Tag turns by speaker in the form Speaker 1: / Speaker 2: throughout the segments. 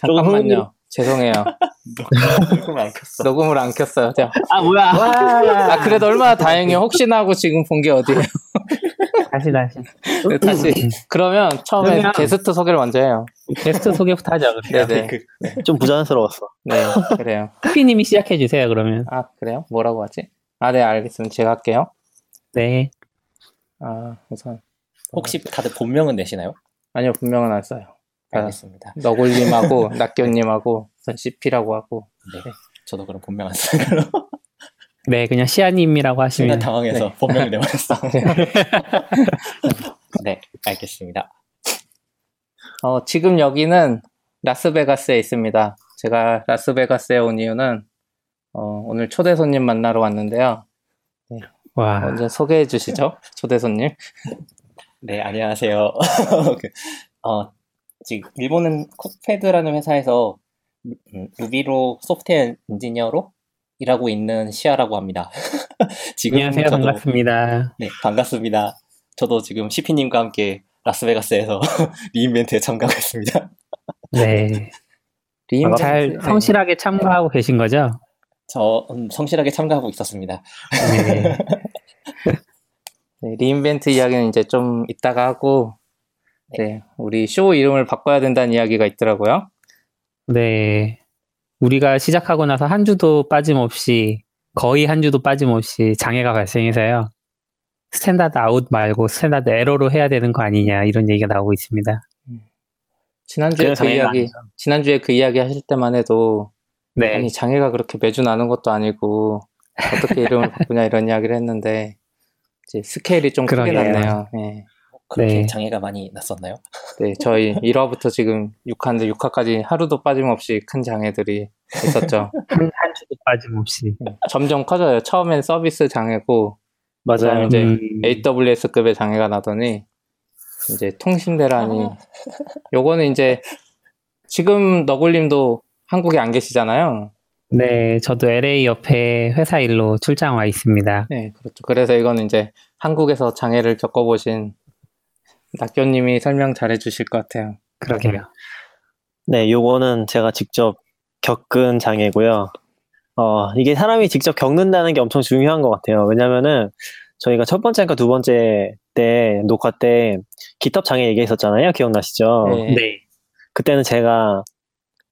Speaker 1: 잠깐만요. 죄송해요.
Speaker 2: 녹음을 안 켰어.
Speaker 1: 녹음을 안 켰어요. 자,
Speaker 3: 아 뭐야?
Speaker 1: 아 그래도 얼마나 다행이에요. 혹시나 하고 지금 본 게 어디예요?
Speaker 3: 다시 다시.
Speaker 1: 네, 다시 그러면 처음에
Speaker 3: 그러면-
Speaker 1: 게스트 소개를 먼저 해요.
Speaker 3: 게스트 소개부터 하죠. 그러면.
Speaker 1: 네네.
Speaker 2: 그,
Speaker 4: 좀 부자연스러웠어.
Speaker 1: 네, 그래요.
Speaker 3: 피님이 시작해 주세요. 그러면.
Speaker 1: 아 그래요? 뭐라고 하지? 아 네 알겠습니다. 제가 할게요.
Speaker 3: 네.
Speaker 1: 아 우선
Speaker 2: 혹시 다들 본명은 내시나요?
Speaker 1: 아니요 분명은 안 써요. 아,
Speaker 2: 알겠습니다.
Speaker 1: 너굴님하고 낙교님하고 우선 CP라고 하고
Speaker 2: 네. 저도 그럼 본명 안 써요.
Speaker 3: 네, 그냥 시아님이라고
Speaker 2: 순간
Speaker 3: 하시면.
Speaker 2: 당황해서
Speaker 1: 네.
Speaker 2: 본명을 내버렸어. 네, 알겠습니다.
Speaker 1: 어, 지금 여기는 라스베가스에 있습니다. 제가 라스베가스에 온 이유는 어, 오늘 초대 손님 만나러 왔는데요.
Speaker 3: 와.
Speaker 1: 먼저 소개해 주시죠, 초대 손님.
Speaker 2: 네, 안녕하세요. 그, 어, 지금 일본의 Cookpad라는 회사에서 음, Ruby로 소프트웨어 엔지니어로 일하고 있는 시아라고 합니다. 지금
Speaker 3: 안녕하세요.
Speaker 2: 저도
Speaker 3: 반갑습니다.
Speaker 2: 네, 반갑습니다. 저도 지금 시피님과 함께 라스베가스에서 re:Invent에 참가하고 있습니다.
Speaker 3: 네.
Speaker 1: re:Invent.
Speaker 3: 잘
Speaker 1: 네.
Speaker 3: 성실하게 참가하고 계신 거죠?
Speaker 2: 저 음, 성실하게 참가하고 있었습니다.
Speaker 3: 네.
Speaker 1: 네, re:Invent 이야기는 이제 좀 이따가 하고, 네, 우리 쇼 이름을 바꿔야 된다는 이야기가 있더라고요.
Speaker 3: 네. 우리가 시작하고 나서 한 주도 빠짐없이, 거의 한 주도 빠짐없이 장애가 발생해서요. standard out 말고 standard error로 해야 되는 거 아니냐, 이런 얘기가 나오고 있습니다.
Speaker 1: 지난주에
Speaker 4: 그게
Speaker 1: 그 이야기, 지난주에 그 이야기 하실 때만 해도,
Speaker 3: 네.
Speaker 1: 아니, 장애가 그렇게 매주 나는 것도 아니고, 어떻게 이름을 바꾸냐 이런 이야기를 했는데, 이제 스케일이 좀 크게
Speaker 3: 그러게요.
Speaker 1: 났네요. 네.
Speaker 2: 그렇게
Speaker 3: 네.
Speaker 2: 장애가 많이 났었나요?
Speaker 1: 네, 저희 1화부터 지금 6화인데 6화까지 하루도 빠짐없이 큰 장애들이 있었죠.
Speaker 3: 한, 한 주도 빠짐없이.
Speaker 1: 네, 점점 커져요. 처음엔 서비스 장애고,
Speaker 4: 맞아요.
Speaker 1: 이제
Speaker 3: 음,
Speaker 1: AWS급의 장애가 나더니, 이제 통신 대란이, 요거는 이제 지금 너굴님도 한국에 안 계시잖아요.
Speaker 3: 네, 저도 LA 옆에 회사 일로 출장 와 있습니다.
Speaker 1: 네, 그렇죠. 그래서 이거는 이제 한국에서 장애를 겪어보신 낙교님이 설명 잘해 주실 것 같아요.
Speaker 3: 그러게요.
Speaker 4: 네, 요거는 제가 직접 겪은 장애고요. 어, 이게 사람이 직접 겪는다는 게 엄청 중요한 것 같아요. 왜냐면은 저희가 첫 번째인가 두 번째 때 녹화 때 기톱 장애 얘기했었잖아요. 기억나시죠?
Speaker 1: 네.
Speaker 3: 네.
Speaker 4: 그때는 제가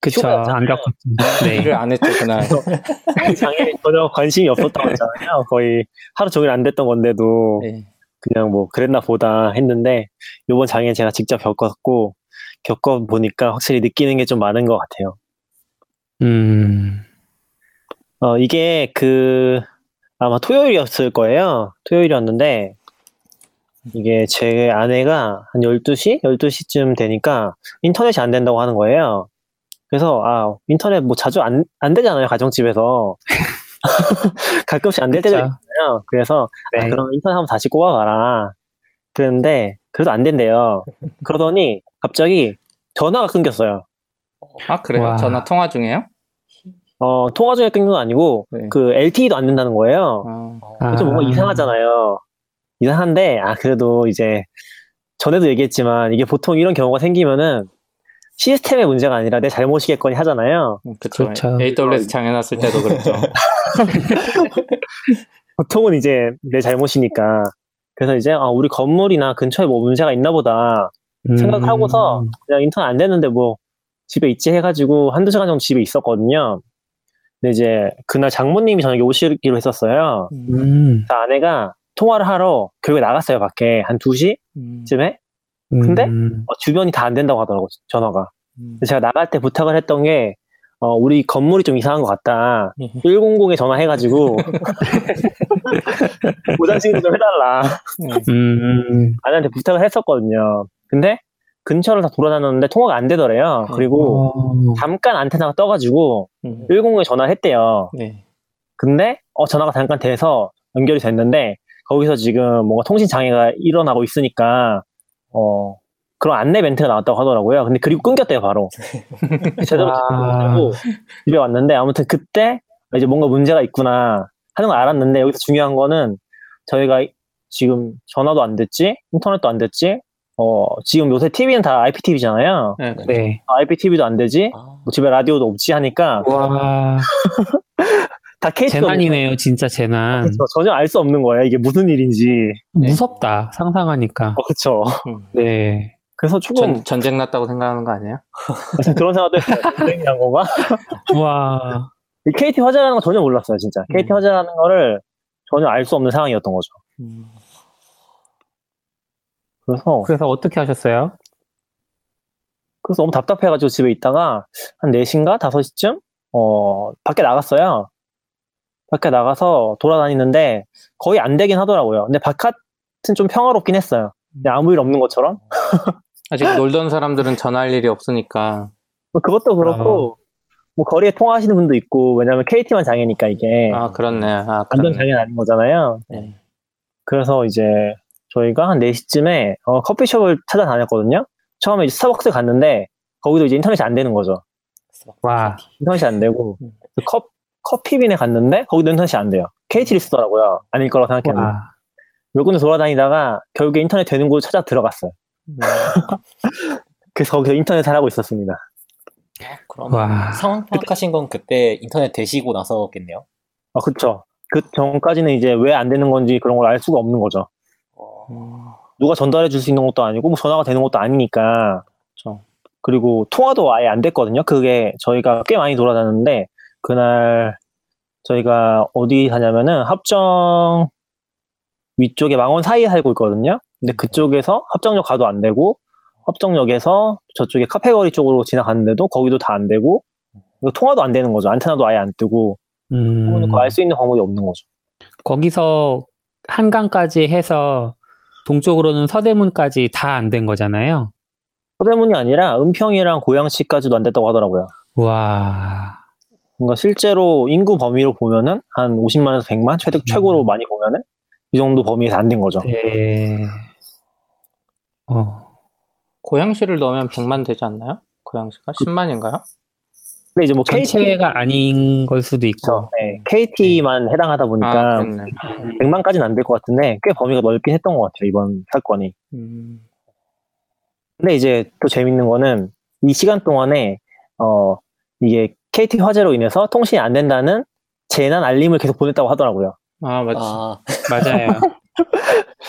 Speaker 3: 그쵸. 안 겪었죠. 네.
Speaker 1: 일을 안 했죠, 그날.
Speaker 4: 그 장애에 전혀 관심이 없었다고 했잖아요. 거의 하루 종일 안 됐던 건데도
Speaker 1: 네.
Speaker 4: 그냥 뭐 그랬나 보다 했는데 요번 장애 제가 직접 겪었고 겪어 보니까 확실히 느끼는 게 좀 많은 것 같아요.
Speaker 3: 음,
Speaker 4: 어, 이게 그, 아마 토요일이었을 거예요. 토요일이었는데, 이게 제 아내가 한 12시? 12시쯤 되니까 인터넷이 안 된다고 하는 거예요. 그래서, 아, 인터넷 뭐 자주 안, 안 되잖아요, 가정집에서. 가끔씩 안 될 때도 있잖아요. 그래서, 아,
Speaker 3: 네.
Speaker 4: 그럼 인터넷 한번 다시 꼽아봐라. 그랬는데, 그래도 안 된대요. 그러더니, 갑자기 전화가 끊겼어요.
Speaker 1: 아, 그래요?
Speaker 3: 와.
Speaker 1: 전화 통화 중에요?
Speaker 4: 어, 통화 중에 끊긴 건 아니고,
Speaker 1: 네.
Speaker 4: 그 LTE도 안 된다는 거예요.
Speaker 1: 아,
Speaker 4: 그래서 뭔가
Speaker 3: 아.
Speaker 4: 이상하잖아요. 이상한데, 아, 그래도 이제, 전에도 얘기했지만, 이게 보통 이런 경우가 생기면은, 시스템의 문제가 아니라 내 잘못이겠거니 하잖아요.
Speaker 1: 음.
Speaker 3: 그렇죠.
Speaker 1: AWS 장애 났을 때도 그랬죠.
Speaker 4: 보통은 이제 내 잘못이니까. 그래서 이제, 아, 우리 건물이나 근처에 뭐 문제가 있나 보다 생각을
Speaker 3: 음,
Speaker 4: 하고서, 그냥 인터넷 안 되는데 뭐, 집에 있지 해가지고, 한두 시간 정도 집에 있었거든요. 근데 이제, 그날 장모님이 저녁에 오시기로 했었어요.
Speaker 3: 음,
Speaker 4: 그래서 아내가 통화를 하러 결국에 나갔어요, 밖에. 한 2시쯤에?
Speaker 1: 음,
Speaker 4: 근데?
Speaker 3: 음,
Speaker 4: 어, 주변이 다 안 된다고 하더라고, 전화가.
Speaker 1: 음.
Speaker 4: 제가 나갈 때 부탁을 했던 게, 어, 우리 건물이 좀 이상한 것 같다. 100에 전화해가지고, 보장식도 좀 해달라.
Speaker 3: 음,
Speaker 4: 아내한테 부탁을 했었거든요. 근데, 근처를 다 돌아다녔는데 통화가 안 되더래요. 그리고,
Speaker 3: 어,
Speaker 4: 잠깐 안테나가 떠가지고,
Speaker 1: 음.
Speaker 4: 100에 전화를 했대요.
Speaker 1: 네.
Speaker 4: 근데, 어, 전화가 잠깐 돼서 연결이 됐는데, 거기서 지금 뭔가 통신 장애가 일어나고 있으니까, 어, 그런 안내 멘트가 나왔다고 하더라고요. 근데 그리고 끊겼대요 바로. 제대로 아... 집에 왔는데 아무튼 그때 이제 뭔가 문제가 있구나 하는 걸 알았는데 여기서 중요한 거는 저희가 지금 전화도 안 됐지, 인터넷도 안 됐지, 어, 지금 요새 TV는 다 IPTV잖아요.
Speaker 1: 네. 네.
Speaker 3: 네.
Speaker 4: 아, IPTV도 안 되지,
Speaker 2: 아.
Speaker 4: 뭐 집에 라디오도 없지 하니까.
Speaker 3: 와.
Speaker 4: 다 케이스.
Speaker 3: 재난이네요, 진짜 재난. 그렇죠.
Speaker 4: 전혀 알 수 없는 거예요. 이게 무슨 일인지. 네.
Speaker 3: 무섭다, 상상하니까.
Speaker 4: 어, 그쵸.
Speaker 3: 네.
Speaker 4: 그래서 조금
Speaker 1: 전, 전쟁 났다고 생각하는 거 아니에요?
Speaker 4: 그런 생각도 했어요. 전쟁이란 건가?
Speaker 3: 와,
Speaker 4: 이 KT 화재라는 거 전혀 몰랐어요, 진짜. KT
Speaker 1: 음.
Speaker 4: 화재라는 거를 전혀 알 수 없는 상황이었던 거죠. 그래서
Speaker 3: 그래서 어떻게 하셨어요?
Speaker 4: 그래서 너무 답답해가지고 집에 있다가 한 4시인가 5시쯤 어 밖에 나갔어요. 밖에 나가서 돌아다니는데 거의 안 되긴 하더라고요. 근데 바깥은 좀 평화롭긴 했어요. 그냥 아무 일 없는 것처럼.
Speaker 1: 아직 놀던 사람들은 전화할 일이 없으니까.
Speaker 4: 뭐 그것도 그렇고 뭐 거리에 통화하시는 분도 있고 왜냐면 KT만 장애니까 이게
Speaker 1: 아, 그렇네. 아,
Speaker 4: 완전
Speaker 1: 그렇네.
Speaker 4: 장애는 아닌 거잖아요.
Speaker 1: 네.
Speaker 4: 그래서 이제 저희가 한 4시쯤에 어, 커피숍을 찾아다녔거든요. 처음에 이제 스타벅스 갔는데 거기도 이제 인터넷이 안 되는 거죠.
Speaker 3: 와,
Speaker 4: 인터넷이 안 되고
Speaker 1: 음.
Speaker 4: 그 컵, 커피빈에 갔는데 거기도 인터넷이 안 돼요. KT를 쓰더라고요. 아닐 거라고 생각했는데
Speaker 3: 와.
Speaker 4: 몇 군데 돌아다니다가 결국에 인터넷 되는 곳을 찾아 들어갔어요.
Speaker 1: 음.
Speaker 4: 그래서 거기서 인터넷을 하고 있었습니다.
Speaker 2: 아, 그럼
Speaker 3: 와.
Speaker 2: 상황 파악하신 건 그때 인터넷 되시고 나서겠네요.
Speaker 4: 아 그쵸. 그 전까지는 이제 왜 안 되는 건지 그런 걸 알 수가 없는 거죠.
Speaker 2: 어,
Speaker 1: 음,
Speaker 4: 누가 전달해 줄 수 있는 것도 아니고 뭐 전화가 되는 것도 아니니까
Speaker 1: 그렇죠.
Speaker 4: 그리고 통화도 아예 안 됐거든요. 그게 저희가 꽤 많이 돌아다녔는데 그날 저희가 어디 사냐면은 합정 위쪽에 망원 사이에 살고 있거든요. 근데 그쪽에서 합정역 가도 안 되고 합정역에서 저쪽에 카페거리 쪽으로 지나갔는데도 거기도 다 안 되고 통화도 안 되는 거죠. 안테나도 아예 안 뜨고
Speaker 3: 음,
Speaker 4: 알수 있는 방법이 없는 거죠.
Speaker 3: 거기서 한강까지 해서 동쪽으로는 서대문까지 다 안 된 거잖아요.
Speaker 4: 서대문이 아니라 은평이랑 고양시까지도 안 됐다고 하더라고요.
Speaker 3: 와,
Speaker 4: 그러니까 실제로 인구 범위로 보면은 한 50만에서 100만 최대 최고로 많이 보면은 이 정도 범위에서 안 된 거죠.
Speaker 3: 네. 어,
Speaker 1: 고양시를 넣으면 100만 되지 않나요? 고양시가? 10만인가요?
Speaker 4: 근데 이제 뭐 KT
Speaker 3: 전체가 아닌 걸 수도 있고.
Speaker 4: 네, KT만 해당하다
Speaker 1: 아,
Speaker 4: 보니까
Speaker 1: 그렇네.
Speaker 4: 100만까지는 안 될 것 같은데 꽤 범위가 넓긴 했던 것 같아요 이번 사건이.
Speaker 1: 음,
Speaker 4: 근데 이제 또 재밌는 거는 이 시간 동안에 어 이게 KT 화재로 인해서 통신이 안 된다는 재난 알림을 계속 보냈다고 하더라고요.
Speaker 1: 아, 맞지.
Speaker 2: 아,
Speaker 3: 맞아요.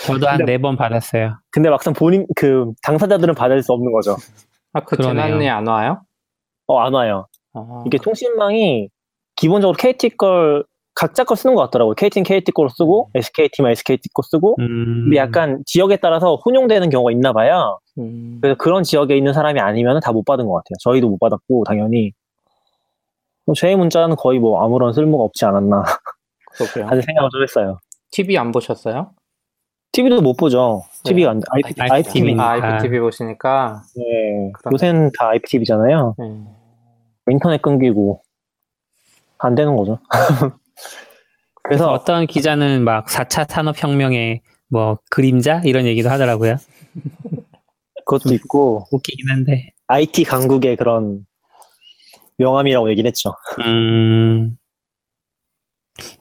Speaker 3: 저도 한 네 번 받았어요.
Speaker 4: 근데 막상 본인 그 당사자들은 받을 수 없는 거죠.
Speaker 1: 아, 그
Speaker 3: 그러네요.
Speaker 1: 재난이 안 와요?
Speaker 4: 어 안 와요.
Speaker 1: 아,
Speaker 4: 이게 통신망이 기본적으로 KT 걸 각자 걸 쓰는 것 같더라고요. KT는 KT 거로 쓰고 SKT만 SKT 거 쓰고
Speaker 3: 음,
Speaker 4: 근데 약간 지역에 따라서 혼용되는 경우가 있나 봐요.
Speaker 1: 음,
Speaker 4: 그래서 그런 지역에 있는 사람이 아니면 다 못 받은 것 같아요. 저희도 못 받았고 당연히 뭐제 문자는 거의 뭐 아무런 쓸모가 없지 않았나
Speaker 1: 그러게요.
Speaker 4: 하는 생각을 좀 했어요.
Speaker 1: TV 안 보셨어요?
Speaker 4: TV도 못 보죠. TV가 안 돼. IP,
Speaker 2: IPTV.
Speaker 4: IPTV.
Speaker 3: 음.
Speaker 1: 아,
Speaker 3: 아.
Speaker 1: IPTV 보시니까.
Speaker 4: 네.
Speaker 1: 그럼.
Speaker 4: 요새는 다 IPTV잖아요.
Speaker 1: 네.
Speaker 4: 인터넷 끊기고 안 되는 거죠.
Speaker 3: 그래서
Speaker 4: 그래서
Speaker 3: 어떤 기자는 막 4차 산업혁명의 뭐 그림자 이런 얘기도 하더라고요.
Speaker 4: 그것도 있고
Speaker 3: 웃기긴 한데.
Speaker 4: IT 강국의 그런 명함이라고 얘기를 했죠.
Speaker 3: 음,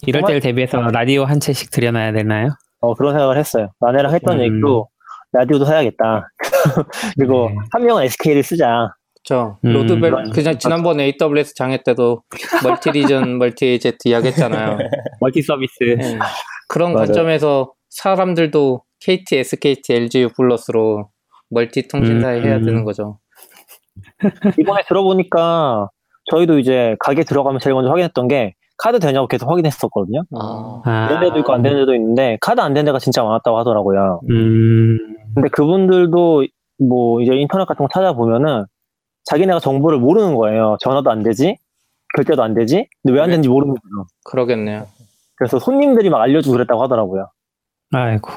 Speaker 3: 이럴
Speaker 4: 정말-
Speaker 3: 때를 대비해서 라디오 한 대씩 들여놔야 되나요?
Speaker 4: 어, 그런 생각을 했어요. 아내랑 했던
Speaker 3: 음.
Speaker 4: 얘기도 라디오도 사야겠다. 그리고
Speaker 3: 네.
Speaker 4: 한 명은 SK를 쓰자.
Speaker 1: 그쵸.
Speaker 3: 음,
Speaker 1: load bal-, 그냥 지난번에 AWS 장애 때도 multi-region, multi-AZ 이야기했잖아요.
Speaker 3: multi 서비스.
Speaker 1: 네. 그런
Speaker 4: 맞아요.
Speaker 1: 관점에서 사람들도 KT, SKT, LG U플러스로 멀티 통신사에
Speaker 3: 음,
Speaker 1: 해야
Speaker 3: 음.
Speaker 1: 되는 거죠.
Speaker 4: 이번에 들어보니까 저희도 이제 가게 들어가면 제일 먼저 확인했던 게 카드 되냐고 계속 확인했었거든요.
Speaker 2: 아,
Speaker 3: 아,
Speaker 4: 되는 데도 있고 안 되는 데도 있는데 카드 안 되는 데가 진짜 많았다고 하더라고요.
Speaker 3: 음,
Speaker 4: 근데 그분들도 뭐 이제 인터넷 같은 거 찾아보면은 자기네가 정보를 모르는 거예요. 전화도 안 되지, 결제도 안 되지, 근데 왜 안 되는지 모르는 거죠.
Speaker 1: 그러겠네요.
Speaker 4: 그래서 손님들이 막 알려주고 그랬다고 하더라고요.
Speaker 3: 아이고.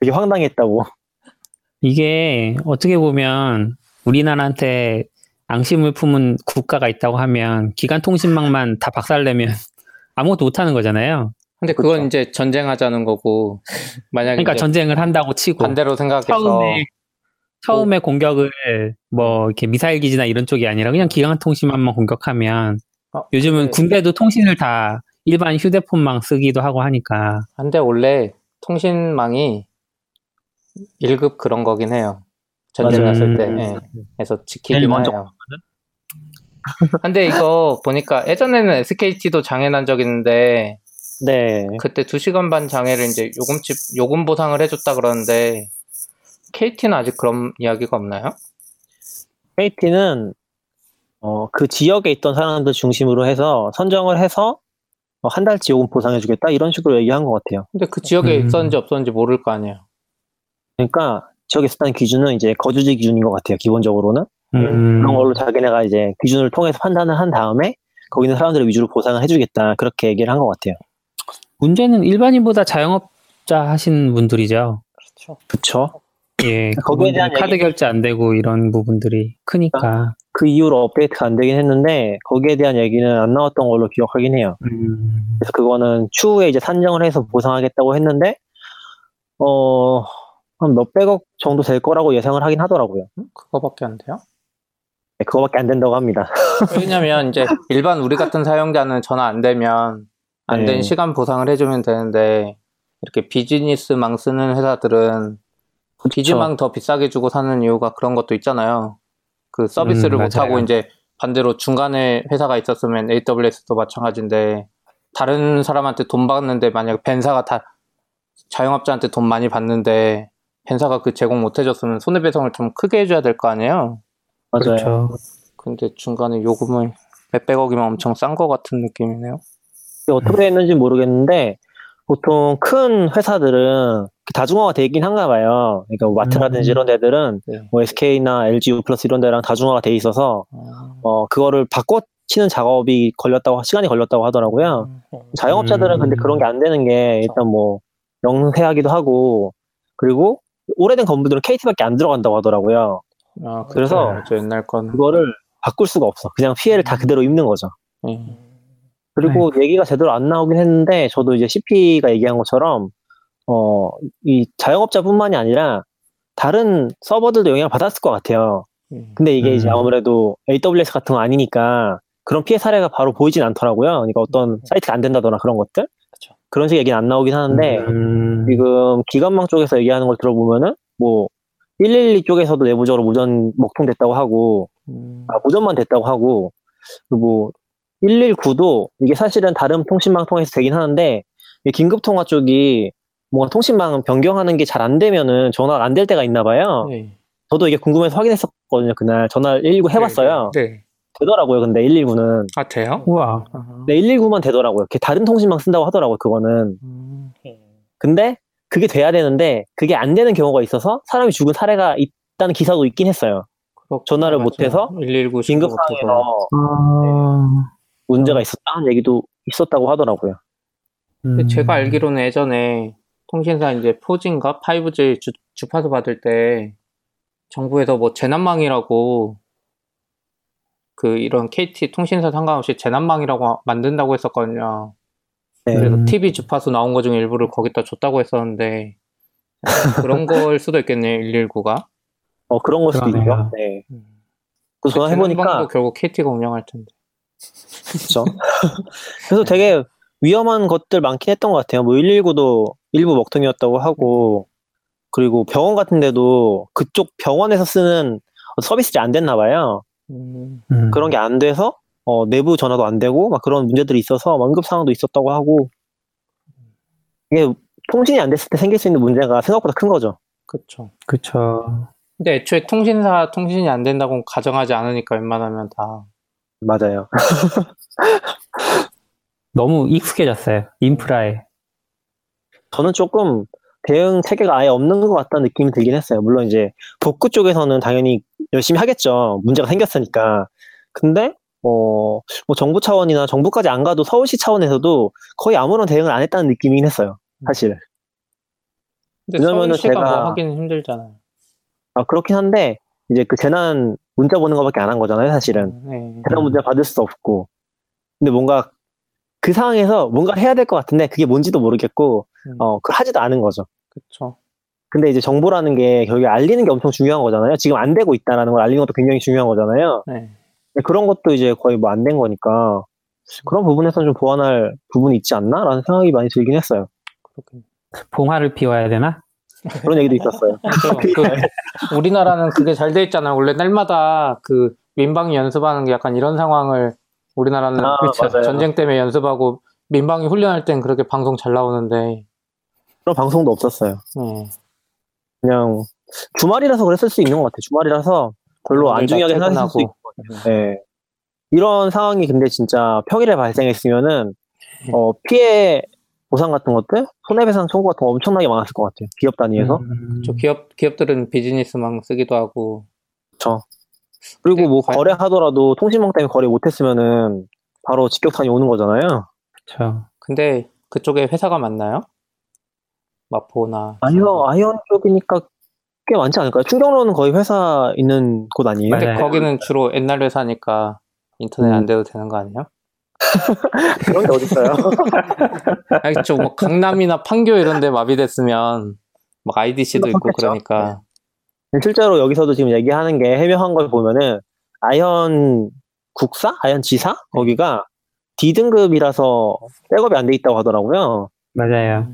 Speaker 4: 되게 황당했다고.
Speaker 3: 이게 어떻게 보면 우리나라한테 앙심을 품은 국가가 있다고 하면 기간통신망만 다 박살내면 아무것도 못하는 거잖아요.
Speaker 1: 근데 그건
Speaker 4: 그쵸.
Speaker 1: 이제 전쟁하자는 거고, 만약에
Speaker 3: 그러니까 전쟁을 한다고 치고
Speaker 1: 반대로 생각해서
Speaker 3: 처음에 처음에 공격을 뭐 이렇게 미사일 기지나 이런 쪽이 아니라 그냥 기간통신망만 공격하면
Speaker 1: 어,
Speaker 3: 요즘은
Speaker 1: 네.
Speaker 3: 군대도 통신을 다 일반 휴대폰망 쓰기도 하고 하니까
Speaker 1: 근데 원래 통신망이 1급 그런 거긴 해요. 전쟁
Speaker 4: 맞아요.
Speaker 1: 났을 때
Speaker 3: 음.
Speaker 1: 예. 해서 지키긴
Speaker 4: 제일 먼저
Speaker 1: 해요. 근데 이거 보니까 예전에는 SKT도 장애 난 적 있는데
Speaker 4: 네.
Speaker 1: 그때 2시간 반 장애를 이제 요금집 요금 보상을 해줬다 그러는데 KT는 아직 그런 이야기가 없나요?
Speaker 4: KT는 어, 그 지역에 있던 사람들 중심으로 해서 선정을 해서 어, 한 달치 요금 보상해주겠다 이런 식으로 얘기한 것 같아요.
Speaker 1: 근데 그 지역에
Speaker 3: 음.
Speaker 1: 있었는지 없었는지 모를 거 아니에요.
Speaker 4: 그러니까 지역에 있었다는 기준은 이제 거주지 기준인 것 같아요. 기본적으로는
Speaker 3: 음,
Speaker 4: 그런 걸로 자기네가 이제 기준을 통해서 판단을 한 다음에 거기 있는 사람들을 위주로 보상을 해주겠다 그렇게 얘기를 한 것 같아요.
Speaker 3: 문제는 일반인보다 자영업자 하신 분들이죠.
Speaker 2: 그렇죠.
Speaker 4: 그쵸?
Speaker 3: 예,
Speaker 4: 거기에 대한
Speaker 3: 카드
Speaker 4: 얘기-
Speaker 3: 결제 안 되고 이런 부분들이 크니까.
Speaker 4: 그 이후로 업데이트가 안 되긴 했는데 거기에 대한 얘기는 안 나왔던 걸로 기억하긴 해요.
Speaker 3: 음,
Speaker 4: 그래서 그거는 추후에 이제 산정을 해서 보상하겠다고 했는데 어, 한 몇백억 정도 될 거라고 예상을 하긴 하더라고요.
Speaker 1: 그거밖에 안 돼요?
Speaker 4: 네, 그거밖에 안 된다고 합니다.
Speaker 1: 왜냐면 이제 일반 우리 같은 사용자는 전화 안 되면 안된
Speaker 4: 네.
Speaker 1: 시간 보상을 해주면 되는데 이렇게 비즈니스망 쓰는 회사들은 비즈망 더 비싸게 주고 사는 이유가 그런 것도 있잖아요. 그 서비스를
Speaker 3: 음,
Speaker 1: 못하고. 이제 반대로 중간에 회사가 있었으면 AWS도 마찬가지인데 다른 사람한테 돈 받는데 만약에 벤사가 다 자영업자한테 돈 많이 받는데 벤사가 그 제공 못 해줬으면 손해배상을 좀 크게 해줘야 될 거 아니에요.
Speaker 4: 맞아요.
Speaker 3: 그렇죠.
Speaker 1: 근데 중간에 요금을 몇백억이면 엄청 싼거 같은 느낌이네요.
Speaker 4: 어떻게 됐는지 모르겠는데 보통 큰 회사들은 다중화가 되긴 한가 봐요. 그러니까 뭐 마트라든지
Speaker 3: 음.
Speaker 4: 이런 데들은
Speaker 1: 네.
Speaker 4: 뭐 SK나 LG U 플러스 이런 데랑 다중화가 돼 있어서
Speaker 1: 아,
Speaker 4: 어 그거를 바꿔치는 작업이 걸렸다고 시간이 걸렸다고 하더라고요. 자영업자들은
Speaker 3: 음.
Speaker 4: 근데 그런 게 안 되는 게 일단 뭐 영세하기도 하고 그리고 오래된 건물들은 KT밖에 안 들어간다고 하더라고요.
Speaker 1: 아,
Speaker 4: 그래서
Speaker 1: 저 옛날 거는
Speaker 4: 그거를 바꿀 수가 없어. 그냥 피해를 다 그대로 입는 거죠.
Speaker 1: 예.
Speaker 4: 그리고 얘기가 제대로 안 나오긴 했는데 저도 이제 CP가 얘기한 것처럼 어 이 자영업자뿐만이 아니라 다른 서버들도 영향을 받았을 것 같아요.
Speaker 1: 예.
Speaker 4: 근데 이게 이제
Speaker 3: 음.
Speaker 4: 아무래도 AWS 같은 거 아니니까 그런 피해 사례가 바로 보이진 않더라고요. 그러니까 어떤 사이트가 안 된다거나 그런 것들
Speaker 2: 그쵸.
Speaker 4: 그런 식의 얘기는 안 나오긴 하는데
Speaker 3: 음,
Speaker 4: 지금 기관망 쪽에서 얘기하는 걸 들어보면은 뭐 112 쪽에서도 내부적으로 무전 먹통됐다고 하고
Speaker 1: 음,
Speaker 4: 아, 무전만 됐다고 하고 그리고 119도 이게 사실은 다른 통신망 통해서 되긴 하는데 이 긴급 통화 쪽이 뭔가 통신망 변경하는 게 잘 안 되면은 전화가 안 될 때가 있나 봐요.
Speaker 1: 예.
Speaker 4: 저도 이게 궁금해서 확인했었거든요. 그날 전화를 119 해봤어요.
Speaker 1: 네.
Speaker 4: 되더라고요. 근데 119는
Speaker 1: 아 돼요?
Speaker 3: 우와.
Speaker 1: 아,
Speaker 4: 네, 119만 되더라고요. 걔 다른 통신망 쓴다고 하더라고요. 그거는.
Speaker 1: 음,
Speaker 4: 근데 그게 돼야 되는데 그게 안 되는 경우가 있어서 사람이 죽은 사례가 있다는 기사도 있긴 했어요.
Speaker 1: 그렇구나,
Speaker 4: 전화를
Speaker 1: 맞아요.
Speaker 4: 못해서
Speaker 1: 119
Speaker 4: 긴급. 상황에서
Speaker 3: 아,
Speaker 4: 문제가 있었다는 얘기도 있었다고 하더라고요.
Speaker 3: 음.
Speaker 1: 제가 알기로는 예전에 통신사 이제 4G인가 5G 주, 주파수 받을 때 정부에서 뭐 재난망이라고 그 이런 KT 통신사 상관없이 재난망이라고 만든다고 했었거든요.
Speaker 4: 네.
Speaker 1: 그래서
Speaker 3: 음.
Speaker 1: TV 주파수 나온 거 중에 일부를 거기다 줬다고 했었는데 그런 걸 수도 있겠네요. 119가.
Speaker 4: 어, 그런 걸 수도 있죠.
Speaker 3: 네.
Speaker 4: 그 전화 해보니까,
Speaker 1: 재난방도 결국 KT가 운영할 텐데.
Speaker 4: 그쵸. 그래서 되게 위험한 것들 많긴 했던 것 같아요. 뭐 119도 일부 먹통이었다고 하고, 그리고 병원 같은 데도 그쪽 병원에서 쓰는 서비스가 안 됐나 봐요.
Speaker 1: 음,
Speaker 3: 음.
Speaker 4: 그런 게 안 돼서, 어, 내부 전화도 안 되고, 막 그런 문제들이 있어서 응급 상황도 있었다고 하고, 이게 통신이 안 됐을 때 생길 수 있는 문제가 생각보다 큰 거죠.
Speaker 1: 그쵸.
Speaker 3: 그쵸.
Speaker 1: 근데 애초에 통신사 통신이 안 된다고 가정하지 않으니까 웬만하면 다.
Speaker 4: 맞아요.
Speaker 3: 너무 익숙해졌어요. 인프라에.
Speaker 4: 저는 조금 대응 체계가 아예 없는 것 같다는 느낌이 들긴 했어요. 물론 이제 복구 쪽에서는 당연히 열심히 하겠죠. 문제가 생겼으니까. 근데 어, 뭐 정부 차원이나 정부까지 안 가도 서울시 차원에서도 거의 아무런 대응을 안 했다는 느낌이긴 했어요. 사실.
Speaker 1: 근데
Speaker 4: 왜냐면은 제가-
Speaker 1: 뭐 하기는 힘들잖아요.
Speaker 4: 아, 그렇긴 한데 이제 그 재난 문자 보는 것밖에 안 한 거잖아요. 사실은.
Speaker 1: 네.
Speaker 4: 재난 문자 받을 수 없고. 근데 뭔가 그 상황에서 뭔가 해야 될 것 같은데 그게 뭔지도 모르겠고
Speaker 1: 음.
Speaker 4: 어, 그 하지도 않은 거죠.
Speaker 1: 그쵸.
Speaker 4: 근데 이제 정보라는 게 결국에 알리는 게 엄청 중요한 거잖아요. 지금 안 되고 있다라는 걸 알리는 것도 굉장히 중요한 거잖아요.
Speaker 1: 네.
Speaker 4: 근데 그런 것도 이제 거의 뭐 안 된 거니까 그런 부분에서는 좀 보완할 부분이 있지 않나라는 생각이 많이 들긴 했어요.
Speaker 1: 그렇군요.
Speaker 3: 봉화를 피워야 되나?
Speaker 4: 그런 얘기도 있었어요.
Speaker 1: 그, 우리나라는 그게 잘 돼 있잖아요. 원래 날마다 그 민방위 연습하는 게 약간 이런 상황을 우리나라는
Speaker 4: 아.
Speaker 1: 전쟁 때문에 연습하고 민방위 훈련할 땐 그렇게 방송 잘 나오는데
Speaker 4: 그런 방송도 없었어요.
Speaker 1: 네.
Speaker 4: 그냥 주말이라서 그랬을 수 있는 것 같아요. 주말이라서 별로 안중하게 생각했을 수. 있고. 네. 이런 상황이 근데 진짜 평일에 발생했으면은 어, 피해 보상 같은 것들, 손해배상 청구 같은 거 엄청나게 많았을 것 같아요. 기업 단위에서.
Speaker 3: 음,
Speaker 1: 저 기업 기업들은 비즈니스망 쓰기도 하고
Speaker 4: 그리고 뭐
Speaker 1: 과연-
Speaker 4: 거래하더라도 통신망 때문에 거래 못했으면은 바로 직격탄이 오는 거잖아요.
Speaker 3: 그쵸.
Speaker 1: 근데 그쪽에 회사가 많나요? 마포나
Speaker 4: 아니요, 아현 쪽이니까 꽤 많지 않을까요? 충정로는 거의 회사 있는 곳 아니에요?
Speaker 3: 맞아요.
Speaker 1: 근데 거기는 주로 옛날 회사니까 인터넷
Speaker 4: 음.
Speaker 1: 안 돼도 되는 거 아니에요?
Speaker 4: 그런 게 어딨어요?
Speaker 1: 아니 저뭐 강남이나 판교 이런 데 마비됐으면 막 IDC도 있고
Speaker 4: 그렇겠죠.
Speaker 1: 그러니까
Speaker 4: 실제로 여기서도 지금 얘기하는 게 해명한 걸 보면은 아현 국사? 아현 지사? 거기가 D등급이라서 백업이 안 돼 있다고 하더라고요.
Speaker 3: 맞아요.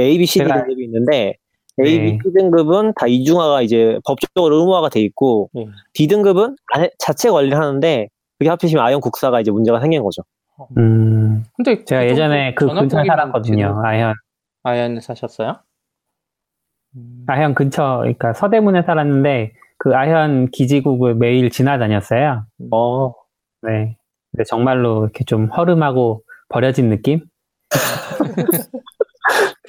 Speaker 4: A, B, C, D 등급이 있는데 A,
Speaker 3: 네.
Speaker 4: B, C 등급은 다 이중화가 이제 법적으로 의무화가 돼 있고
Speaker 1: 예.
Speaker 4: D 등급은 자체 관리를 하는데 그게 하필이면 아이언 국사가 이제 문제가 생긴 거죠.
Speaker 3: 음,
Speaker 1: 근데
Speaker 3: 제가
Speaker 1: 그
Speaker 3: 예전에 그
Speaker 1: 전화폭이면
Speaker 3: 살았거든요. 아현,
Speaker 1: 아현에 사셨어요? 음,
Speaker 3: 아현 근처, 그러니까 서대문에 살았는데 그 아현 기지국을 매일 지나다녔어요.
Speaker 4: 어,
Speaker 3: 네. 근데 정말로 이렇게 좀 허름하고 버려진 느낌?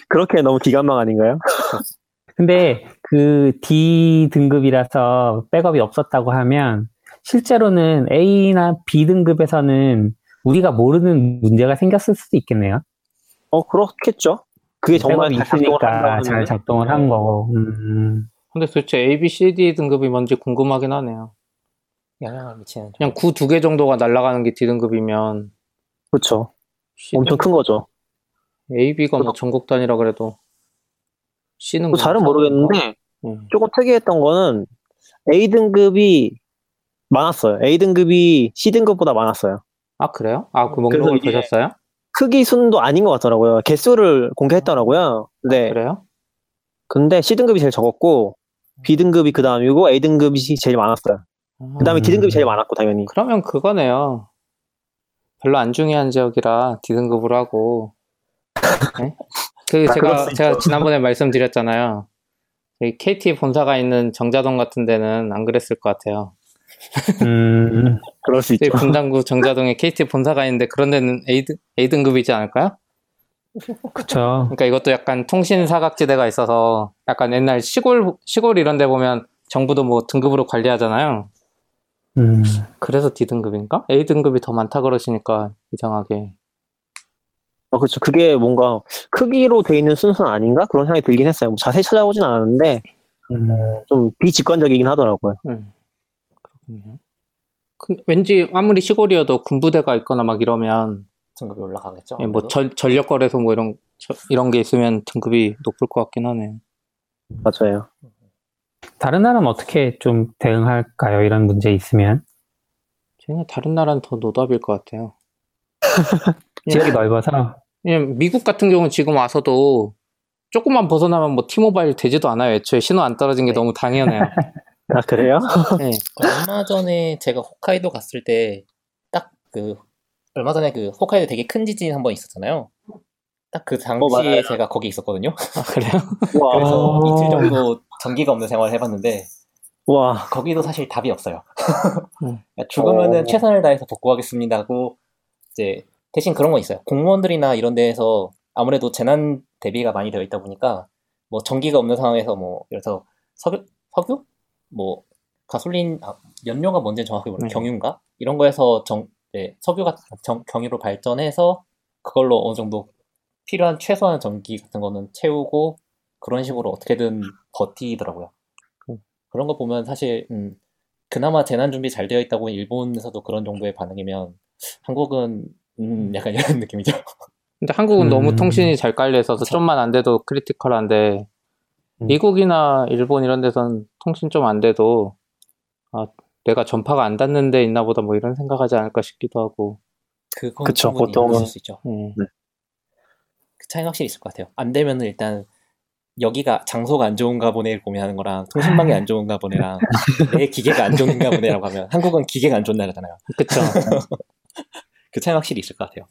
Speaker 4: 그렇게 너무 기간망 아닌가요?
Speaker 3: 근데 그 D 등급이라서 백업이 없었다고 하면 실제로는 A나 B 등급에서는 우리가 모르는 문제가 생겼을 수도 있겠네요.
Speaker 4: 어, 그렇겠죠. 그게 정말
Speaker 3: 있으니까 잘 작동을 한 거고. 음,
Speaker 1: 근데 도대체 A, B, C, D 등급이 뭔지 궁금하긴 하네요.
Speaker 2: 영향을 미치는 점.
Speaker 1: 그냥 구 두 개 정도가 날아가는 게 D 등급이면
Speaker 4: 그렇죠. 엄청 큰 거죠.
Speaker 1: A, B가 뭐 전국 단위라 그래도 C는
Speaker 4: 또 잘은 모르겠는데
Speaker 1: 음.
Speaker 4: 조금 특이했던 거는 A 등급이 많았어요. A 등급이 C 등급보다 많았어요.
Speaker 1: 아 그래요? 아그
Speaker 4: 그래서
Speaker 1: 목록을 보셨어요?
Speaker 4: 크기 순도 아닌 것 같더라고요. 개수를 공개했더라고요. 네.
Speaker 1: 그래요?
Speaker 4: 근데 C 등급이 제일 적었고 B 등급이 그 다음이고 A 등급이 제일 많았어요. 그 다음에
Speaker 3: 음.
Speaker 4: D 등급이 제일 많았고 당연히.
Speaker 1: 그러면 그거네요. 별로 안 중요한 지역이라 D 등급으로 하고. 네? 그
Speaker 4: 아,
Speaker 1: 제가
Speaker 4: 수
Speaker 1: 제가. 지난번에 말씀드렸잖아요. KT 본사가 있는 정자동 같은 데는 안 그랬을 것 같아요.
Speaker 3: 음,
Speaker 4: 그럴 수
Speaker 1: 저희
Speaker 4: 있죠.
Speaker 1: 분당구 정자동에 KT 본사가 있는데 그런 데는 A, 등- A 등급이지 않을까요?
Speaker 3: 그쵸.
Speaker 1: 그러니까 이것도 약간 통신 사각지대가 있어서 약간 옛날 시골 시골 이런 데 보면 정부도 뭐 등급으로 관리하잖아요.
Speaker 3: 음,
Speaker 1: 그래서 D 등급인가? A 등급이 더 많다 그러시니까 이상하게.
Speaker 4: 어, 그렇죠. 그게 뭔가 크기로 돼 있는 순서는 아닌가? 그런 생각이 들긴 했어요. 뭐 자세히 찾아보진 않았는데
Speaker 3: 음,
Speaker 4: 좀 비직관적이긴 하더라고요.
Speaker 1: 음. 그렇군요. 그, 왠지 아무리 시골이어도 군부대가 있거나 막 이러면
Speaker 2: 등급이 올라가겠죠.
Speaker 1: 예, 뭐. 전, 전력 거래소 뭐 이런 저- 이런 게 있으면 등급이 높을 것 같긴 하네요.
Speaker 4: 맞아요.
Speaker 3: 다른 나라는 어떻게 좀 대응할까요? 이런 문제 있으면.
Speaker 1: 쟤는 다른 나라는 더 노답일 것 같아요.
Speaker 3: 지역이 넓어서.
Speaker 1: 왜냐면 미국 같은 경우는 지금 와서도 조금만 벗어나면 뭐 티모바일 되지도 않아요. 애초에 신호 안 떨어진 게
Speaker 2: 네.
Speaker 1: 너무 당연해요.
Speaker 4: 아, 그래요?
Speaker 1: 예.
Speaker 2: 얼마 전에 제가 홋카이도 갔을 때 딱 그 얼마 전에 그 홋카이도 되게 큰 지진 한 번 있었잖아요. 딱 그 당시에
Speaker 4: 맞아요.
Speaker 2: 제가 거기 있었거든요.
Speaker 1: 아, 그래요?
Speaker 4: 와,
Speaker 2: 그래서
Speaker 3: 어.
Speaker 2: 이틀 정도 전기가 없는 생활을 해봤는데
Speaker 4: 와,
Speaker 2: 거기도 사실 답이 없어요.
Speaker 1: 음.
Speaker 2: 죽으면은
Speaker 4: 어.
Speaker 2: 최선을 다해서 복구하겠습니다 하고 이제 대신 그런 건 있어요. 공무원들이나 이런 데에서 아무래도 재난 대비가 많이 되어 있다 보니까 뭐 전기가 없는 상황에서 뭐 예를 들어서 석유, 석유? 뭐 가솔린, 아, 연료가 뭔지는 정확히 모르겠어요.
Speaker 1: 네.
Speaker 2: 경유인가? 이런 거에서 정, 네, 석유가 정- 경유로 발전해서 그걸로 어느 정도 필요한 최소한 전기 같은 거는 채우고 그런 식으로 어떻게든 버티더라고요.
Speaker 1: 음.
Speaker 2: 그런 거 보면 사실 음, 그나마 재난 준비 잘 되어 있다고 일본에서도 그런 정도의 반응이면 한국은 음, 약간 이런 느낌이죠.
Speaker 1: 근데 한국은 너무
Speaker 3: 음.
Speaker 1: 통신이 잘 깔려 있어서
Speaker 2: 그쵸.
Speaker 1: 좀만 안 돼도 크리티컬한데
Speaker 4: 음.
Speaker 1: 미국이나 일본 이런 데선 통신 좀 안 돼도 아, 내가 전파가 안 닿는 데 있나 보다 뭐 이런 생각하지 않을까 싶기도 하고
Speaker 2: 그건
Speaker 4: 그쵸, 보통은-
Speaker 2: 있을 수 있죠.
Speaker 1: 예.
Speaker 2: 그 차이는 확실히 있을 것 같아요. 안 되면은 일단 여기가 장소가 안 좋은가 보네를 고민하는 거랑 통신망이 안 좋은가 보네랑 내 기계가 안 좋은가 보네라고 하면 한국은 기계가 안 좋은 나라잖아요.
Speaker 1: 그쵸.
Speaker 2: 그 차이 확실히 있을 것 같아요.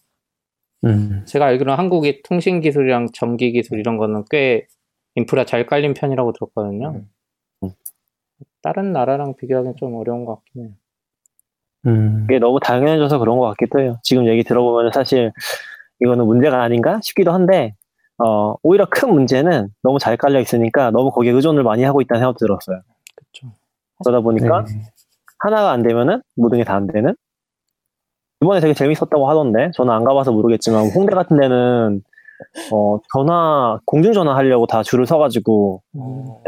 Speaker 3: 음.
Speaker 1: 제가 알기로는 한국이 통신 기술이랑 전기 기술 이런 거는 꽤 인프라 잘 깔린 편이라고 들었거든요.
Speaker 4: 음.
Speaker 1: 다른 나라랑 비교하기는 좀 어려운 것 같긴 해요.
Speaker 3: 음.
Speaker 4: 그게 너무 당연해져서 그런 것 같기도 해요. 지금 얘기 들어보면 사실 이거는 문제가 아닌가 싶기도 한데, 어, 오히려 큰 문제는 너무 잘 깔려 있으니까 너무 거기에 의존을 많이 하고 있다는 생각도 들었어요.
Speaker 1: 그쵸.
Speaker 4: 그러다 보니까
Speaker 3: 네.
Speaker 4: 하나가 안 되면은 모든 게 다 안 되는? 이번에 되게 재밌었다고 하던데, 저는 안 가봐서 모르겠지만, 홍대 같은 데는, 어, 전화, 공중 전화 하려고 다 줄을 서가지고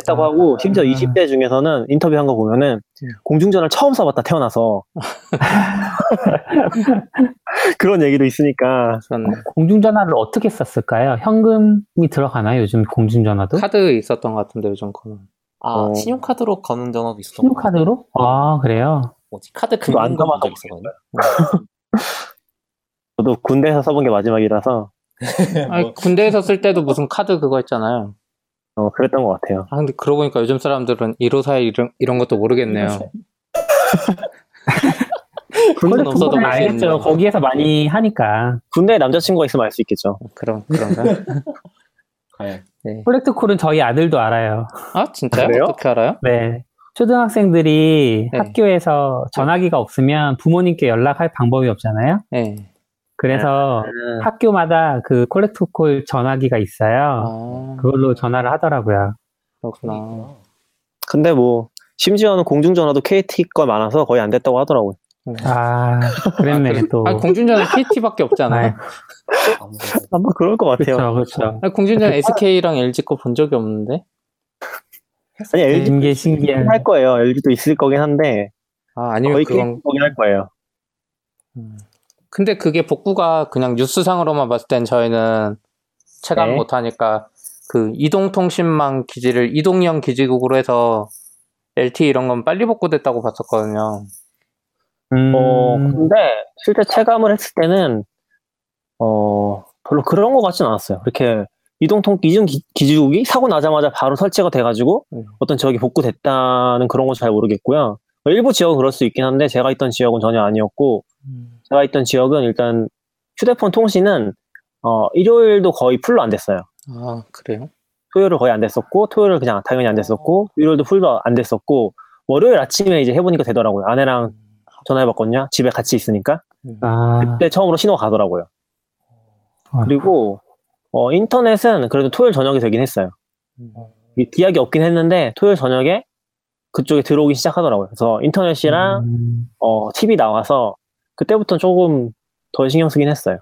Speaker 4: 했다고
Speaker 3: 아.
Speaker 4: 하고, 심지어
Speaker 3: 아.
Speaker 4: 20대 중에서는 인터뷰 한 거 보면은,
Speaker 1: 음.
Speaker 4: 공중 전화를 처음 써봤다, 태어나서. 그런 얘기도 있으니까,
Speaker 1: 우선
Speaker 3: 공중 전화를 어떻게 썼을까요? 현금이 들어가나요? 요즘 공중 전화도?
Speaker 1: 카드 있었던 것 같은데 요즘 거는.
Speaker 2: 아
Speaker 4: 어.
Speaker 2: 신용카드로 거는 전화도 있었던 것 같아요.
Speaker 3: 신용카드로? 아, 그래요?
Speaker 2: 뭐지? 카드
Speaker 4: 안
Speaker 2: 금융 적
Speaker 4: 써봐서
Speaker 2: 있었거든요.
Speaker 4: 저도 군대에서 써본 게 마지막이라서,
Speaker 1: 아니,
Speaker 2: 뭐,
Speaker 1: 군대에서 쓸 때도 무슨 카드 그거 있잖아요.
Speaker 4: 어, 그랬던 것 같아요.
Speaker 1: 아 근데 그러고 보니까 요즘 사람들은 154 이런, 이런 것도 모르겠네요.
Speaker 3: 그건
Speaker 1: 없어도
Speaker 3: 알겠죠. 거기에서 많이 하니까.
Speaker 4: 군대에 남자친구가 있으면 알 수 있겠죠.
Speaker 1: 그런 그런가?
Speaker 2: 과연
Speaker 3: 콜렉트콜은 저희 아들도 알아요.
Speaker 1: 아 진짜요?
Speaker 4: 그래요?
Speaker 1: 어떻게 알아요?
Speaker 3: 네. 초등학생들이
Speaker 1: 네.
Speaker 3: 학교에서 전화기가 없으면 부모님께 연락할 방법이 없잖아요.
Speaker 1: 네.
Speaker 3: 그래서
Speaker 4: 음.
Speaker 3: 학교마다 그 콜렉트콜 전화기가 있어요.
Speaker 1: 아
Speaker 3: 그걸로 전화를 하더라고요.
Speaker 1: 그렇구나.
Speaker 4: 근데 뭐, 심지어는 공중전화도 KT 거 많아서 거의 안 됐다고 하더라고요.
Speaker 3: 아, 그랬네, 또.
Speaker 1: 아 공중전화 KT밖에 없잖아요.
Speaker 3: 네.
Speaker 4: 아마 그럴 것 같아요.
Speaker 3: 그렇죠, 그렇죠.
Speaker 1: 아니, 공중전화 SK랑 LG 거 본 적이 없는데.
Speaker 4: 아니, LG
Speaker 3: 신기해, 신기해.
Speaker 4: 할 거예요. LG도 있을 거긴 한데,
Speaker 1: 아 아니면
Speaker 4: 거의
Speaker 1: 그건
Speaker 4: 거긴 할 거예요.
Speaker 1: 음. 근데 그게 복구가 그냥 뉴스상으로만 봤을 땐 저희는 체감
Speaker 4: 네.
Speaker 1: 못하니까 그 이동통신망 기지를 이동형 기지국으로 해서 LTE 이런 건 빨리 복구됐다고 봤었거든요.
Speaker 3: 음,
Speaker 4: 어, 근데 실제 체감을 했을 때는, 어, 별로 그런 것 같진 않았어요. 이렇게 이동통, 이중 기- 기지국이 사고 나자마자 바로 설치가 돼가지고
Speaker 1: 음.
Speaker 4: 어떤 지역이 복구됐다는 그런 건 잘 모르겠고요. 일부 지역은 그럴 수 있긴 한데 제가 있던 지역은 전혀 아니었고, 제가 있던 지역은 일단 휴대폰 통신은 어, 일요일도 거의 풀로 안 됐어요.
Speaker 1: 아 그래요?
Speaker 4: 토요일은 거의 안 됐었고, 토요일은 그냥 당연히 안 됐었고, 일요일도 풀도 안 됐었고, 월요일 아침에 이제 해보니까 되더라고요. 아내랑 전화해봤거든요. 집에 같이 있으니까.
Speaker 3: 아,
Speaker 4: 그때 처음으로 신호가 가더라고요.
Speaker 3: 아.
Speaker 4: 그리고 어, 인터넷은 그래도 토요일 저녁에 되긴 했어요. 이 기약이 없긴 했는데 토요일 저녁에 그쪽에 들어오기 시작하더라고요. 그래서 인터넷이랑
Speaker 3: 음,
Speaker 4: 어, TV 나와서 그때부터 조금 더 신경 쓰긴 했어요.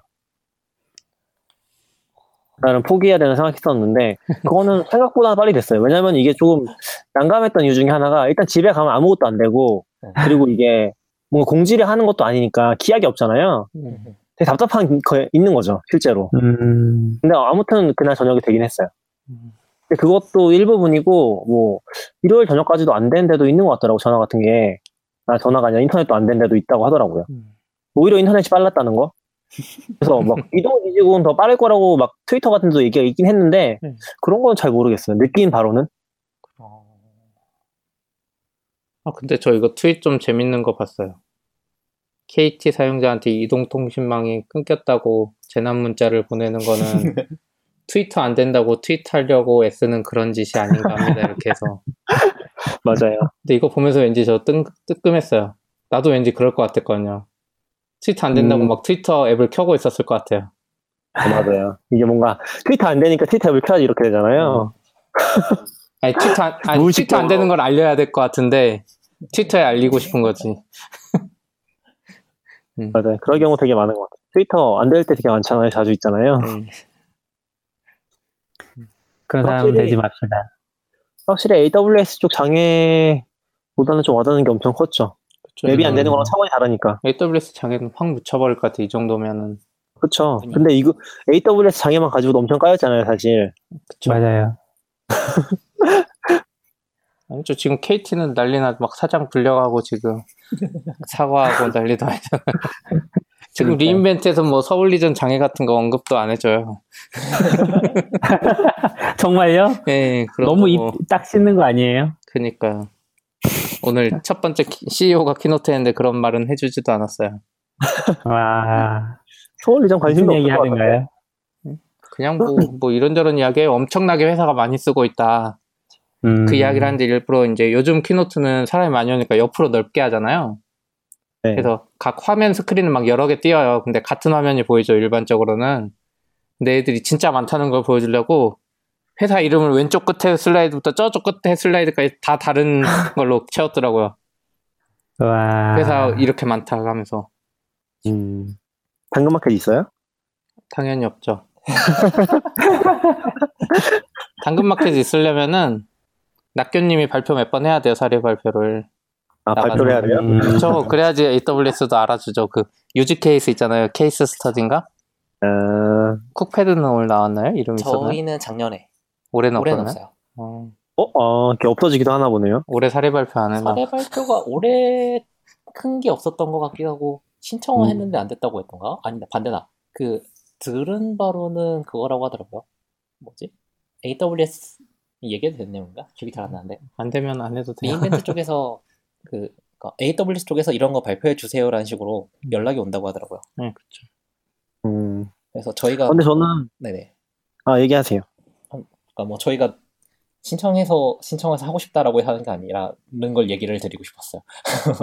Speaker 4: 나는 포기해야 되는 생각했었는데 그거는 생각보다 빨리 됐어요. 왜냐면 이게 조금 난감했던 이유 중에 하나가 일단 집에 가면 아무것도 안 되고 그리고 이게 뭔가 공지를 하는 것도 아니니까 기약이 없잖아요. 되게 답답한 거 있는 거죠, 실제로.
Speaker 3: 음,
Speaker 4: 근데 아무튼 그날 저녁에 되긴 했어요. 근데 그것도 일부분이고, 뭐, 일요일 저녁까지도 안 되는 데도 있는 것 같더라고, 전화 같은 게. 아, 전화가 아니라 인터넷도 안 되는 데도 있다고 하더라고요. 오히려 인터넷이 빨랐다는 거? 그래서 막 이동 기지국은 더 빠를 거라고 막 트위터 같은 데도 얘기가 있긴 했는데,
Speaker 1: 네.
Speaker 4: 그런 건 잘 모르겠어요. 느낀 바로는.
Speaker 1: 아 근데 저 이거 트윗 좀 재밌는 거 봤어요. KT 사용자한테 이동통신망이 끊겼다고 재난 문자를 보내는 거는 트위터 안 된다고 트윗하려고 애쓰는 그런 짓이 아닌가 합니다. 이렇게 해서.
Speaker 4: 맞아요.
Speaker 1: 근데 이거 보면서 왠지 저 뜬, 뜨끔했어요. 나도 왠지 그럴 것 같았거든요. 트위터 안 된다고
Speaker 4: 음.
Speaker 1: 막 트위터 앱을 켜고 있었을 것 같아요.
Speaker 4: 맞아요. 이게 뭔가 트위터 안 되니까 트위터 앱을 켜야지 이렇게 되잖아요.
Speaker 1: 아니 트위터 안, 아니. 트위터 안 되는 걸 알려야 될 것 같은데 트위터에 알리고 싶은 거지.
Speaker 4: 맞아요. 그런 경우 되게 많은 것 같아요. 트위터 안 될 때 되게 많잖아요. 자주 있잖아요.
Speaker 1: 음.
Speaker 3: 그런 사람은
Speaker 4: 확실히-
Speaker 3: 되지 맙시다.
Speaker 4: 확실히 AWS 쪽 장애보다는 좀 와닿는 게 엄청 컸죠.
Speaker 1: 그쵸.
Speaker 4: 앱이 안 되는
Speaker 1: 음.
Speaker 4: 거랑 차원이 다르니까.
Speaker 1: AWS 장애는 확 묻혀버릴 것 같아. 이 정도면은.
Speaker 4: 그쵸. 근데 이거 AWS 장애만 가지고도 엄청 까였잖아요, 사실.
Speaker 1: 그쵸.
Speaker 3: 맞아요.
Speaker 1: 아니죠. 지금 KT는 난리나 막 사장 불려가고 지금 사과하고 난리도 아니잖아. 지금
Speaker 4: 그러니까요.
Speaker 1: 리인벤트에서 뭐 서울 region 장애 같은 거 언급도 안 해줘요.
Speaker 3: 정말요?
Speaker 1: 예, 그런
Speaker 3: 너무
Speaker 1: 거
Speaker 3: 입
Speaker 1: 뭐,
Speaker 3: 싹 씻는 거 아니에요?
Speaker 1: 그니까요. 오늘 첫 번째 CEO가 keynote 했는데 그런 말은 해주지도 않았어요.
Speaker 3: 와,
Speaker 4: 서울리전 관심도
Speaker 3: 무슨 얘기
Speaker 4: 없을 것 같아요.
Speaker 3: 하는가요?
Speaker 1: 그냥 뭐, 뭐 이런저런 이야기에 엄청나게 회사가 많이 쓰고 있다.
Speaker 3: 음,
Speaker 1: 그 이야기를 하는데 일부러 이제 요즘 키노트는 사람이 많이 오니까 옆으로 넓게 하잖아요.
Speaker 4: 네.
Speaker 1: 그래서 각 화면 스크린을 막 여러 개 띄어요. 근데 같은 화면이 보이죠, 일반적으로는. 근데 애들이 진짜 많다는 걸 보여주려고 회사 이름을 왼쪽 끝에 슬라이드부터 저쪽 끝에 슬라이드까지 다 다른 걸로 채웠더라고요.
Speaker 3: 와,
Speaker 1: 회사 이렇게 많다 하면서.
Speaker 4: 음. 당근마켓 있어요?
Speaker 1: 당연히 없죠. 당근마켓 있으려면은 낙교님이 발표 몇 번 해야 돼요, 사례 발표를.
Speaker 4: 아. 발표를 해야 돼요?
Speaker 3: 음,
Speaker 1: 그렇죠. 그래야지 AWS도 알아주죠. 그 유즈 케이스 있잖아요. 케이스 스터디인가?
Speaker 4: 아,
Speaker 1: 쿡패드는 오늘 나왔나요? 이름 있었나요?
Speaker 2: 저희는 작년에
Speaker 1: 올해는
Speaker 2: 올해는
Speaker 1: 없었나요?
Speaker 2: 없어요.
Speaker 1: 어,
Speaker 4: 어, 어, 이렇게 없어지기도 하나 보네요.
Speaker 1: 올해 사례 발표 안 해서
Speaker 2: 사례 발표가 올해 큰 게 없었던 것 같기도 하고 신청을
Speaker 4: 음.
Speaker 2: 했는데 안 됐다고 했던가? 아니다 반대다. 그 들은 바로는 그거라고 하더라고요. 뭐지? AWS 얘기해도 되는 내용인가? 기억이 잘 안 나는데
Speaker 1: 안 되면 안 해도 돼요.
Speaker 2: 리인벤트 쪽에서 그 그러니까 AWS 쪽에서 이런 거 발표해 주세요라는 식으로 연락이 온다고 하더라고요.
Speaker 1: 네, 그렇죠.
Speaker 4: 음.
Speaker 2: 그래서 저희가
Speaker 4: 근데 저는,
Speaker 2: 네네.
Speaker 4: 아, 얘기하세요.
Speaker 2: 그러니까 뭐 저희가 신청해서 신청해서 하고 싶다라고 하는 게 아니라는 걸 얘기를 드리고 싶었어요.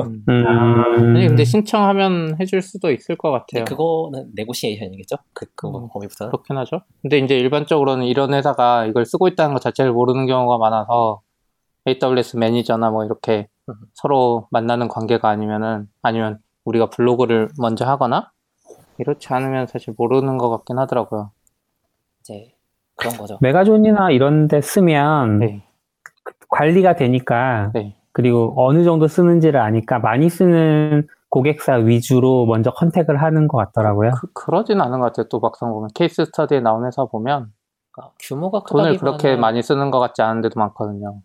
Speaker 1: 음.
Speaker 3: 음,
Speaker 1: 아니 근데 신청하면 해줄 수도 있을 것 같아요.
Speaker 2: 그거는 네고시에이션이겠죠? 그, 그
Speaker 1: 음,
Speaker 2: 범위부터는.
Speaker 1: 그렇긴 하죠. 근데 이제 일반적으로는 이런 회사가 이걸 쓰고 있다는 것 자체를 모르는 경우가 많아서 AWS 매니저나 뭐 이렇게
Speaker 2: 음.
Speaker 1: 서로 만나는 관계가 아니면은 아니면 우리가 블로그를 먼저 하거나 이렇지 않으면 사실 모르는 것 같긴 하더라고요.
Speaker 2: 이제 그런 거죠.
Speaker 3: 메가존이나 이런 데 쓰면
Speaker 1: 네,
Speaker 3: 관리가 되니까
Speaker 1: 네,
Speaker 3: 그리고 어느 정도 쓰는지를 아니까 많이 쓰는 고객사 위주로 먼저 contact을 하는 것 같더라고요.
Speaker 1: 그, 그러진 않은 것 같아요. 또 막상 보면 case study에 나온 회사 보면
Speaker 2: 그러니까 규모가
Speaker 1: 돈을 그렇게 많이 쓰는 것 같지 않은 데도 많거든요.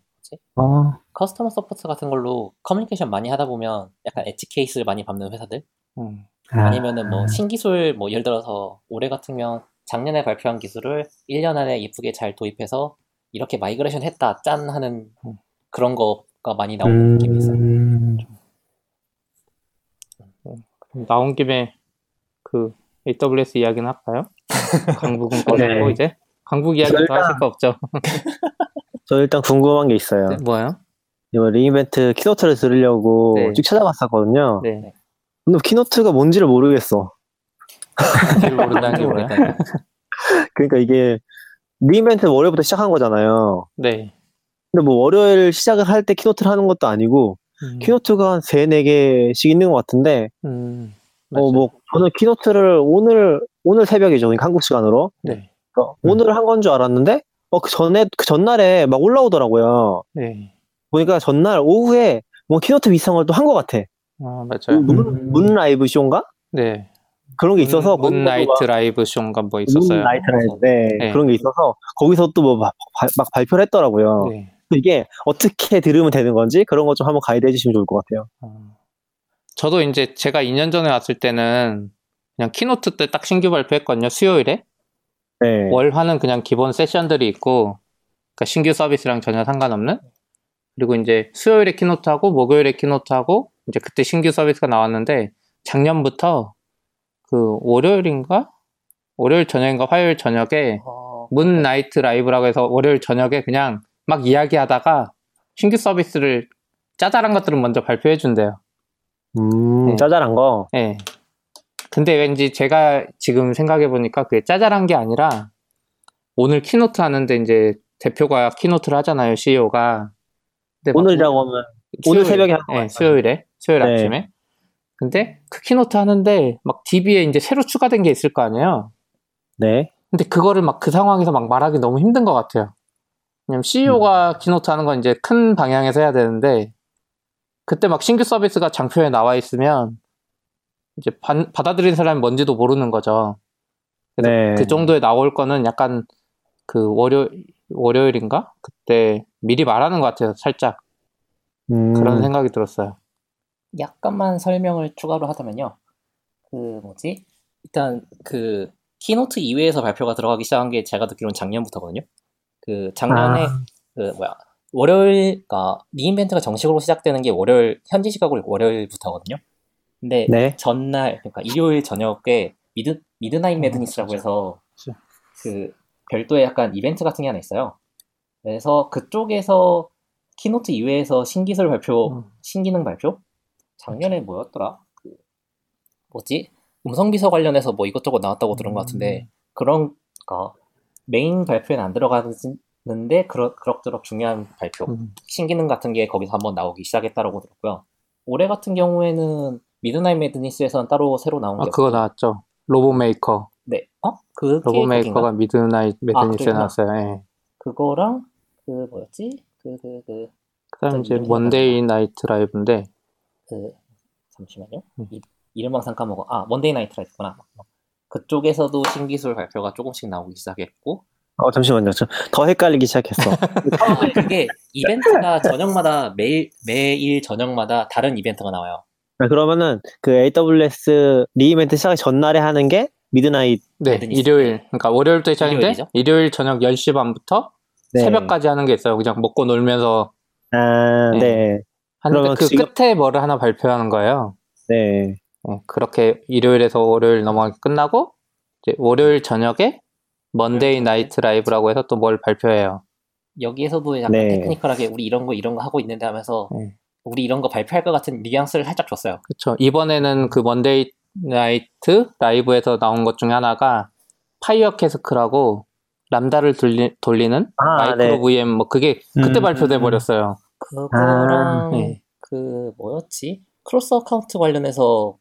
Speaker 3: 어,
Speaker 2: customer support 같은 걸로 커뮤니케이션 많이 하다 보면 약간 edge case를 많이 밟는 회사들
Speaker 1: 음,
Speaker 3: 아,
Speaker 2: 아니면은 뭐 신기술 뭐 예를 들어서 올해 같으면 작년에 발표한 기술을 1년 안에 이쁘게 잘 도입해서 이렇게 migration 했다 짠 하는
Speaker 1: 음.
Speaker 2: 그런 거가 많이 나오는 느낌이 있어요.
Speaker 3: 음,
Speaker 1: 나온 김에 그 AWS 이야기는 할까요? 강북은 끝내고
Speaker 3: 네.
Speaker 1: 이제 강북 이야기 더
Speaker 4: 일단-
Speaker 1: 하실 거 없죠?
Speaker 4: 저 일단 궁금한 게 있어요.
Speaker 1: 네, 뭐요?
Speaker 4: 이거 re:Invent keynote를 들으려고
Speaker 1: 네.
Speaker 4: 쭉 찾아봤었거든요.
Speaker 1: 네,
Speaker 4: 근데 keynote가 뭔지를 모르겠어.
Speaker 1: 잘 모른다는 게 뭐예요?
Speaker 4: 그러니까 이게 re:Invent 월요일부터 시작한 거잖아요.
Speaker 1: 네.
Speaker 4: 근데 뭐 월요일 시작을 할 때 keynote를 하는 것도 아니고
Speaker 1: 음,
Speaker 4: keynote가 한 3, 4개씩 있는 것 같은데
Speaker 1: 음,
Speaker 4: 어. 뭐 저는 keynote를 오늘 오늘 새벽이죠. 그러니까 한국 시간으로.
Speaker 1: 네,
Speaker 4: 그러니까 오늘 한 건 줄 알았는데 어, 그 전에 그 전날에 막 올라오더라고요.
Speaker 1: 네.
Speaker 4: 보니까 전날 오후에 뭐 keynote 비슷한 걸 또 한 것 같아.
Speaker 1: 아, 맞아요.
Speaker 4: Mon-,
Speaker 3: 음.
Speaker 4: Mon- live show인가?
Speaker 1: 네.
Speaker 4: 그런 게 있어서
Speaker 1: Mon-, Monday Night Live show인가 뭐 있었어요.
Speaker 4: Monday Night Live 네,
Speaker 1: 네.
Speaker 4: 그런 게 있어서 거기서 또 뭐 막 발표를 했더라고요.
Speaker 1: 네.
Speaker 4: 이게 어떻게 들으면 되는 건지 그런 거 좀 한번 가이드 해주시면 좋을 것 같아요.
Speaker 1: 어, 저도 이제 제가 2년 전에 왔을 때는 그냥 keynote 때 딱 신규 발표했거든요. 수요일에.
Speaker 4: 네.
Speaker 1: 월화는 그냥 기본 session들이 있고, 그러니까 신규 서비스랑 전혀 상관없는. 그리고 이제 수요일에 keynote하고 목요일에 keynote하고 이제 그때 신규 서비스가 나왔는데 작년부터 그 월요일인가? 월요일 저녁인가 화요일 저녁에
Speaker 2: 어,
Speaker 1: Monday Night Live라고 해서 월요일 저녁에 그냥 막 이야기하다가 신규 서비스를 짜잘한 것들은 먼저 발표해 준대요.
Speaker 4: 음,
Speaker 1: 네.
Speaker 4: 짜잘한 거.
Speaker 1: 예. 근데 왠지 제가 지금 생각해 보니까 그게 짜잘한 게 아니라 오늘 keynote 하는데 이제 대표가 keynote를 하잖아요, CEO가.
Speaker 4: 오늘이라고 하면 오늘 새벽에 한거
Speaker 1: 예,
Speaker 4: 맞아요.
Speaker 1: 수요일에, 수요일
Speaker 4: 네.
Speaker 1: 아침에. 근데 그 keynote 하는데 막 DB에 이제 새로 추가된 게 있을 거 아니에요.
Speaker 4: 네.
Speaker 1: 근데 그거를 막 그 상황에서 막 말하기 너무 힘든 것 같아요. 왜냐면 CEO가
Speaker 4: 음.
Speaker 1: keynote 하는 건 이제 큰 방향에서 해야 되는데, 그때 막 신규 서비스가 장표에 나와 있으면, 이제 반- 받아들인 사람이 뭔지도 모르는 거죠.
Speaker 4: 네.
Speaker 1: 그 정도에 나올 거는 약간 그 월요, 월요일인가? 그때 미리 말하는 것 같아요, 살짝.
Speaker 4: 음,
Speaker 1: 그런 생각이 들었어요.
Speaker 2: 약간만 설명을 추가로 하자면요. 그그 뭐지? 일단 그 keynote 이외에서 발표가 들어가기 시작한 게 제가 듣기로는 작년부터거든요. 그 작년에
Speaker 4: 아.
Speaker 2: 그 뭐야 월요일, 그러니까 re:Invent가 정식으로 시작되는 게 월요일 현지 시각으로 월요일부터거든요. 근데
Speaker 4: 네.
Speaker 2: 전날 그러니까 일요일 저녁에 Mid- Midnight Madness라고 해서.
Speaker 1: 그
Speaker 2: 별도의 약간 이벤트 같은 게 하나 있어요. 그래서 그쪽에서 keynote 이외에서 신기술 발표,
Speaker 1: 음.
Speaker 2: 신기능 발표? 작년에 뭐였더라? 그 뭐지? 음성 비서 관련해서 뭐 이것저것 나왔다고 들은 것 같은데 그런 거 메인 발표에는 안 들어가는데 그러, 그럭저럭 중요한 발표
Speaker 1: 음.
Speaker 2: 신기능 같은 게 거기서 한번 나오기 시작했다라고 들었고요. 올해 같은 경우에는 Midnight Madness에서는 따로 새로 나온
Speaker 1: 아,
Speaker 2: 게
Speaker 1: 그거 나왔죠. RoboMaker.
Speaker 2: 네, 어? 그게
Speaker 1: RoboMaker가? Midnight Madness에
Speaker 2: 그랬구나.
Speaker 1: 나왔어요. 예.
Speaker 2: 그거랑 그 뭐였지? 그 그 그 그
Speaker 1: 그 다음 이제 Monday Night Live인데
Speaker 2: 그, 잠시만요.
Speaker 1: 음.
Speaker 2: 이, 이름 항상 까먹어. 아, Monday Night Live구나. 그쪽에서도 신기술 발표가 조금씩 나오기 시작했고
Speaker 4: 어, 잠시만요. 저더 헷갈리기 시작했어.
Speaker 2: 그게 이벤트가 저녁마다 매일 매일 저녁마다 다른 이벤트가 나와요.
Speaker 4: 아, 그러면은 그 AWS re:Invent 시작 전날에 하는 게 Midnight.
Speaker 1: 네. 일요일. 그러니까 월요일부터 시작인데
Speaker 2: 일요일이죠?
Speaker 1: 일요일 저녁 10시 반부터
Speaker 4: 네.
Speaker 1: 새벽까지 하는 게 있어요. 그냥 먹고 놀면서
Speaker 4: 아,
Speaker 1: 네.
Speaker 4: 네.
Speaker 1: 하는데
Speaker 4: 그러면
Speaker 1: 그
Speaker 4: 지금-
Speaker 1: 끝에 뭐를 하나 발표하는 거예요.
Speaker 4: 네.
Speaker 1: 어, 그렇게 일요일에서 월요일 넘어가기 끝나고 이제 월요일 저녁에 Monday Night Live라고 해서 또 뭘 발표해요.
Speaker 2: 여기에서도 약간
Speaker 4: 네.
Speaker 2: technical하게 우리 이런 거 이런 거 하고 있는데 하면서
Speaker 1: 네.
Speaker 2: 우리 이런 거 발표할 것 같은 뉘앙스를 살짝 줬어요.
Speaker 1: 그렇죠. 이번에는 그 Monday Night Live에서 나온 것 중에 하나가 Firecracker라고 Lambda를 돌리, 돌리는
Speaker 4: 아,
Speaker 1: 마이크로
Speaker 4: 네.
Speaker 1: VM 뭐 그게 그때
Speaker 4: 음.
Speaker 1: 발표돼 버렸어요.
Speaker 2: 그거랑
Speaker 1: 네.
Speaker 2: 그 뭐였지? cross account 관련해서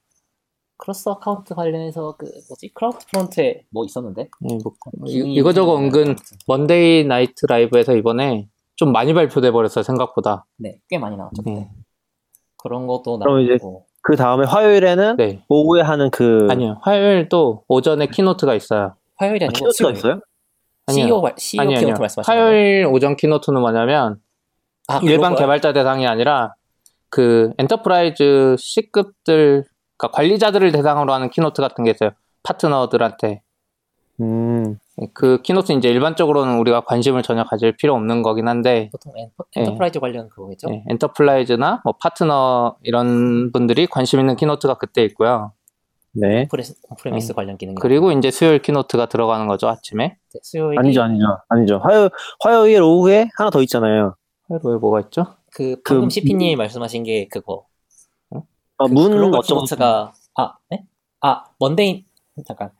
Speaker 2: cross account 관련해서 그 뭐지? CloudFront에 뭐 있었는데?
Speaker 1: 예, 뭐, 이,
Speaker 2: 기능이
Speaker 1: 이거저거 은근. Monday Night Live에서 이번에 좀 많이 발표돼 버렸어요 생각보다.
Speaker 2: 네, 꽤 많이 나왔죠.
Speaker 1: 네.
Speaker 2: 그런 것도
Speaker 4: 이제
Speaker 2: 나오고
Speaker 4: 그 다음에 화요일에는
Speaker 1: 네.
Speaker 4: 오후에 하는 그
Speaker 1: 아니요. 화요일도 오전에 keynote가 있어요.
Speaker 2: 화요일이
Speaker 4: 아,
Speaker 2: 아니고
Speaker 4: keynote가
Speaker 2: 수요일.
Speaker 4: 있어요?
Speaker 1: 아니요.
Speaker 2: CEO, 말- CEO
Speaker 1: 아니 아니요.
Speaker 2: keynote 말씀하시는 거예요?
Speaker 1: 화요일 오전 keynote는 뭐냐면
Speaker 2: 아,
Speaker 1: 일반? 개발자 대상이 아니라 그 enterprise C급들 그러니까 관리자들을 대상으로 하는 keynote 같은 게 있어요. 파트너들한테
Speaker 4: 음.
Speaker 1: 그 keynote는 이제 일반적으로는 우리가 관심을 전혀 가질 필요 없는 거긴 한데
Speaker 2: 보통 enter, enterprise 관련 그거겠죠?
Speaker 1: 예, enterprise나 뭐 파트너 이런 분들이 관심 있는 keynote가 그때 있고요.
Speaker 4: 네.
Speaker 2: 오프레스, on-premise
Speaker 1: 네.
Speaker 2: 관련 기능
Speaker 1: 그리고 이제 수요일 keynote가 들어가는 거죠 아침에.
Speaker 2: 수요일이
Speaker 4: 아니죠, 아니죠. 아니죠. 화요, 화요일 오후에 하나 더 있잖아요.
Speaker 1: 화요일에 뭐가 있죠?
Speaker 2: 그 방금
Speaker 4: 그-
Speaker 2: CP님이 말씀하신 게 그거
Speaker 4: 아, 그문
Speaker 2: 글로벌
Speaker 4: 어쩌고.
Speaker 2: keynote가 아, 네? 아 Monday 잠깐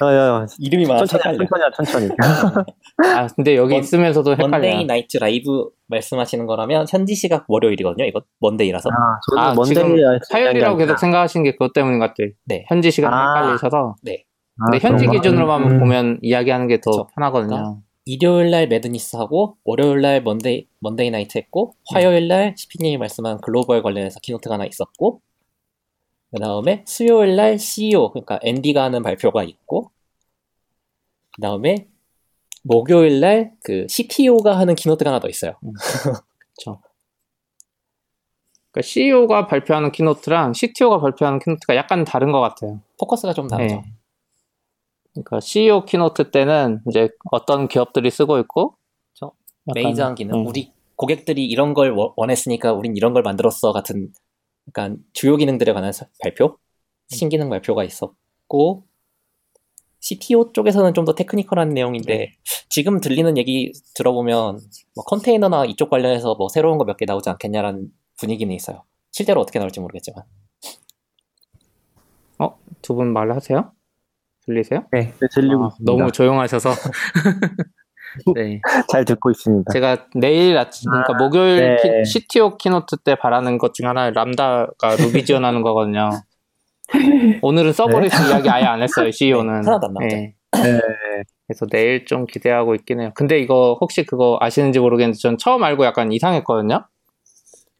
Speaker 4: 어, 어, 어.
Speaker 2: 이름이 많아서
Speaker 4: 천천히,
Speaker 2: 헷갈려.
Speaker 4: 천천히, 천천히.
Speaker 1: 아 근데 여기
Speaker 2: Mon-
Speaker 1: 있으면서도 헷갈려요.
Speaker 2: Monday Night Live 말씀하시는 거라면 현지 시각 월요일이거든요. 이거 Monday라서.
Speaker 4: 아,
Speaker 1: 아,
Speaker 4: Monday
Speaker 1: 화요일이라고. 계속 생각하시는 게 그것 때문인 것 같아요.
Speaker 2: 네.
Speaker 1: 현지 시간
Speaker 4: 아.
Speaker 1: 헷갈리셔서.
Speaker 4: 아,
Speaker 1: 근데 현지
Speaker 4: 그런가?
Speaker 1: 기준으로만
Speaker 4: 음.
Speaker 1: 보면 이야기하는 게 더. 편하거든요.
Speaker 2: 일요일 날 Madness 하고 월요일 날 Monday Monday Night 했고 화요일 날 CP님이 말씀한 글로벌 관련해서 keynote가 하나 있었고 그 다음에 수요일 날 CEO 그러니까 앤디가 하는 발표가 있고 그 다음에 목요일 날 그 CTO가 하는 keynote가 하나 더 있어요.
Speaker 1: 그러니까 CEO가 발표하는 keynote랑 CTO가 발표하는 keynote가 약간 다른 것 같아요.
Speaker 2: 포커스가 좀 다르죠.
Speaker 1: 네. 그러니까 CEO keynote 때는 이제 어떤 기업들이 쓰고 있고
Speaker 2: 메이저한 기능.
Speaker 1: 네.
Speaker 2: 우리 고객들이 이런 걸 원- 원했으니까 우린 이런 걸 만들었어 같은 약간 주요 기능들에 관한 서- 발표, 신기능 발표가 있었고 CTO 쪽에서는 좀 더 technical한 내용인데 지금 들리는 얘기 들어보면 뭐 컨테이너나 이쪽 관련해서 뭐 새로운 거 몇 개 나오지 않겠냐라는 분위기는 있어요. 실제로 어떻게 나올지 모르겠지만
Speaker 1: 두분 말하세요? 들리세요?
Speaker 4: 네, 네, 들리고
Speaker 1: 아,
Speaker 4: 있습니다.
Speaker 1: 너무 조용하셔서. 네.
Speaker 4: 잘 듣고 있습니다.
Speaker 1: 제가 내일 아침, 그러니까 목요일
Speaker 4: 네.
Speaker 1: key- CTO keynote 때 바라는 것 중 하나 Lambda가 Ruby 지원하는 거거든요. 오늘은 serverless 이야기 아예 안 했어요, CEO는.
Speaker 2: 네, 하나도 안 나왔죠.
Speaker 4: 네.
Speaker 1: 그래서 내일 좀 기대하고 있긴 해요. 근데 이거 혹시 그거 아시는지 모르겠는데 전 처음 알고 약간 이상했거든요.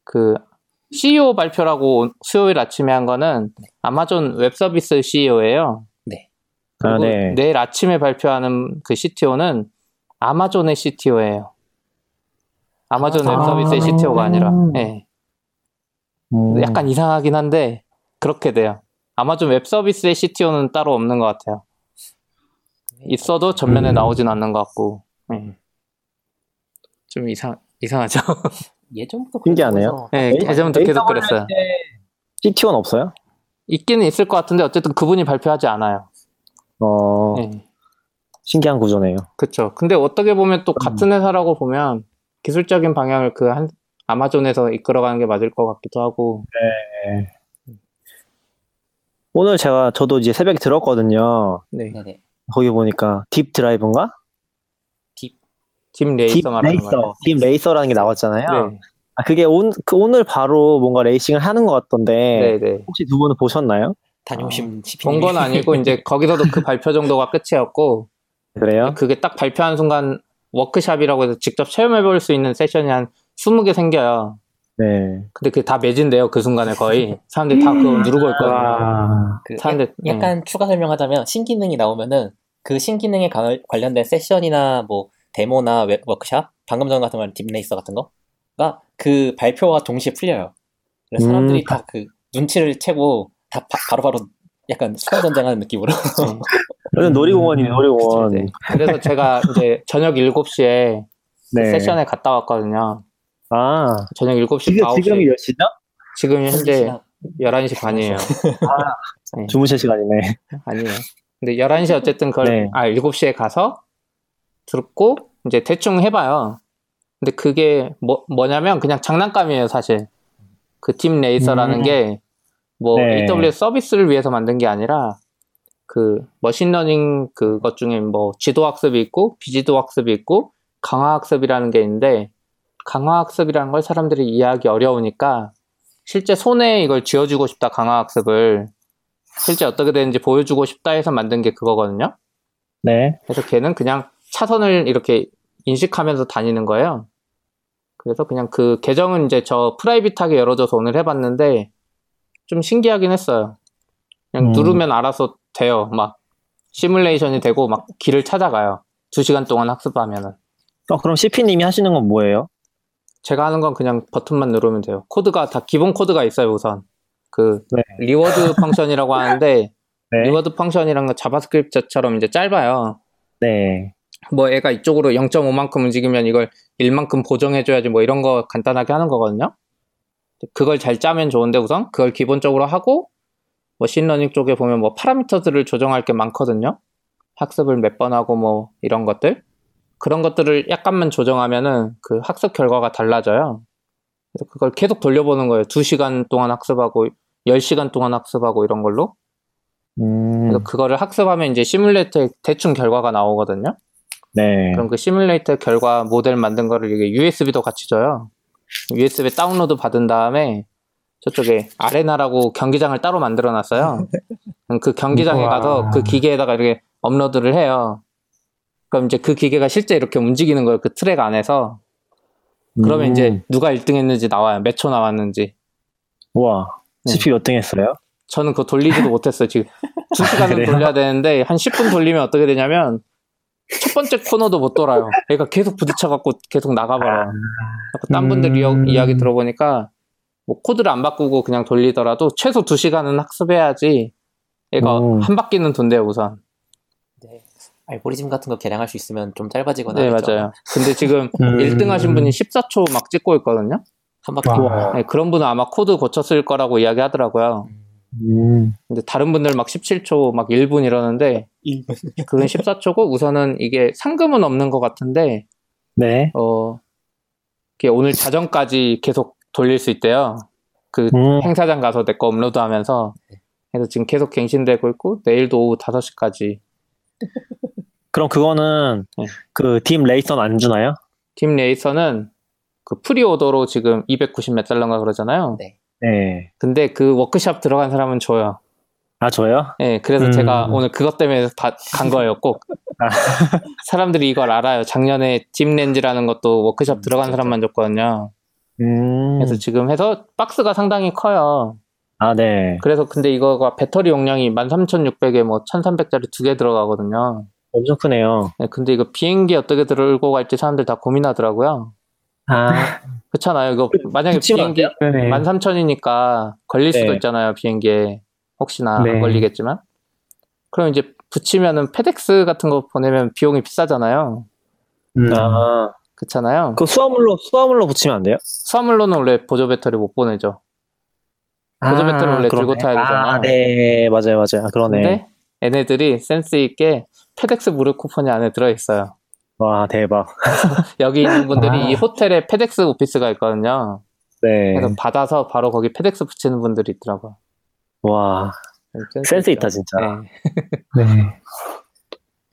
Speaker 1: 그 CEO 발표라고 수요일 아침에 한 거는 아마존 웹 서비스 CEO예요.
Speaker 4: 아,
Speaker 1: 그리고
Speaker 4: 네.
Speaker 1: 내일 아침에 발표하는 그 CTO는 아마존의 CTO예요. 아마존 웹
Speaker 2: 아.
Speaker 1: 서비스의 CTO가 아니라. 네.
Speaker 4: 음.
Speaker 1: 약간 이상하긴 한데 그렇게 돼요. 아마존 웹 서비스의 CTO는 따로 없는 것 같아요. 있어도 전면에
Speaker 3: 음.
Speaker 1: 나오진 않는 것 같고. 네. 좀 이상 이상하죠.
Speaker 2: 예전부터
Speaker 4: 신기하네요.
Speaker 1: 네, 예전부터 계속 그랬어요.
Speaker 4: CTO는 없어요?
Speaker 1: 있기는 있을 것 같은데 어쨌든 그분이 발표하지 않아요.
Speaker 4: 어,
Speaker 1: 네.
Speaker 4: 신기한 구조네요.
Speaker 1: 그렇죠. 근데 어떻게 보면
Speaker 4: 음.
Speaker 1: 또 같은 회사라고 보면 기술적인 방향을 그 한 아마존에서 이끌어가는 게 맞을 것 같기도 하고.
Speaker 4: 오늘 제가, 저도 이제 새벽에 들었거든요.
Speaker 1: 네.
Speaker 2: 네네.
Speaker 4: 거기 보니까 Deep Drive인가?
Speaker 1: 짐DeepRacer 말하는
Speaker 4: Racer.
Speaker 1: 거예요.
Speaker 4: DeepRacer라는 게 나왔잖아요.
Speaker 1: 네.
Speaker 4: 아, 그게 온, 그 오늘 바로 뭔가 레이싱을 하는 것 같던데.
Speaker 1: 네, 네.
Speaker 4: 혹시 두 분은 보셨나요?
Speaker 2: 다녀오신 CP
Speaker 1: 본건 아니고 이제 거기서도 그 발표 정도가 끝이었고
Speaker 4: 그래요?
Speaker 1: 그게 딱 발표한 순간 워크샵이라고 해서 직접 체험해 볼 수 있는 세션이 한 20개 생겨요.
Speaker 4: 네.
Speaker 1: 근데 그게 다 매진돼요. 그 순간에 거의. 사람들이 다 그거 누르고 있거든요.
Speaker 3: 와.
Speaker 2: 그
Speaker 1: 사람들 네.
Speaker 2: 약간 추가 설명하자면 신기능이 나오면은 그 신기능에 관- 관련된 세션이나 뭐 데모나 웹- 워크샵 방금 전 같은 건 DeepRacer 같은 거가 그 발표와 동시에 풀려요. 그래서 사람들이
Speaker 4: 음.
Speaker 2: 다그 눈치를 채고 다 바, 바로바로 약간 수강 전쟁하는 느낌으로
Speaker 4: 여기는 놀이공원이에요, 놀이공원.
Speaker 1: 네. 그래서 제가 이제 저녁 7시에
Speaker 4: 네.
Speaker 1: 세션에 갔다 왔거든요.
Speaker 4: 아,
Speaker 1: 저녁 7시,
Speaker 4: 지금,
Speaker 1: 9시.
Speaker 4: 지금이 몇 시죠?
Speaker 1: 지금 현재 11시 반이에요.
Speaker 4: 주무실 시간이네.
Speaker 1: 아니에요. 근데 11시 어쨌든 그걸,
Speaker 4: 네.
Speaker 1: 아, 7시에 가서 듣고 이제 대충 해봐요. 근데 그게 뭐, 뭐냐면 그냥 장난감이에요, 사실. 그 DeepRacer라는
Speaker 4: 음.
Speaker 1: 게 뭐
Speaker 4: 네.
Speaker 1: AWS 서비스를 위해서 만든 게 아니라 그 machine learning 그것 중에 뭐 지도 학습이 있고 비지도 학습이 있고 강화 학습이라는 게 있는데 강화 학습이라는 걸 사람들이 이해하기 어려우니까 실제 손에 이걸 쥐어주고 싶다 강화 학습을 실제 어떻게 되는지 보여주고 싶다 해서 만든 게 그거거든요.
Speaker 4: 네.
Speaker 1: 그래서 걔는 그냥 차선을 이렇게 인식하면서 다니는 거예요. 그래서 그냥 그 계정은 이제 저 프라이빗하게 열어줘서 오늘 해봤는데 좀 신기하긴 했어요. 그냥
Speaker 4: 음.
Speaker 1: 누르면 알아서 돼요. 막 시뮬레이션이 되고 막 길을 찾아가요. 두 시간 동안 학습하면은.
Speaker 4: 어, 그럼 CP님이 하시는 건 뭐예요?
Speaker 1: 제가 하는 건 그냥 버튼만 누르면 돼요. 코드가 다 기본 코드가 있어요, 우선. 그
Speaker 4: 네.
Speaker 1: reward function이라고 하는데
Speaker 4: 네.
Speaker 1: reward function이란 건 JavaScript처럼 이제 짧아요.
Speaker 4: 네.
Speaker 1: 뭐 애가 이쪽으로 0.5만큼 움직이면 이걸 1만큼 보정해줘야지 뭐 이런 거 간단하게 하는 거거든요. 그걸 잘 짜면 좋은데 우선 그걸 기본적으로 하고 machine learning 쪽에 보면 뭐 파라미터들을 조정할 게 많거든요. 학습을 몇 번 하고 뭐 이런 것들 그런 것들을 약간만 조정하면은 그 학습 결과가 달라져요. 그래서 그걸 계속 돌려보는 거예요. 2시간 동안 학습하고 10시간 동안 학습하고 이런 걸로.
Speaker 4: 음,
Speaker 1: 그래서 그거를 학습하면 이제 시뮬레이터에 대충 결과가 나오거든요.
Speaker 4: 네.
Speaker 1: 그럼 그 시뮬레이터 결과 모델 만든 거를 이게 USB도 같이 줘요. USB 다운로드 받은 다음에 저쪽에 아레나라고 경기장을 따로 만들어 놨어요. 그 경기장에. 가서 그 기계에다가 이렇게 업로드를 해요. 그럼 이제 그 기계가 실제 이렇게 움직이는 거예요. 그 트랙 안에서. 그러면
Speaker 4: 음,
Speaker 1: 이제 누가 1등 했는지 나와요. 몇 초 나왔는지.
Speaker 4: 우와.
Speaker 1: 네.
Speaker 4: CP 몇등 했어요?
Speaker 1: 저는 그거 돌리지도 못했어요. 지금 2시간을
Speaker 4: 그래요?
Speaker 1: 돌려야 되는데 한 10분 돌리면 어떻게 되냐면 첫 번째 코너도 못 돌아요. 얘가 계속 부딪혀갖고 계속 나가버려요. 그래서 딴 분들 이야-
Speaker 3: 음.
Speaker 1: 이야기 들어보니까 뭐 코드를 안 바꾸고 그냥 돌리더라도 최소 2시간은 학습해야지 얘가
Speaker 4: 음.
Speaker 1: 한 바퀴는 돈대요 우선.
Speaker 2: 네. 알고리즘 같은 거 개량할 수 있으면 좀 짧아지거나
Speaker 1: 네
Speaker 2: 하겠죠.
Speaker 1: 맞아요. 근데 지금
Speaker 3: 음.
Speaker 1: 1등 하신 분이 14초 막 찍고 있거든요.
Speaker 2: 한 바퀴
Speaker 3: 와.
Speaker 1: 네, 그런 분은 아마 코드 고쳤을 거라고 이야기 하더라고요.
Speaker 4: 음,
Speaker 1: 근데 다른 분들 막 17초 막 1분 이러는데 그건 14초고 우선은 이게 상금은 없는 것 같은데
Speaker 4: 네.
Speaker 1: 어 이게 오늘 자정까지 계속 돌릴 수 있대요. 그
Speaker 4: 음,
Speaker 1: 행사장 가서 내 거 업로드하면서 그래서 지금 계속 갱신되고 있고 내일도 오후 5시까지
Speaker 4: 그럼 그거는
Speaker 1: 네.
Speaker 4: 그 DeepRacer는 안 주나요?
Speaker 1: DeepRacer는 그 preorder로 지금 290몇 달러인가 그러잖아요.
Speaker 2: 네.
Speaker 4: 네.
Speaker 1: 근데 그 워크샵 들어간 사람은 줘요.
Speaker 4: 아, 저요?
Speaker 1: 예, 그래서
Speaker 3: 음.
Speaker 1: 제가 오늘 그것 때문에 다간 거예요, 꼭.
Speaker 4: 아.
Speaker 1: 사람들이 이걸 알아요. 작년에 DeepLens라는 것도 워크샵
Speaker 2: 음,
Speaker 1: 들어간. 사람만 줬거든요.
Speaker 4: 음,
Speaker 1: 그래서 지금 해서 박스가 상당히 커요.
Speaker 4: 아, 네.
Speaker 1: 그래서 근데 이거가 배터리 용량이 13,600에 뭐 1,300짜리 두 개 들어가거든요.
Speaker 4: 엄청 크네요.
Speaker 1: 네, 근데 이거 비행기 어떻게 들고 갈지 사람들 다 고민하더라고요.
Speaker 4: 아,
Speaker 1: 그렇잖아요. 이거 만약에 비행기
Speaker 3: 그러네.
Speaker 1: 13,000이니까 걸릴 수도
Speaker 4: 네.
Speaker 1: 있잖아요, 비행기에. 혹시나
Speaker 3: 네.
Speaker 1: 안 걸리겠지만. 그럼 이제 붙이면은 페덱스 같은 거 보내면 비용이 비싸잖아요.
Speaker 3: 음.
Speaker 4: 아,
Speaker 1: 그렇잖아요.
Speaker 4: 그 수화물로 수화물로 붙이면 안 돼요?
Speaker 1: 수화물로는 원래 보조 배터리 못 보내죠. 보조 배터리 원래 들고 타야 되잖아요.
Speaker 4: 아, 네, 맞아요, 맞아요. 아, 그러네.
Speaker 1: 근데 얘네들이 센스 있게 FedEx 무료 쿠폰이 안에 들어 있어요.
Speaker 4: 와, 대박.
Speaker 1: 여기 있는 분들이
Speaker 3: 아.
Speaker 1: 이 호텔에 FedEx Office가 있거든요.
Speaker 4: 네.
Speaker 1: 그래서 받아서 바로 거기 FedEx 붙이는 분들이 있더라고요.
Speaker 4: 와, 센스 있다, 진짜.
Speaker 1: 네.
Speaker 3: 네.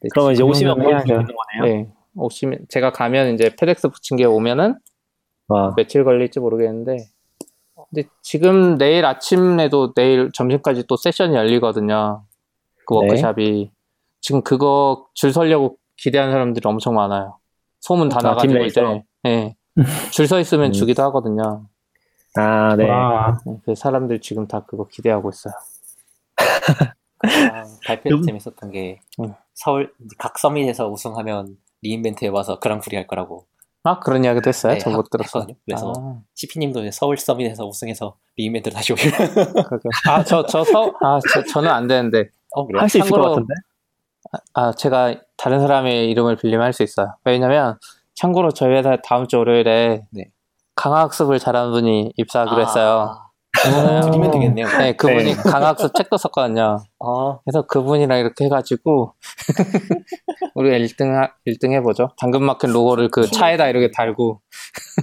Speaker 1: 네,
Speaker 4: 그러면 이제 오시면
Speaker 3: 해야죠.
Speaker 4: 거네요.
Speaker 1: 네. 오시면 제가 가면 이제 FedEx 붙인 게 오면은
Speaker 4: 와,
Speaker 1: 며칠 걸릴지 모르겠는데 근데 지금 내일 아침에도 내일 점심까지 또 세션이 열리거든요. 그
Speaker 4: 네.
Speaker 1: 워크샵이 지금 그거 줄 서려고 기대하는 사람들이 엄청 많아요. 소문 다
Speaker 4: 아,
Speaker 1: 나가지고
Speaker 4: 팀
Speaker 1: 이제
Speaker 4: 내에서?
Speaker 1: 예. 줄서 있으면
Speaker 4: 음.
Speaker 1: 주기도 하거든요.
Speaker 4: 아, 네.
Speaker 3: 와.
Speaker 1: 네, 그 사람들 지금 다 그거 기대하고 있어요.
Speaker 2: 아, 발표
Speaker 4: 음.
Speaker 2: 재밌었던 게
Speaker 1: 응.
Speaker 2: 서울 각 서밋에서 우승하면 리인벤트에 와서 그랑프리 할 거라고
Speaker 1: 아 그런 이야기도 했어요?
Speaker 2: 네,
Speaker 1: 저못
Speaker 2: 하-
Speaker 1: 들었어요.
Speaker 2: 했거든요. 그래서
Speaker 1: 아,
Speaker 2: CP님도 서울 서밋에서 우승해서 리인벤트를 다시 오길.
Speaker 1: 그러게요. 아, 저, 저, 서, 아, 저, 저는 안 되는데.
Speaker 2: 어 그래?
Speaker 4: 할수 있을 것 같은데?
Speaker 1: 아, 제가 다른 사람의 이름을 빌리면 할 수 있어요. 왜냐면, 참고로 저희 회사 다음 주 월요일에
Speaker 2: 네.
Speaker 1: 강화학습을 잘하는 분이 입사하기로 했어요.
Speaker 2: 아, 드리면 되겠네요.
Speaker 1: 네, 그분이
Speaker 4: 네.
Speaker 1: 강화학습 책도 썼거든요.
Speaker 2: 아,
Speaker 1: 그래서 그분이랑 이렇게 해가지고, 우리가 1등, 하, 1등 해보죠. 당근마켓 로고를 그 차에다 이렇게 달고,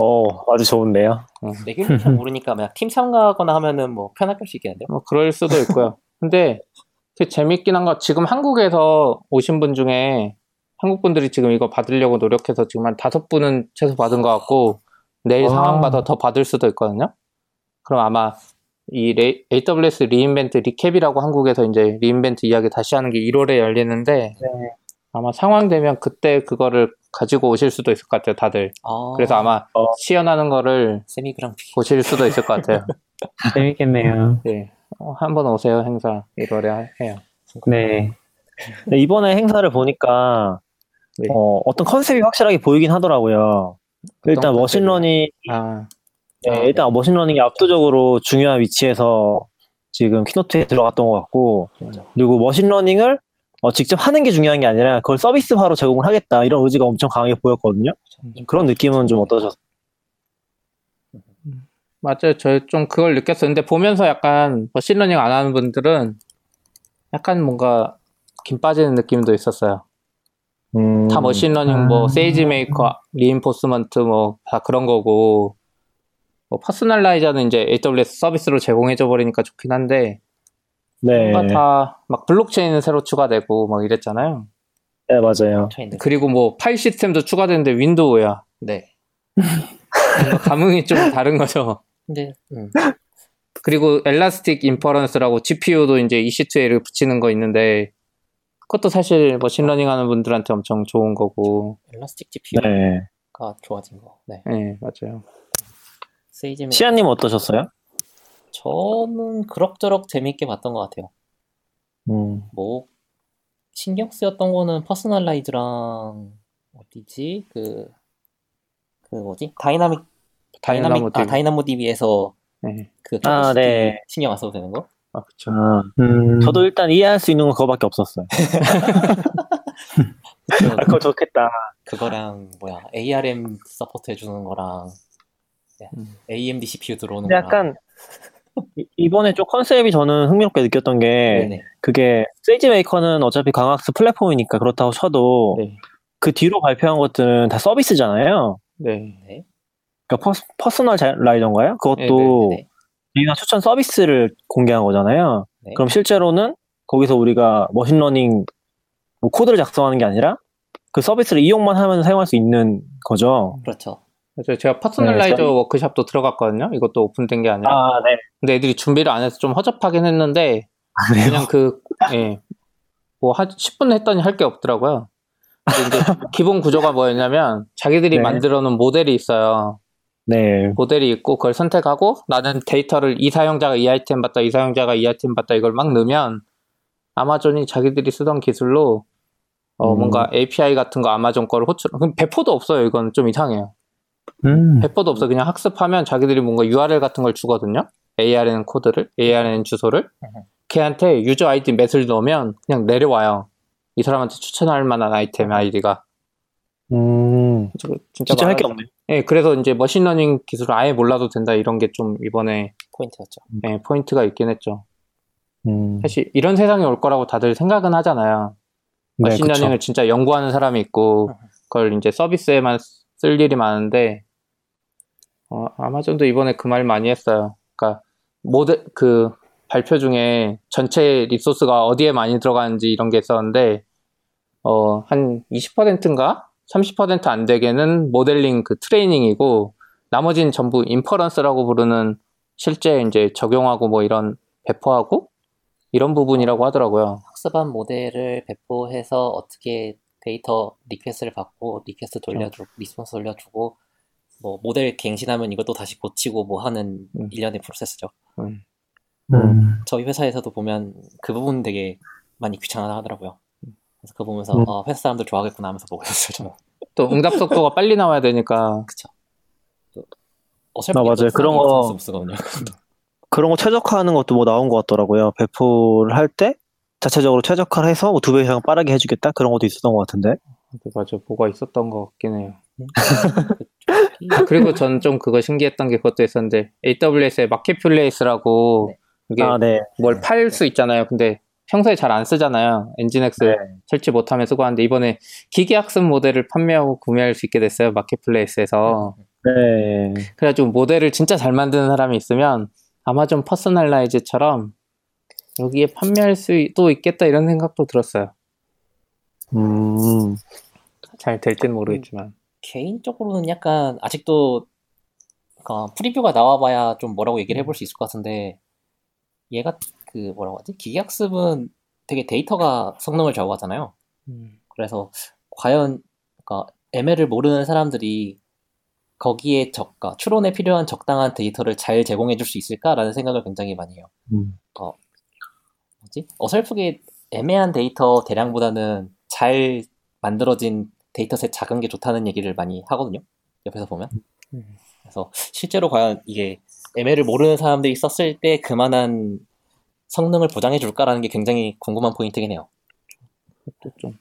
Speaker 4: 어, 아주 좋은데요.
Speaker 2: 내기를 잘 모르니까 그냥 팀 참가하거나 하면은 뭐 편하게 할 수 있겠는데요?
Speaker 1: 뭐 그럴 수도 있고요. 근데 그 재밌긴 한거 지금 한국에서 오신 분 중에 한국 분들이 지금 이거 받으려고 노력해서 지금 한 다섯 분은 최소 받은 것 같고 내일
Speaker 3: 와.
Speaker 1: 상황 봐서 더 받을 수도 있거든요. 그럼 아마 이 레- AWS re:Invent recap이라고 한국에서 이제 re:Invent 이야기 다시 하는 게 1월에 열리는데 아마 상황 되면 그때 그거를 가지고 오실 수도 있을 것 같아요, 다들.
Speaker 2: 아,
Speaker 1: 그래서 아마
Speaker 4: 어.
Speaker 1: 시연하는 거를
Speaker 2: 세미 그랑프리.
Speaker 1: 보실 수도 있을 것 같아요.
Speaker 3: 재밌겠네요.
Speaker 1: 네. 어, 한번 오세요, 행사 1월에 해요.
Speaker 3: 네.
Speaker 4: 네, 이번에 행사를 보니까
Speaker 1: 네.
Speaker 4: 어, 어떤 컨셉이 확실하게 보이긴 하더라고요. 일단 machine learning,
Speaker 1: 아,
Speaker 4: 네,
Speaker 2: 아,
Speaker 4: 일단 machine learning이 압도적으로 중요한 위치에서 지금 keynote에 들어갔던 것 같고, 그리고 machine learning을 어, 직접 하는 게 중요한 게 아니라 그걸 서비스화로 제공을 하겠다 이런 의지가 엄청 강하게 보였거든요. 그런 느낌은 좀 어떠셨어요?
Speaker 1: 맞아요. 저 좀 그걸 느꼈어요. 근데 보면서 약간 machine learning 안 하는 분들은 약간 뭔가 김 빠지는 느낌도 있었어요.
Speaker 4: 음,
Speaker 1: 다 machine learning 뭐
Speaker 3: 아.
Speaker 1: SageMaker, reinforcement 뭐 다 그런 거고 뭐 Personalize는 이제 AWS 서비스로 제공해줘 버리니까 좋긴 한데
Speaker 4: 네,
Speaker 1: 뭔가 다 막 블록체인은 새로 추가되고 막 이랬잖아요.
Speaker 4: 네 맞아요.
Speaker 1: 그리고 뭐 파일 시스템도 추가되는데 Windows야.
Speaker 2: 네.
Speaker 1: 감흥이 좀 다른 거죠.
Speaker 2: 근데 음,
Speaker 1: 그리고 Elastic Inference라고 GPU도 이제 EC2에다 붙이는 거 있는데 그것도 사실 machine learning 하는 분들한테 엄청 좋은 거고.
Speaker 2: Elastic GPU가
Speaker 4: 네.
Speaker 2: 좋아진 거. 네.
Speaker 1: 네, 맞아요.
Speaker 2: 세이지는
Speaker 4: 시아님 어떠셨어요?
Speaker 2: 저는 그럭저럭 재밌게 봤던 것 같아요.
Speaker 4: 음,
Speaker 2: 뭐 신경 쓰였던 거는 Personalize랑 어디지 그 그 뭐지
Speaker 1: dynamic dynamic Dynamo
Speaker 2: 아
Speaker 1: DB.
Speaker 2: DynamoDB에서
Speaker 1: 네.
Speaker 2: 그
Speaker 4: 아, 네.
Speaker 2: 신경 안 써도 되는 거?
Speaker 1: 아, 그쵸.
Speaker 4: 아,
Speaker 3: 음,
Speaker 4: 저도 일단 이해할 수 있는 건 그거밖에 없었어요. 아, 그거 좋겠다.
Speaker 2: 그거랑 뭐야 ARM support 해주는 거랑 네,
Speaker 1: 음.
Speaker 2: AMD CPU 들어오는 거랑
Speaker 4: 약간 이- 이번에 좀 컨셉이 저는 흥미롭게 느꼈던 게
Speaker 2: 네네
Speaker 4: 그게 SageMaker는 어차피 강화학습 플랫폼이니까 그렇다고 쳐도
Speaker 1: 네.
Speaker 4: 그 뒤로 발표한 것들은 다 서비스잖아요.
Speaker 1: 네.
Speaker 2: 네.
Speaker 4: 그러니까 Perso, Personalizer인가요? 그것도
Speaker 2: 네, 네.
Speaker 4: 개인화 추천 서비스를 공개한 거잖아요.
Speaker 2: 네.
Speaker 4: 그럼 실제로는 거기서 우리가 machine learning 뭐 코드를 작성하는 게 아니라 그 서비스를 이용만 하면 사용할 수 있는 거죠.
Speaker 2: 그렇죠.
Speaker 1: 제가 Personalizer
Speaker 4: 네,
Speaker 1: 워크샵도 들어갔거든요. 이것도 오픈된 게 아니라.
Speaker 4: 아, 네.
Speaker 1: 근데 애들이 준비를 안 해서 좀 허접하긴 했는데, 그냥 그, 예. 뭐, 한 10분 했더니 할 게 없더라고요. 근데 이제 기본 구조가 뭐였냐면, 자기들이
Speaker 4: 네.
Speaker 1: 만들어 놓은 모델이 있어요.
Speaker 4: 네.
Speaker 1: 모델이 있고, 그걸 선택하고, 나는 데이터를 이 사용자가 이 아이템 봤다, 이 사용자가 이 아이템 봤다, 이걸 막 넣으면, 아마존이 자기들이 쓰던 기술로, 어,
Speaker 4: 음.
Speaker 1: 뭔가 API 같은 거 아마존 거를 호출, 배포도 없어요. 이건 좀 이상해요.
Speaker 3: 음,
Speaker 1: 배포도 없어. 그냥 학습하면 자기들이 뭔가 URL 같은 걸 주거든요. ARN 코드를, ARN 주소를. 걔한테 user 아이디 맷을 넣으면 그냥 내려와요. 이 사람한테 추천할 만한 아이템 아이디가.
Speaker 4: 음,
Speaker 1: 저- 진짜,
Speaker 4: 진짜 할 게 없네.
Speaker 1: 예, 그래서 이제 machine learning 기술을 아예 몰라도 된다 이런 게 좀 이번에
Speaker 2: 포인트였죠.
Speaker 1: 예, 포인트가 있긴 했죠.
Speaker 4: 음,
Speaker 1: 사실 이런 세상이 올 거라고 다들 생각은 하잖아요.
Speaker 4: 네,
Speaker 1: machine learning을 진짜 연구하는 사람이 있고 그걸 이제 서비스에만 쓸 일이 많은데 어, 아마존도 이번에 그 말 많이 했어요. 그러니까 모델 그 발표 중에 전체 resource가 어디에 많이 들어가는지 이런 게 있었는데 어, 한 20%인가 30%안 되게는 모델링 그 트레이닝이고 나머지는 전부 inference라고 부르는 실제 이제 적용하고 뭐 이런 배포하고 이런 부분이라고 하더라고요.
Speaker 2: 학습한 모델을 배포해서 어떻게 데이터 리퀘스트를 받고 request 돌려주고 response 돌려주고 뭐 모델 갱신하면 이것도 다시 고치고 뭐 하는
Speaker 1: 음.
Speaker 2: 일련의 프로세스죠.
Speaker 1: 음.
Speaker 3: 음.
Speaker 2: 저희 회사에서도 보면 그 부분 되게 많이 귀찮아 하더라고요. 그래서 그거 보면서
Speaker 4: 음.
Speaker 2: 어, 회사 사람들 좋아하겠구나 하면서 보고 있었어요. 저는.
Speaker 1: 또 응답 속도가 빨리 나와야 되니까
Speaker 2: 그쵸. 또 어설프게
Speaker 4: 아, 맞아요.
Speaker 2: 또
Speaker 4: 그런 거-. 그런 거 최적화하는 것도 뭐 나온 것 같더라고요. 배포를 할 때 자체적으로 최적화를 해서 뭐 두 배 이상 빠르게 해주겠다 그런 것도 있었던 것 같은데.
Speaker 1: 맞아 뭐가 있었던 것 같긴 해요. 아, 그리고 전 좀 그거 신기했던 게 그것도 있었는데 AWS의 Marketplace라고
Speaker 2: 네.
Speaker 1: 이게
Speaker 4: 아, 네.
Speaker 1: 뭘팔 수 있잖아요. 근데 평소에 잘 안 쓰잖아요. Nginx
Speaker 4: 네.
Speaker 1: 설치 못하면 쓰고 하는데 이번에 기계학습 모델을 판매하고 구매할 수 있게 됐어요. Marketplace에서.
Speaker 4: 네.
Speaker 1: 그래가지고 모델을 진짜 잘 만드는 사람이 있으면 아마존 Personalize처럼 여기에 판매할 수도 있겠다 이런 생각도 들었어요.
Speaker 4: 음,
Speaker 1: 잘 될지는 모르겠지만.
Speaker 2: 개인적으로는 약간 아직도 그러니까 프리뷰가 나와봐야 좀 뭐라고 얘기를 해볼 수 있을 것 같은데 얘가 그 뭐라고 하지? 기계학습은 되게 데이터가 성능을 좌우하잖아요. 그래서 과연 그러니까 ML을 모르는 사람들이 거기에 적가 추론에 필요한 적당한 데이터를 잘 제공해 줄 수 있을까라는 생각을 굉장히 많이 해요.
Speaker 4: 음.
Speaker 2: 뭐지? 어설프게 애매한 데이터 대량보다는 잘 만들어진 dataset 작은 게 좋다는 얘기를 많이 하거든요. 옆에서 보면.
Speaker 1: 음.
Speaker 2: 그래서 실제로 과연 이게 ML을 모르는 사람들이 썼을 때 그만한 성능을 보장해 줄까라는 게 굉장히 궁금한 포인트긴 해요.
Speaker 1: 또 좀,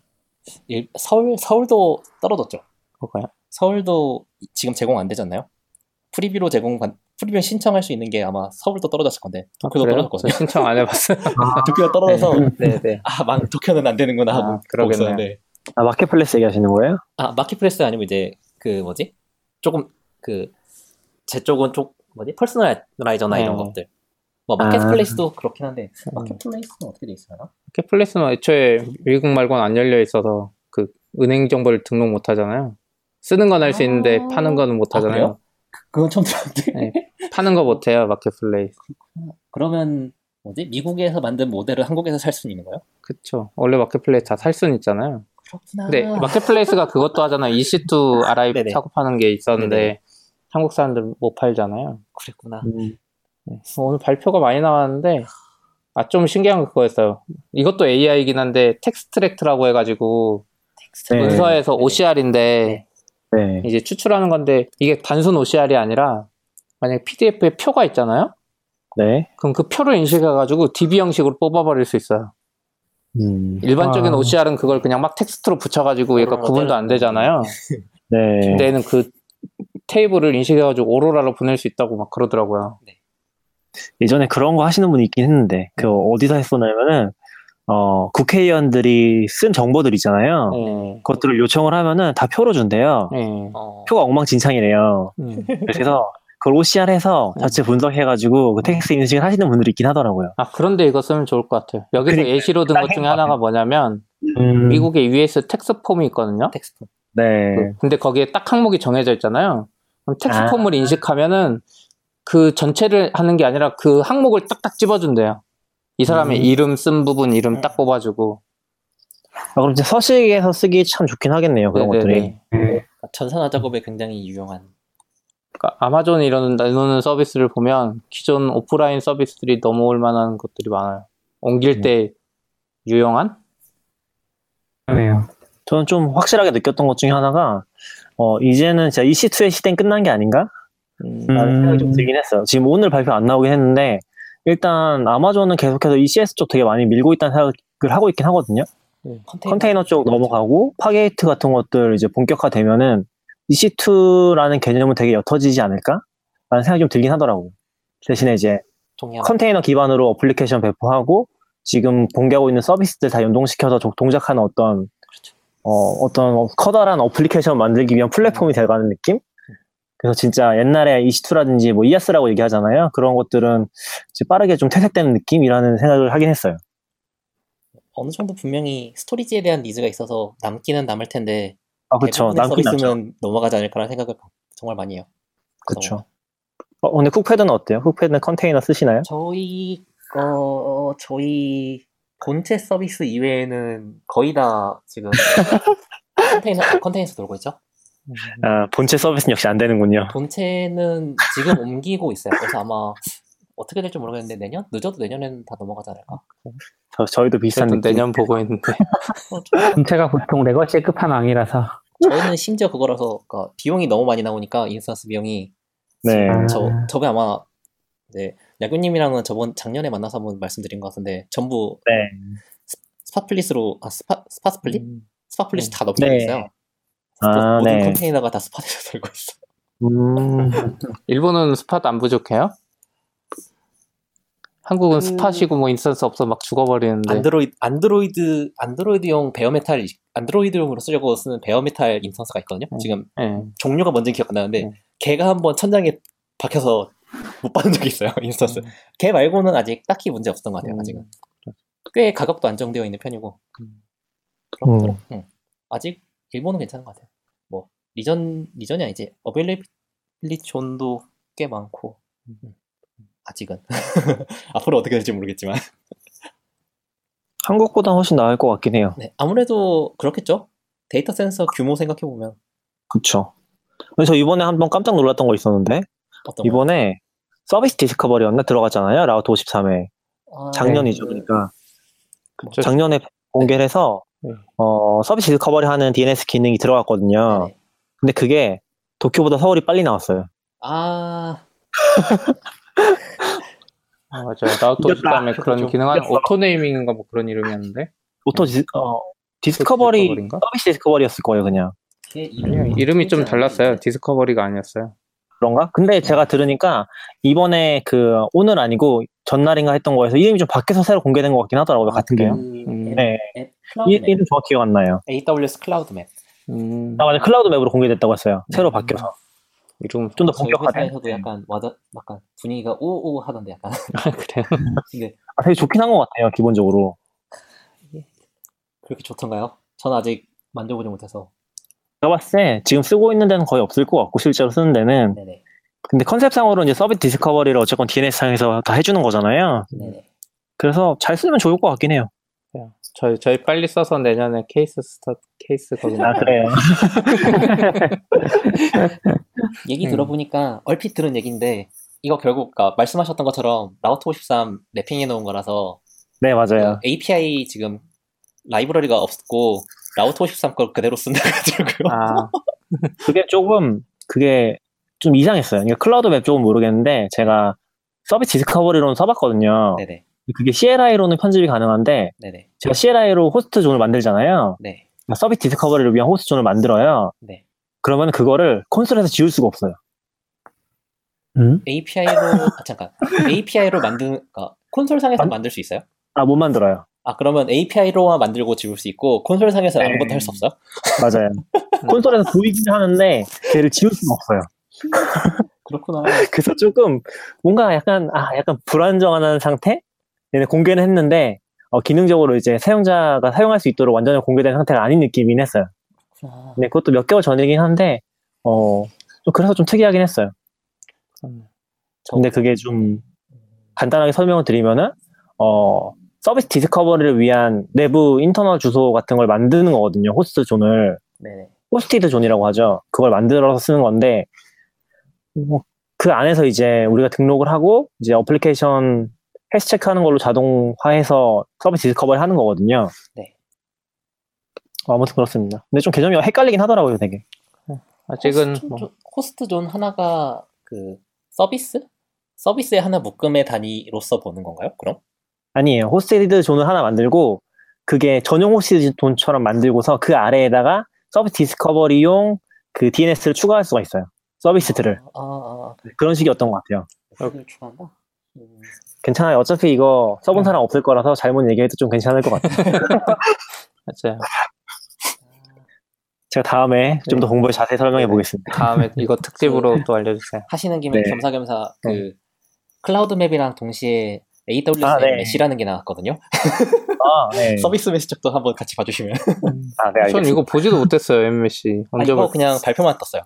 Speaker 2: 일- 서울 서울도 떨어졌죠.
Speaker 1: 그거요?
Speaker 2: 서울도 지금 제공 안 않나요? preview로 제공 받- preview 신청할 수 있는 게 아마 서울도 떨어졌을 건데 도쿄도
Speaker 1: 아?
Speaker 2: 떨어졌거든요.
Speaker 1: 저 신청 안 해봤어요.
Speaker 2: 도쿄가 떨어져서
Speaker 1: 네 네.
Speaker 2: 아, 망, 도쿄는 안 되는구나 하고
Speaker 1: 아, 그러겠네요.
Speaker 2: 있었는데
Speaker 4: 아, Marketplace 얘기하시는 거예요?
Speaker 2: 아 Marketplace 아니면 이제 그 뭐지 조금 그 제 쪽은 쪽 뭐지 Personalizer나 이런
Speaker 1: 네.
Speaker 2: 것들 뭐 Marketplace도 그렇긴 한데 Marketplace는 어떻게 돼 있어요?
Speaker 1: Marketplace는 애초에 미국 말고는 안 열려 있어서 그 은행 정보를 등록 못 하잖아요. 쓰는 건 할수 있는데
Speaker 2: 아.
Speaker 1: 파는 거는 못
Speaker 2: 아,
Speaker 1: 하잖아요.
Speaker 2: 그래요? 그건 처음 들었는데
Speaker 1: 네. 파는 거 못 해요, Marketplace.
Speaker 2: 그러면 뭐지 미국에서 만든 모델을 한국에서 살 수는 있는 거예요?
Speaker 1: 그쵸. 원래 Marketplace 다 살 수는 있잖아요.
Speaker 2: 그렇구나.
Speaker 1: 근데 Marketplace가 그것도 하잖아요. EC2 RI
Speaker 2: 네네.
Speaker 1: 사고 파는 게 있었는데
Speaker 2: 네네.
Speaker 1: 한국 사람들 못 팔잖아요.
Speaker 2: 그랬구나.
Speaker 4: 음.
Speaker 1: 네. 오늘 발표가 많이 나왔는데 아 좀 신기한 거 그거였어요. 이것도 AI이긴 한데 Textract라고 해가지고
Speaker 2: 텍스트
Speaker 4: 네.
Speaker 1: 문서에서
Speaker 2: 네네.
Speaker 1: OCR인데
Speaker 4: 네.
Speaker 1: 이제 추출하는 건데 이게 단순 OCR이 아니라 만약에 PDF에 표가 있잖아요.
Speaker 4: 네.
Speaker 1: 그럼 그 표를 인식해가지고 DB 형식으로 뽑아버릴 수 있어요.
Speaker 4: 음.
Speaker 1: 일반적인
Speaker 3: 아.
Speaker 1: OCR은 그걸 그냥 막 텍스트로 붙여가지고 얘가 구분도 안. 되잖아요.
Speaker 4: 네.
Speaker 1: 근데 얘는 그 테이블을 인식해가지고 오로라로 보낼 수 있다고 막 그러더라고요.
Speaker 4: 예전에 그런 거 하시는 분이 있긴 했는데, 그 어디서 했었냐면은, 어, 국회의원들이 쓴 정보들 있잖아요.
Speaker 1: 네.
Speaker 4: 그것들을 요청을 하면은 다 표로 준대요.
Speaker 1: 네.
Speaker 2: 어,
Speaker 4: 표가 엉망진창이래요.
Speaker 1: 음.
Speaker 4: 그래서 그걸 OCR 해서 자체 분석해가지고 그 텍스트 인식을 하시는 분들이 있긴 하더라고요.
Speaker 1: 아 그런데 이거 쓰면 좋을 것 같아요. 여기서
Speaker 4: 그러니까요.
Speaker 1: 예시로 든 것 중에 하나가 뭐냐면
Speaker 4: 음,
Speaker 1: 미국의 US tax form이 있거든요.
Speaker 2: tax.
Speaker 4: 네.
Speaker 1: 그- 근데 거기에 딱 항목이 정해져 있잖아요. 그럼 tax form을
Speaker 4: 아.
Speaker 1: 인식하면은 그 전체를 하는 게 아니라 그 항목을 딱딱 집어준대요. 이 사람의
Speaker 4: 음.
Speaker 1: 이름 쓴 부분 이름 딱 뽑아주고.
Speaker 4: 아, 그럼 이제 서식에서 쓰기 참 좋긴 하겠네요. 그런
Speaker 1: 네네네.
Speaker 4: 것들이.
Speaker 2: 그러니까 전산화 작업에 굉장히 유용한.
Speaker 1: 그러니까 아마존이 이런 내놓는 서비스를 보면 기존 오프라인 서비스들이 넘어올 만한 것들이 많아요. 옮길 때 유용한?
Speaker 3: 그러네요.
Speaker 4: 저는 좀 확실하게 느꼈던 것 중에 하나가, 어, 이제는 진짜 EC2의 시대는 끝난 게 아닌가?
Speaker 1: 음,
Speaker 4: 라는
Speaker 3: 음.
Speaker 4: 생각이 좀 들긴 했어요. 지금 오늘 발표 안 나오긴 했는데, 일단 아마존은 계속해서 ECS 쪽 되게 많이 밀고 있다는 생각을 하고 있긴 하거든요.
Speaker 2: 컨테이너,
Speaker 4: 컨테이너 쪽 넘어가고 Fargate 같은 것들 이제 본격화되면은 EC2라는 개념은 되게 옅어지지 않을까? 라는 생각이 좀 들긴 하더라고요. 대신에 이제
Speaker 2: 동양
Speaker 4: 컨테이너 기반으로 어플리케이션 배포하고 지금 공개하고 있는 서비스들 다 연동시켜서 조- 동작하는 어떤
Speaker 2: 그렇죠.
Speaker 4: 어, 어떤 커다란 어플리케이션 만들기 위한 플랫폼이 돼가는 느낌? 그래서 진짜 옛날에 EC2라든지 뭐 IaaS라고 얘기하잖아요. 그런 것들은 이제 빠르게 좀 퇴색되는 느낌이라는 생각을 하긴 했어요.
Speaker 2: 어느 정도 분명히 storage에 대한 needs가 있어서 남기는 남을 텐데
Speaker 4: 아, 그쵸.
Speaker 2: 대부분의
Speaker 4: 남긴 남죠.
Speaker 2: 서비스는 넘어가지 않을까라는 생각을 정말 많이 해요.
Speaker 4: 그쵸. 어, 근데 Cookpad는 어때요? Cookpad는 컨테이너 쓰시나요?
Speaker 2: 저희 어 저희 본체 서비스 이외에는 거의 다 지금 컨테이너 컨테이너에서 돌고 있죠.
Speaker 4: 아, 본체 서비스는 역시 안 되는군요.
Speaker 2: 본체는 지금 옮기고 있어요. 그래서 아마 어떻게 될지 모르겠는데 내년 늦어도 내년에는 다 넘어가지 않을까.
Speaker 4: 저, 저희도 비슷한.
Speaker 1: 내년 보고 있는데.
Speaker 3: 본체가 보통 legacy의 끝판왕이라서
Speaker 2: 저희는 심지어 그거라서 그러니까 비용이 너무 많이 나오니까 instance 비용이
Speaker 4: 네.
Speaker 3: 아.
Speaker 2: 저 저번에 아마 네 야구님이랑은 저번 작년에 만나서 한번 말씀드린 것 같은데 전부
Speaker 4: 네.
Speaker 2: 스파플릿으로 아 Spot Spot Fleet
Speaker 1: 음.
Speaker 2: Spot Fleet 다 넘기고
Speaker 4: 네.
Speaker 2: 있어요.
Speaker 4: 아,
Speaker 2: 모든
Speaker 4: 네.
Speaker 2: 컨테이너가 다 spot에서 돌고 있어.
Speaker 4: 음,
Speaker 1: 일본은 spot 안 부족해요? 한국은
Speaker 2: 그-
Speaker 1: spot이고 뭐 instance 없어 막 죽어버리는데.
Speaker 2: Android Android Android용 bare metal Android용으로 쓰려고 쓰는 bare metal instance가 있거든요.
Speaker 1: 음.
Speaker 2: 지금
Speaker 1: 예.
Speaker 2: 종류가 뭔지 기억 안 나는데
Speaker 1: 음.
Speaker 2: 걔가 한번 천장에 박혀서 못 받은 적이 있어요 instance. 걔 말고는 아직 딱히 문제 없었던 것 같아요.
Speaker 1: 음.
Speaker 2: 아직은 꽤 가격도 안정되어 있는 편이고
Speaker 1: 음.
Speaker 2: 그렇더라고요. 응. 아직 일본은 괜찮은 것 같아요. 뭐 region region이 아니지 availability zone도 꽤 많고 음. 아직은 앞으로 어떻게 될지 모르겠지만
Speaker 4: 한국보다 훨씬 나을 것 같긴 해요.
Speaker 2: 네, 아무래도 그렇겠죠. 데이터 센터 규모 생각해 보면.
Speaker 4: 근데 저 이번에 한번 깜짝 놀랐던 거 있었는데,
Speaker 2: 어떤 거?
Speaker 4: 이번에 service discovery였나? 들어갔잖아요. Route 53에.
Speaker 2: 아,
Speaker 4: 작년이죠.
Speaker 2: 그-
Speaker 4: 그러니까.
Speaker 1: 그쵸.
Speaker 4: 작년에 공개를 해서,
Speaker 1: 네.
Speaker 4: 어, service discovery 하는 DNS 기능이 들어갔거든요.
Speaker 2: 네네.
Speaker 4: 근데 그게 도쿄보다 서울이 빨리 나왔어요.
Speaker 2: 아
Speaker 1: 아, 맞아요.
Speaker 4: Auto.
Speaker 1: 다음에 그런
Speaker 2: 그죠.
Speaker 1: 기능 한
Speaker 4: 이겼어.
Speaker 1: auto naming인가 뭐 그런 이름이었는데.
Speaker 4: auto dis, 어,
Speaker 1: discovery, discovery인가?
Speaker 4: service discovery였을 거예요, 그냥.
Speaker 2: 걔
Speaker 1: 아니요, 이름이 좀 달랐어요. discovery가 아니었어요.
Speaker 4: 그런가? 근데 제가 들으니까 이번에 그 오늘 아니고 전날인가 했던 거에서 이름이 좀 바뀌어서 새로 공개된 것 같긴 하더라고요. 같은 게요.
Speaker 1: 음.
Speaker 4: 네.
Speaker 2: 앱
Speaker 4: 이,
Speaker 2: Cloud Map.
Speaker 4: 이름 정확히 기억 안 나요.
Speaker 2: AWS Cloud Map.
Speaker 1: 음,
Speaker 4: 아, 맞아. Cloud Map으로 공개됐다고 했어요. 새로 바뀌어서.
Speaker 1: 이름
Speaker 4: 좀더
Speaker 2: 저희
Speaker 4: 본격화된.
Speaker 2: 회사에서도 약간 와자 약간 분위기가 오오 하던데 약간.
Speaker 1: 아, 그래요.
Speaker 2: 근데
Speaker 4: 아, 되게 좋긴 한 것 같아요, 기본적으로.
Speaker 2: 그렇게 좋던가요? 저는 아직 만져보지 못해서.
Speaker 4: 제가 봤을 때 지금 쓰고 있는 데는 거의 없을 것 같고, 실제로 쓰는 데는.
Speaker 2: 네네.
Speaker 4: 근데 concept상으로 이제 service discovery를 어쨌건 DNS상에서 다 해주는 거잖아요.
Speaker 2: 네네.
Speaker 4: 그래서 잘 쓰면 좋을 것 같긴 해요.
Speaker 1: 저희 저희 빨리 써서 내년에 case study case 거기나.
Speaker 4: 아, 그래요.
Speaker 2: 얘기
Speaker 1: 음.
Speaker 2: 들어보니까 얼핏 들은 얘기인데 이거 결국 그러니까 말씀하셨던 것처럼 Route 53 wrapping해 놓은 거라서
Speaker 4: 네, 맞아요.
Speaker 2: API 지금 라이브러리가 없고 Route 53 걸 그대로 쓴다고 하더라고요.
Speaker 1: 아,
Speaker 4: 그게 조금, 그게 좀 이상했어요. 그러니까 Cloud Map 쪽은 모르겠는데, 제가 service discovery로는 써봤거든요.
Speaker 2: 네네.
Speaker 4: 그게 CLI로는 편집이 가능한데,
Speaker 2: 네네.
Speaker 4: 제가 CLI로 host zone을 만들잖아요.
Speaker 2: 네.
Speaker 4: 그러니까 service discovery를 위한 host zone을 만들어요.
Speaker 2: 네.
Speaker 4: 그러면 그거를 콘솔에서 지울 수가 없어요.
Speaker 3: 음?
Speaker 2: API로 아, 잠깐 API로 만드는 그러니까 콘솔 상에서
Speaker 4: 만-
Speaker 2: 만들 수 있어요?
Speaker 4: 아, 못 만들어요.
Speaker 2: 아 그러면 API로만 만들고 지울 수 있고 콘솔 상에서는
Speaker 4: 네.
Speaker 2: 아무것도 할 수 없어요?
Speaker 4: 맞아요. 콘솔에서 보이긴 하는데, 걔를 지울 수가 없어요.
Speaker 2: 그렇구나.
Speaker 4: 그래서 조금, 뭔가 약간, 아, 약간 불안정한 상태? 공개는 했는데, 어, 기능적으로 이제 사용자가 사용할 수 있도록 완전히 공개된 상태가 아닌 느낌이긴 했어요.
Speaker 2: 그렇구나.
Speaker 4: 근데 그것도 몇 개월 전이긴 한데, 어, 좀 그래서 좀 특이하긴 했어요.
Speaker 2: 저-
Speaker 4: 근데 그게 좀 간단하게 설명을 드리면은, 어, service discovery를 위한 내부 internal 주소 같은 걸 만드는 거거든요. host zone을.
Speaker 2: 네네.
Speaker 4: hosted zone이라고 하죠. 그걸 만들어서 쓰는 건데, 뭐, 그 안에서 이제 우리가 등록을 하고, 이제 application health check하는 걸로 자동화해서 service discovery 하는 거거든요.
Speaker 2: 네.
Speaker 4: 어, 아무튼 그렇습니다. 근데 좀 개념이 헷갈리긴 하더라고요, 되게.
Speaker 1: 아직은
Speaker 2: 호스트,
Speaker 1: 뭐,
Speaker 2: zone, host zone 하나가 그 서비스? 서비스의 하나 묶음의 단위로서 보는 건가요? 그럼?
Speaker 4: 아니에요. hosted zone을 하나 만들고 그게 전용 hosted zone처럼 만들고서 그 아래에다가 service discovery용 그 DNS를 추가할 수가 있어요. 서비스들을
Speaker 2: 아, 아,
Speaker 4: 그런 식이었던 것 같아요.
Speaker 2: 아. 를 추가한다. 음,
Speaker 4: 괜찮아요. 어차피 이거 써본 사람 없을 거라서 잘못 얘기해도 좀 괜찮을 것 같아요.
Speaker 1: 맞아요.
Speaker 4: 제가 다음에 좀더
Speaker 1: 네.
Speaker 4: 공부를 자세히 설명해 보겠습니다.
Speaker 1: 다음에 이거 특집으로 또 알려주세요.
Speaker 2: 하시는 김에
Speaker 4: 네.
Speaker 2: 겸사겸사 그 Cloud Map이랑 동시에 AWS
Speaker 4: 아, 네.
Speaker 2: Mesh라는 게 나왔거든요.
Speaker 4: 아, 네.
Speaker 2: service mesh 쪽도 한번 같이 봐주시면.
Speaker 4: 아, 네,
Speaker 1: 전
Speaker 4: 알겠습니다.
Speaker 1: 이거 보지도 못했어요, mesh.
Speaker 2: 아,
Speaker 1: 언제
Speaker 2: 이거
Speaker 1: 볼...
Speaker 2: 그냥 발표만 떴어요.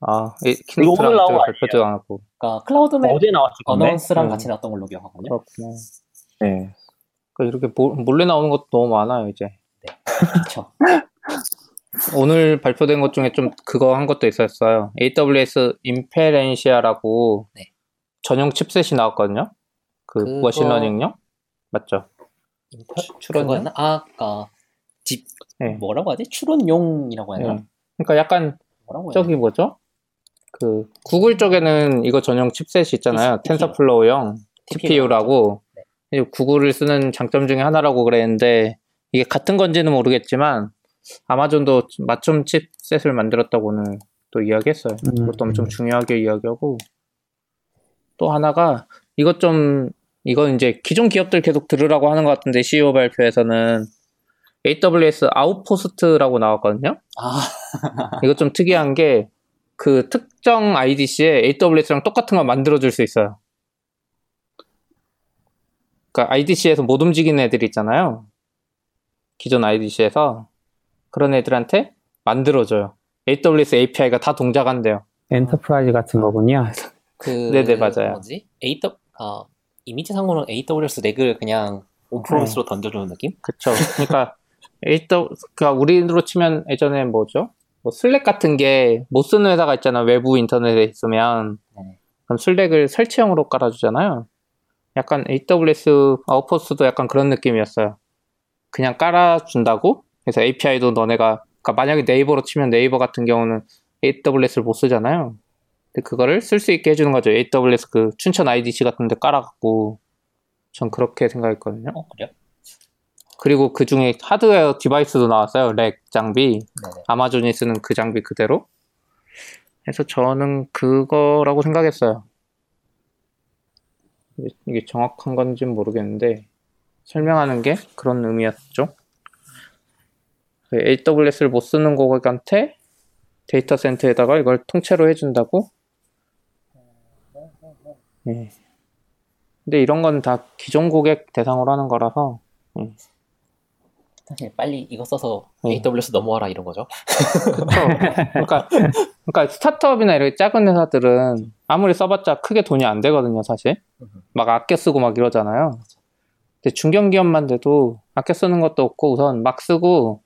Speaker 1: 아, 이
Speaker 4: 이거 오늘 나온 거
Speaker 1: 발표도 안 하고.
Speaker 2: 그러니까 Cloud Map
Speaker 4: 어제 나왔을 건데.
Speaker 2: announce랑
Speaker 1: 음.
Speaker 2: 같이 나왔던 걸로 기억하거든요.
Speaker 1: 그렇구나.
Speaker 4: 네.
Speaker 1: 그러니까 이렇게 모- 몰래 나오는 것도 너무 많아요, 이제.
Speaker 2: 그렇죠.
Speaker 1: 오늘 발표된 것 중에 좀 그거 한 것도 있었어요. AWS Inferentia라고
Speaker 2: 네.
Speaker 1: 전용 chipset이 나왔거든요. 그
Speaker 2: 그거-
Speaker 1: machine learning용 맞죠? 추론용?
Speaker 2: 그거였나? 아, 그니까 칩
Speaker 1: 네.
Speaker 2: 뭐라고 하지? 추론용이라고 해야 되나?
Speaker 1: 네. 그러니까 약간? 저기 뭐죠? 그 구글 쪽에는 이거 전용 chipset이 있잖아요.
Speaker 2: TPU.
Speaker 1: TensorFlow용 TPU라고
Speaker 2: 네.
Speaker 1: 구글을 쓰는 장점 중에 하나라고 그랬는데 이게 같은 건지는 모르겠지만 아마존도 맞춤 칩셋을 만들었다고 오늘 또 이야기했어요.
Speaker 3: 음.
Speaker 1: 그것도 엄청 중요하게 이야기하고 또 하나가 이것 좀 이건 이제 기존 기업들 계속 들으라고 하는 것 같은데 CEO 발표에서는 AWS 아웃포스트라고 나왔거든요.
Speaker 2: 아,
Speaker 1: 이거 좀 특이한 게 그 특정 IDC에 AWS랑 똑같은 걸 만들어줄 수 있어요. 그러니까 IDC에서 못 움직이는 애들 있잖아요. 기존 IDC에서 그런 애들한테 만들어줘요. AWS API가 다 동작한대요.
Speaker 3: enterprise 같은 거군요.
Speaker 2: 그
Speaker 1: 네네, 맞아요.
Speaker 2: 뭐지? AW 아, 이미지 상으로는 AWS rack을 그냥 on-premise로 던져주는 느낌?
Speaker 1: 그쵸. 그러니까 AW, 그러니까 우리로 치면 예전에 뭐죠? 뭐 Slack 같은 게 못 쓰는 회사가 있잖아. 외부 인터넷에 있으면.
Speaker 2: 네.
Speaker 1: 그럼 Slack을 설치형으로 깔아주잖아요. 약간 AWS 아웃포스도 약간 그런 느낌이었어요. 그냥 깔아준다고? 그래서 API도 너네가, 그러니까 만약에 네이버로 치면 네이버 같은 경우는 AWS를 못 쓰잖아요. 근데 그거를 쓸 수 있게 해주는 거죠. AWS 그 춘천 IDC 같은 데 깔아갖고. 전 그렇게 생각했거든요.
Speaker 2: 어, 그래요?
Speaker 1: 그리고 그 중에 하드웨어 device도 나왔어요. rack 장비.
Speaker 2: 네네.
Speaker 1: 아마존이 쓰는 그 장비 그대로. 그래서 저는 그거라고 생각했어요. 이게- 정확한 건지는 모르겠는데, 설명하는 게 그런 의미였죠. 그 AWS를 못 쓰는 고객한테 데이터 센터에다가 이걸 통째로 해준다고? 예. 근데 이런 건 다 기존 고객 대상으로 하는 거라서,
Speaker 2: 사실 빨리 이거 써서
Speaker 1: 네.
Speaker 2: AWS 넘어와라 이런 거죠.
Speaker 1: 그쵸. 그러니까, 그러니까 스타트업이나 이렇게 작은 회사들은 아무리 써봤자 크게 돈이 안 되거든요, 사실. 막 아껴 쓰고 막 이러잖아요. 근데 중견기업만 돼도 아껴 쓰는 것도 없고 우선 막 쓰고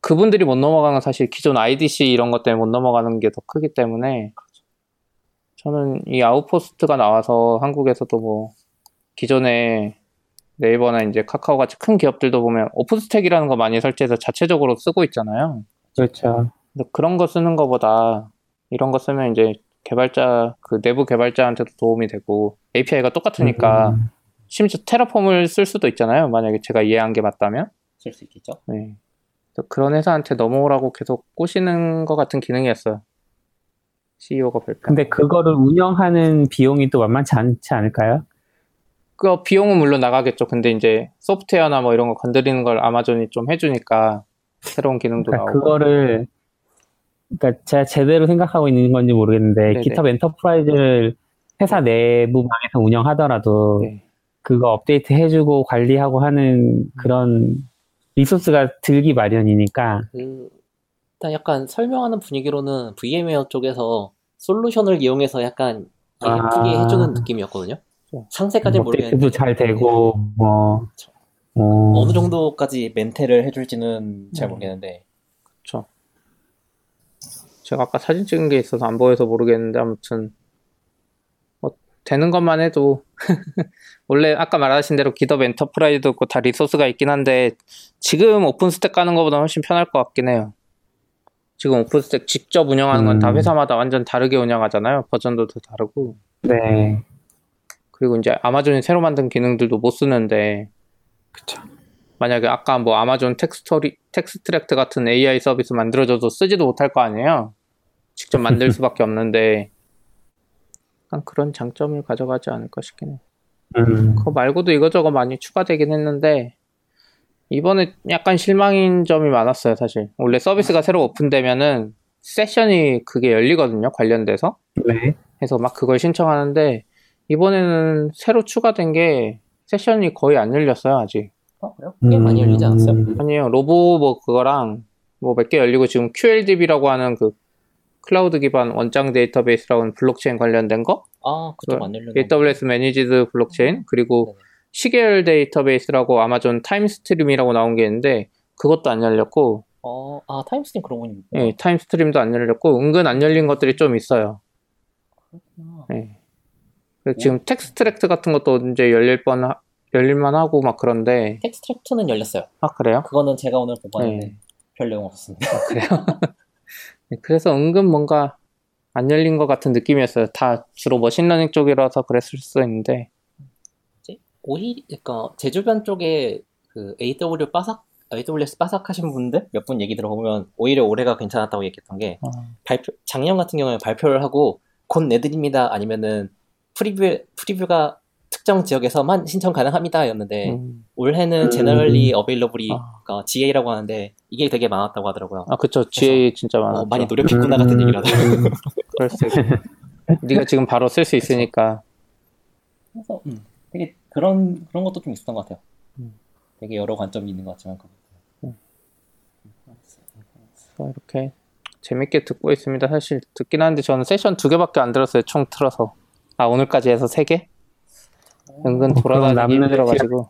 Speaker 1: 그분들이 못 넘어가는 건 사실 기존 IDC 이런 것 때문에 못 넘어가는 게 더 크기 때문에 저는 이 Outpost가 나와서 한국에서도 뭐 기존에 네이버나 이제 카카오 같이 큰 기업들도 보면 OpenStack이라는 거 많이 설치해서 자체적으로 쓰고 있잖아요.
Speaker 3: 그렇죠.
Speaker 1: 근데 그런 거 쓰는 거보다 이런 거 쓰면 이제 개발자 그 내부 개발자한테도 도움이 되고 API가 똑같으니까
Speaker 3: 음,
Speaker 1: 심지어 테라폼을 쓸 수도 있잖아요. 만약에 제가 이해한 게 맞다면.
Speaker 2: 쓸 수 있겠죠.
Speaker 1: 네. 그래서 그런 회사한테 넘어오라고 계속 꼬시는 것 같은 기능이었어요. CEO가 발표.
Speaker 3: 근데 그거를 운영하는 비용이 또 만만치 않지 않을까요?
Speaker 1: 그 비용은 물론 나가겠죠. 근데 이제 소프트웨어나 뭐 이런 거 건드리는 걸 아마존이 좀 해주니까 새로운 기능도
Speaker 3: 그러니까
Speaker 1: 나오고.
Speaker 3: 그거를 그러니까 제가 제대로 생각하고 있는 건지 모르겠는데. GitHub Enterprise를 회사 내부망에서 운영하더라도
Speaker 1: 네.
Speaker 3: 그거 업데이트 해주고 관리하고 하는 그런 resource가 들기 마련이니까
Speaker 2: 그 일단 약간 설명하는 분위기로는 VMware 쪽에서 솔루션을 이용해서 약간
Speaker 3: 아.
Speaker 2: 예쁘게 해주는 느낌이었거든요. 상세까지는
Speaker 3: 업데이트도
Speaker 2: 모르겠는데
Speaker 3: 잘 되고 뭐 어,
Speaker 2: 어느 정도까지 멘테를 해줄지는 잘
Speaker 1: 음.
Speaker 2: 모르겠는데
Speaker 1: 그쵸. 제가 아까 사진 찍은 게 있어서 안 보여서 모르겠는데 아무튼 뭐 되는 것만 해도 원래 아까 말하신 대로 GitHub Enterprise도 있고 다 resource가 있긴 한데 지금 OpenStack 가는 것보다 훨씬 편할 것 같긴 해요. 지금 OpenStack 직접 운영하는 건다
Speaker 3: 음.
Speaker 1: 회사마다 완전 다르게 운영하잖아요. 버전도 다 다르고.
Speaker 3: 네
Speaker 1: 그리고 이제 아마존이 새로 만든 기능들도 못 쓰는데
Speaker 3: 그쵸.
Speaker 1: 만약에 아까 뭐 아마존 텍스토리 Textract 같은 AI 서비스 만들어줘도 쓰지도 못할 거 아니에요. 직접 만들 수밖에 없는데 약간 그런 장점을 가져가지 않을까 싶긴 해.
Speaker 3: 음,
Speaker 1: 그거 말고도 이거저거 많이 추가되긴 했는데 이번에 약간 실망인 점이 많았어요, 사실. 원래 서비스가 새로 오픈되면은 세션이 그게 열리거든요, 관련돼서.
Speaker 3: 네.
Speaker 1: 해서 막 그걸 신청하는데 이번에는 새로 추가된 게 세션이 거의 안 열렸어요, 아직.
Speaker 2: 어, 그래요? 꽤 많이 열리지 않았어요?
Speaker 3: 음,
Speaker 1: 아니에요. Robo 뭐 그거랑 뭐 몇 개 열리고 지금 QLDB라고 하는 그 클라우드 기반 원장 데이터베이스라고 하는 블록체인 관련된 거,
Speaker 2: 아, 그쪽 그안 열렸나?
Speaker 1: AWS Managed Blockchain, 그리고
Speaker 2: 네네.
Speaker 1: 시계열 데이터베이스라고 아마존 Timestream이라고 나온 게 있는데 그것도 안 열렸고,
Speaker 2: 어, 아, Timestream 그런 거 있구나.
Speaker 1: 예, Timestream도 안 열렸고 은근 안 열린 것들이 좀 있어요.
Speaker 2: 그렇구나.
Speaker 1: 예. 지금 Textract 같은 것도 이제 열릴 뻔 하- 열릴만 하고 막 그런데
Speaker 2: Textract는 열렸어요.
Speaker 1: 아 그래요?
Speaker 2: 그거는 제가 오늘 보고 왔는데
Speaker 1: 네.
Speaker 2: 별 내용 없었습니다.
Speaker 1: 그래요? 네, 그래서 은근 뭔가 안 열린 것 같은 느낌이었어요. 다 주로 머신러닝 쪽이라서 그랬을 수 있는데
Speaker 2: 오히려 그러니까 제 주변 쪽에 그 AW 빠삭 AWS 빠삭하신 분들 몇 분 얘기 들어보면 오히려 올해가 괜찮았다고 얘기했던 게
Speaker 1: 어,
Speaker 2: 발표 작년 같은 경우에 발표를 하고 곧 내드립니다 아니면은 preview preview가 특정 지역에서만 신청 가능합니다였는데
Speaker 1: 음,
Speaker 2: 올해는
Speaker 3: 음.
Speaker 2: generally available이
Speaker 1: 아.
Speaker 2: 그러니까 GA라고 하는데 이게 되게 많았다고 하더라고요.
Speaker 1: 아 그쵸 GA 진짜 많았죠.
Speaker 2: 어, 많이 노력했구나 같은
Speaker 3: 음.
Speaker 2: 얘기를 하더라고요.
Speaker 1: 그럴 수 있고 네가 지금 바로 쓸 수 있으니까
Speaker 2: 그래서 음, 되게 그런 그런 것도 좀 있었던 것 같아요.
Speaker 1: 음.
Speaker 2: 되게 여러 관점이 있는 것 같지만 그것도.
Speaker 1: 음. 이렇게 재밌게 듣고 있습니다. 사실 듣긴 하는데 저는 세션 두 개밖에 안 들었어요. 총 틀어서 아 오늘까지 해서 세 개? 은근
Speaker 3: 어,
Speaker 1: 돌아다니기 힘들어가지고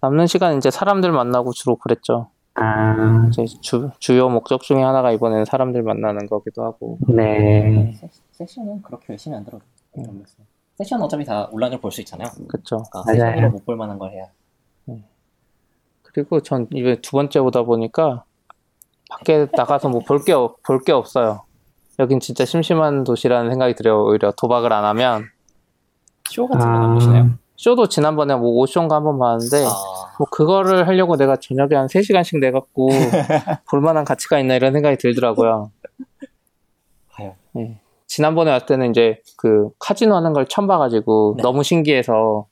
Speaker 1: 남는 시간 이제 사람들 만나고 주로 그랬죠.
Speaker 3: 아,
Speaker 1: 이제 주, 주요 목적 중에 하나가 이번에는 사람들 만나는 거기도 하고
Speaker 3: 네.
Speaker 2: 세- 세션은 그렇게 열심히 안 들어도 모르겠어요. 세션은 어차피 다 온라인으로 볼 수 있잖아요.
Speaker 1: 그쵸.
Speaker 2: 그러니까. 세션으로 못 볼 만한 걸 해야.
Speaker 1: 그리고 전 이번 두 번째 오다 보니까 밖에 나가서 뭐 볼 게 볼게 없어요. 여긴 진짜 심심한 도시라는 생각이 들어요. 오히려 도박을 안 하면
Speaker 2: 쇼 같은 거안 보시나요?
Speaker 1: 쇼도 지난번에 뭐 오쇼인가 한 번 봤는데
Speaker 2: 아,
Speaker 1: 뭐 그거를 하려고 내가 저녁에 한 3시간씩 내갖고 볼만한 가치가 있나 이런 생각이 들더라고요. 예. 지난번에 왔을 때는 이제 그 카지노 하는 걸 처음 봐가지고
Speaker 2: 네.
Speaker 1: 너무 신기해서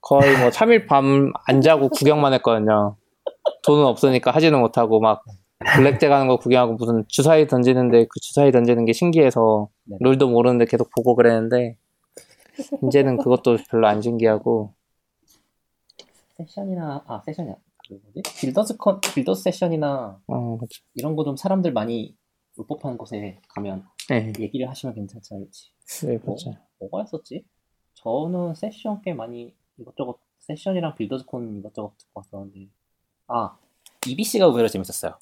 Speaker 1: 거의 뭐 3일 밤 안 자고 구경만 했거든요. 돈은 없으니까 하지는 못하고 막 블랙잭 하는 거 구경하고 무슨 주사위 던지는데 그 주사위 던지는 게 신기해서
Speaker 2: 네.
Speaker 1: 룰도 모르는데 계속 보고 그랬는데 이제는 그것도 별로 안 신기하고
Speaker 2: 세션이나 아 세션이야. 그 뭐지? Builders con Builders session이나
Speaker 1: 어, 그쵸.
Speaker 2: 이런 거 좀 사람들 많이 올 법한 곳에 가면
Speaker 1: 네,
Speaker 2: 얘기를 하시면 괜찮지 않을지.
Speaker 1: 네,
Speaker 2: 뭐,
Speaker 1: 그렇죠.
Speaker 2: 뭐가 했었지? 저는 세션 꽤 많이 이것저것 세션이랑 빌더즈콘 이것저것 듣고 왔었는데 아 EBC가 의외로 재밌었어요.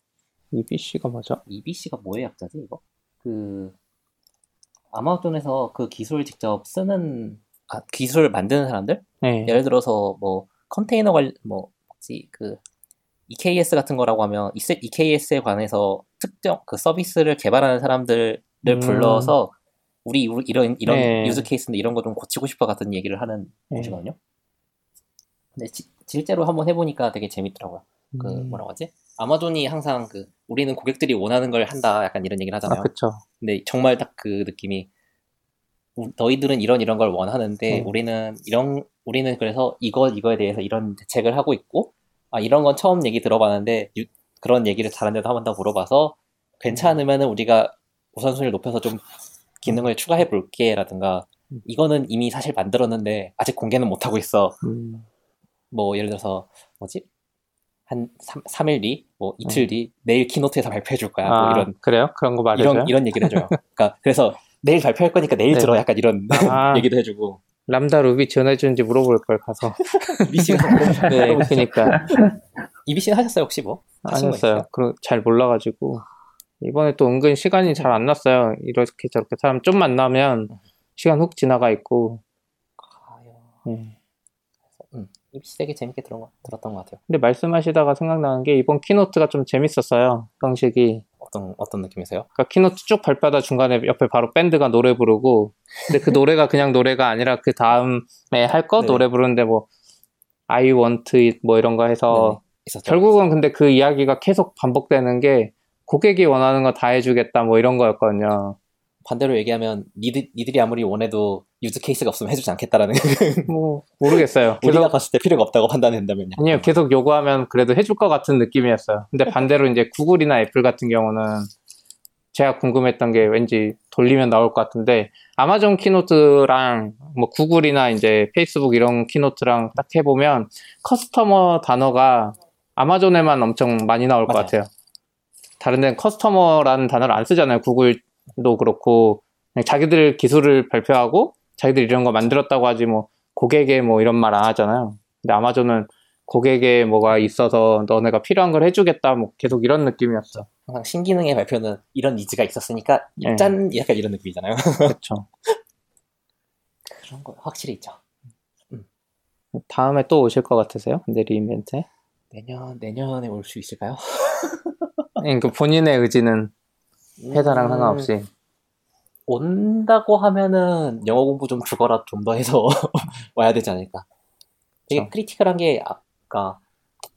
Speaker 1: EBC가 맞아?
Speaker 2: EBC가 뭐의 약자지 이거? 그 아마존에서 그 기술 직접 쓰는 아 기술 만드는 사람들?
Speaker 1: 네,
Speaker 2: 예를 들어서 뭐 컨테이너 관뭐 뭐지 그 EKS 같은 거라고 하면 EKS에 관해서 특정 그 서비스를 개발하는 사람들을
Speaker 1: 음.
Speaker 2: 불러서 우리 우- 이런 이런
Speaker 1: 네.
Speaker 2: 유즈 케이스인데 이런 거 좀 고치고 싶어 같은 얘기를 하는
Speaker 1: 네.
Speaker 2: 곳이거든요. 근데 지- 실제로 한번 해보니까 되게 재밌더라고요. 그
Speaker 1: 음.
Speaker 2: 뭐라고 하지? 아마존이 항상 그 우리는 고객들이 원하는 걸 한다 약간 이런 얘기를
Speaker 1: 아,
Speaker 2: 하잖아요.
Speaker 1: 그쵸.
Speaker 2: 근데 정말 딱 그 느낌이 우- 너희들은 이런 이런 걸 원하는데
Speaker 1: 음.
Speaker 2: 우리는 이런 우리는 그래서 이거 이거에 대해서 이런 대책을 하고 있고 아 이런 건 처음 얘기 들어봤는데 유- 그런 얘기를 다른 데도 한번 더 물어봐서 괜찮으면은 우리가 우선순위를 높여서 좀 기능을 추가해 볼게라든가
Speaker 1: 음.
Speaker 2: 이거는 이미 사실 만들었는데 아직 공개는 못 하고 있어.
Speaker 1: 음,
Speaker 2: 뭐 예를 들어서 뭐지? 한 3, 일 뒤, 뭐 이틀 뒤 내일 키노트에서 발표해 줄 거야. 뭐
Speaker 1: 아,
Speaker 2: 이런
Speaker 1: 그래요? 그런 거 말해줘요?
Speaker 2: 이런 이런 얘기를 해줘요. 그러니까 그래서 내일 발표할 거니까 내일
Speaker 1: 네.
Speaker 2: 들어 약간 이런
Speaker 1: 아.
Speaker 2: 얘기도 해주고
Speaker 1: Lambda Ruby 지원해주는지 물어볼 걸 가서.
Speaker 2: EBC가
Speaker 1: 네, 그니까.
Speaker 2: EBC는 하셨어요 혹시 뭐?
Speaker 1: 아니었어요.
Speaker 2: 있어요?
Speaker 1: 그잘 몰라가지고. 이번에 또 은근 시간이 잘 안 났어요. 이렇게 저렇게 사람 좀 만나면 시간 훅 지나가 있고.
Speaker 2: 과 EBC 되게 재밌게 들은 거, 들었던 것 같아요.
Speaker 1: 근데 말씀하시다가 생각나는 게 이번 keynote가 좀 재밌었어요. 형식이.
Speaker 2: 어, 어떤 어떤 느낌이세요?
Speaker 1: 그러니까 keynote 쭉 발표하다 중간에 옆에 바로 밴드가 노래 부르고 근데 그 노래가 그냥 노래가 아니라 그 다음에 할거
Speaker 2: 네.
Speaker 1: 노래 부르는데 뭐 I want it 뭐 이런 거 해서
Speaker 2: 네네, 있었죠.
Speaker 1: 결국은 근데 그 이야기가 계속 반복되는 게 고객이 원하는 거 다 해주겠다 뭐 이런 거였거든요.
Speaker 2: 반대로 얘기하면 니들, 니들이 아무리 원해도 use case가 없으면 해주지 않겠다라는
Speaker 1: 뭐 모르겠어요.
Speaker 2: 우리가
Speaker 1: 계속
Speaker 2: 봤을 때 필요가 없다고 판단된다면요.
Speaker 1: 아니요 계속 요구하면 그래도 해줄 것 같은 느낌이었어요. 근데 반대로 이제 구글이나 애플 같은 경우는 제가 궁금했던 게 왠지 돌리면 나올 것 같은데 아마존 keynote랑 뭐 구글이나 이제 페이스북 이런 keynote랑 딱 해보면 customer 단어가 아마존에만 엄청 많이 나올 것
Speaker 2: 맞아요.
Speaker 1: 같아요. 다른 데는 customer라는 단어를 안 쓰잖아요. 구글 도 그렇고 그냥 자기들 기술을 발표하고 자기들 이런 거 만들었다고 하지 뭐 고객에 뭐 이런 말 안 하잖아요. 근데 아마존은 고객에 뭐가 있어서 너네가 필요한 걸 해주겠다 뭐 계속 이런 느낌이었어.
Speaker 2: 항상 신기능의 발표는 이런 니즈가 있었으니까
Speaker 1: 네.
Speaker 2: 짠 약간 이런 느낌이잖아요.
Speaker 1: 그렇죠.
Speaker 2: 그런 거 확실히 있죠.
Speaker 1: 다음에 또 오실 것 같으세요? 근데 리인벤트에?
Speaker 2: 내년 내년에 올 수 있을까요?
Speaker 1: 그러니까 본인의 의지는 회사랑
Speaker 2: 음,
Speaker 1: 상관없이.
Speaker 2: 온다고 하면은 영어 공부 좀 죽어라 좀 더 해서 와야 되지 않을까. 되게
Speaker 1: 그쵸.
Speaker 2: critical한 게 아까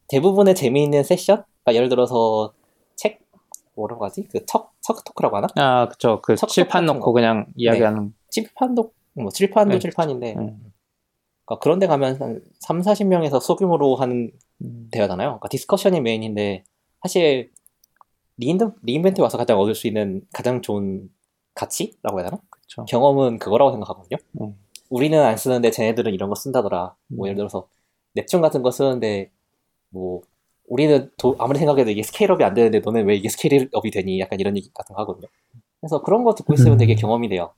Speaker 2: 대부분의 재미있는 세션, 그러니까 예를 들어서 책 뭐라고 하지? 그 chalk chalk talk라고 하나?
Speaker 1: 아, 그쵸. 그
Speaker 2: chalk chalk
Speaker 1: 칠판 놓고
Speaker 2: 거.
Speaker 1: 그냥 이야기하는.
Speaker 2: 칠판도 뭐 칠판도
Speaker 1: 네,
Speaker 2: 칠판인데
Speaker 1: 네.
Speaker 2: 그러니까 그런 데 가면 한 3, 40명에서 소규모로 하는
Speaker 1: 음.
Speaker 2: 대화잖아요. 그러니까 discussion이 메인인데 사실 리인드, re:Invent에 와서 가장 얻을 수 있는 가장 좋은 가치라고 해야 되나?
Speaker 1: 그쵸.
Speaker 2: 경험은 그거라고 생각하거든요.
Speaker 1: 음.
Speaker 2: 우리는 안 쓰는데 쟤네들은 이런 거 쓴다더라. 뭐
Speaker 1: 음.
Speaker 2: 예를 들어서 Neptune 같은 거 쓰는데 뭐 우리는 도- 아무리 생각해도 이게 scale up이 안 되는데 너는 왜 이게 scale up이 되니? 약간 이런 얘기 같은 거 하거든요. 그래서 그런 거 듣고 있으면
Speaker 3: 음.
Speaker 2: 되게 경험이 돼요.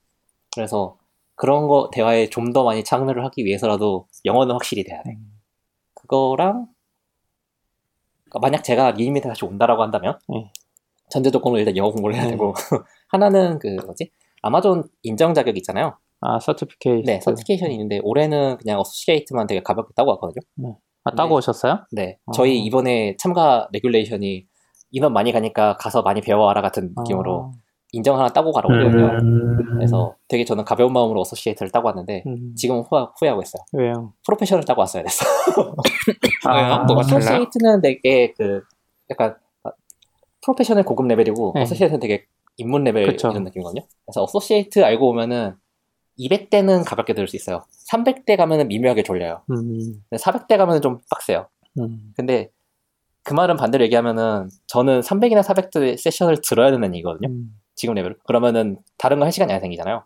Speaker 2: 그래서 그런 거 대화에 좀 더 많이 참여를 하기 위해서라도 영어는 확실히 돼야 돼.
Speaker 1: 음.
Speaker 2: 그거랑 그러니까 만약 제가 re:Invent 다시 온다라고 한다면
Speaker 1: 네.
Speaker 2: 전제 조건으로 일단 영어 공부를 해야
Speaker 1: 네.
Speaker 2: 되고 하나는 그 뭐지 아마존 인정 자격 있잖아요.
Speaker 1: 아, certificate.
Speaker 2: 네, certification이 있는데 올해는 그냥 associate만 되게 가볍게 따고 왔거든요.
Speaker 1: 아, 따고
Speaker 2: 네.
Speaker 1: 오셨어요?
Speaker 2: 네,
Speaker 1: 아.
Speaker 2: 저희 이번에 참가 regulation이 인원 많이 가니까 가서 많이 배워와라 같은 느낌으로
Speaker 1: 아,
Speaker 2: 인정 하나 따고 가라고 그러거든요.
Speaker 3: 음,
Speaker 2: 그래서 되게 저는 가벼운 마음으로 associate를 따고 왔는데
Speaker 1: 음.
Speaker 2: 지금 후, 후회하고 있어요.
Speaker 1: 왜요?
Speaker 2: 프로페셔널 따고 왔어야 됐어.
Speaker 1: 왜요? 뭐가 달라요?
Speaker 2: associate는 되게 그 약간 프로페셔널 고급 레벨이고
Speaker 1: 네.
Speaker 2: associate는 되게 입문 레벨
Speaker 1: 그쵸.
Speaker 2: 이런 느낌이거든요. 그래서 associate 알고 오면은 200대는 가볍게 들을 수 있어요. 300대 가면은 미묘하게 졸려요.
Speaker 1: 음.
Speaker 2: 근데 400대 가면은 좀 빡세요.
Speaker 1: 음.
Speaker 2: 근데 그 말은 반대로 얘기하면은 저는 300이나 400대 세션을 들어야 되는 얘기거든요.
Speaker 1: 음.
Speaker 2: 지금 레벨. 그러면은 다른 거 할 시간이 안 생기잖아요.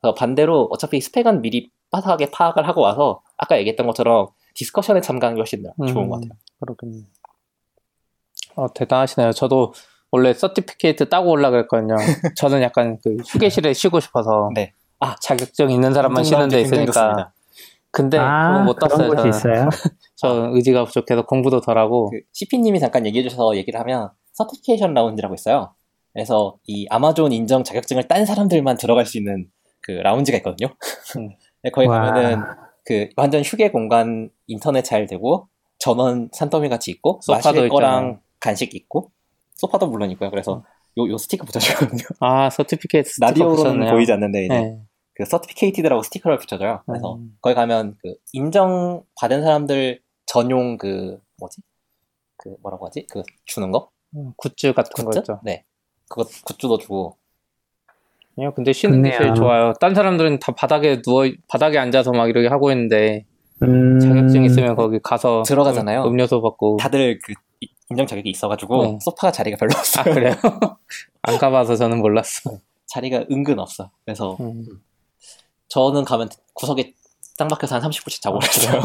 Speaker 2: 그래서 반대로 어차피 스펙은 미리 빠삭하게 파악을 하고 와서 아까 얘기했던 것처럼 discussion에 참가하는 게 훨씬 좋은
Speaker 1: 음.
Speaker 2: 것 같아요.
Speaker 1: 그렇군요. 어, 대단하시네요. 저도 원래 certificate 따고 올라 그랬거든요. 저는 약간 그 휴게실에 쉬고 싶어서.
Speaker 2: 네. 아,
Speaker 1: 자격증 있는 사람만 쉬는 데 있으니까.
Speaker 2: 좋습니다.
Speaker 1: 근데
Speaker 3: 아,
Speaker 1: 못
Speaker 3: 그런
Speaker 1: 땄어요. 저는.
Speaker 3: 있어요.
Speaker 1: 저 의지가 부족해서 공부도 덜하고.
Speaker 2: 그 CP님이 잠깐 얘기해 주셔서 얘기를 하면 certification lounge라고 있어요. 그래서 이 아마존 인정 자격증을 딴 사람들만 들어갈 수 있는 그 라운지가 있거든요.
Speaker 1: 음.
Speaker 2: 근데 거기
Speaker 3: 와.
Speaker 2: 가면은 그 완전 휴게 공간 인터넷 잘 되고 전원 산더미 같이 있고
Speaker 1: 소파도
Speaker 2: 마실 거랑. 간식 있고 소파도 물론 있고요. 그래서 요, 요 스티커 붙여주거든요.
Speaker 1: 아, certificate 스티커
Speaker 2: 라디오로는
Speaker 1: 붙였네요.
Speaker 2: 보이지 않는데 이제
Speaker 1: 네.
Speaker 2: 그 certificated라고 스티커를 붙여줘요. 그래서
Speaker 1: 음.
Speaker 2: 거기 가면 그 인정 받은 사람들 전용 그 뭐지? 그 뭐라고 하지? 그 주는 거?
Speaker 1: 음, 굿즈 같은
Speaker 2: 굿즈?
Speaker 1: 거죠.
Speaker 2: 네. 그거 굿즈도 주고
Speaker 1: 아니요, 근데 쉬는 게 제일. 좋아요. 딴 사람들은 다 바닥에 누워, 바닥에 앉아서 막 이렇게 하고 있는데,
Speaker 3: 음,
Speaker 1: 자격증 있으면 거기 가서
Speaker 2: 들어가잖아요.
Speaker 1: 음, 료수 받고.
Speaker 2: 다들 그 이- 인정 자격이 있어가지고
Speaker 1: 네.
Speaker 2: 소파가 자리가 별로
Speaker 1: 아,
Speaker 2: 없어요.
Speaker 1: 그래요? 안 가봐서 저는 몰랐어.
Speaker 2: 자리가 은근 없어. 그래서
Speaker 1: 음.
Speaker 2: 저는 가면 구석에 짱 박혀서 한 30분씩 자고 그랬어요.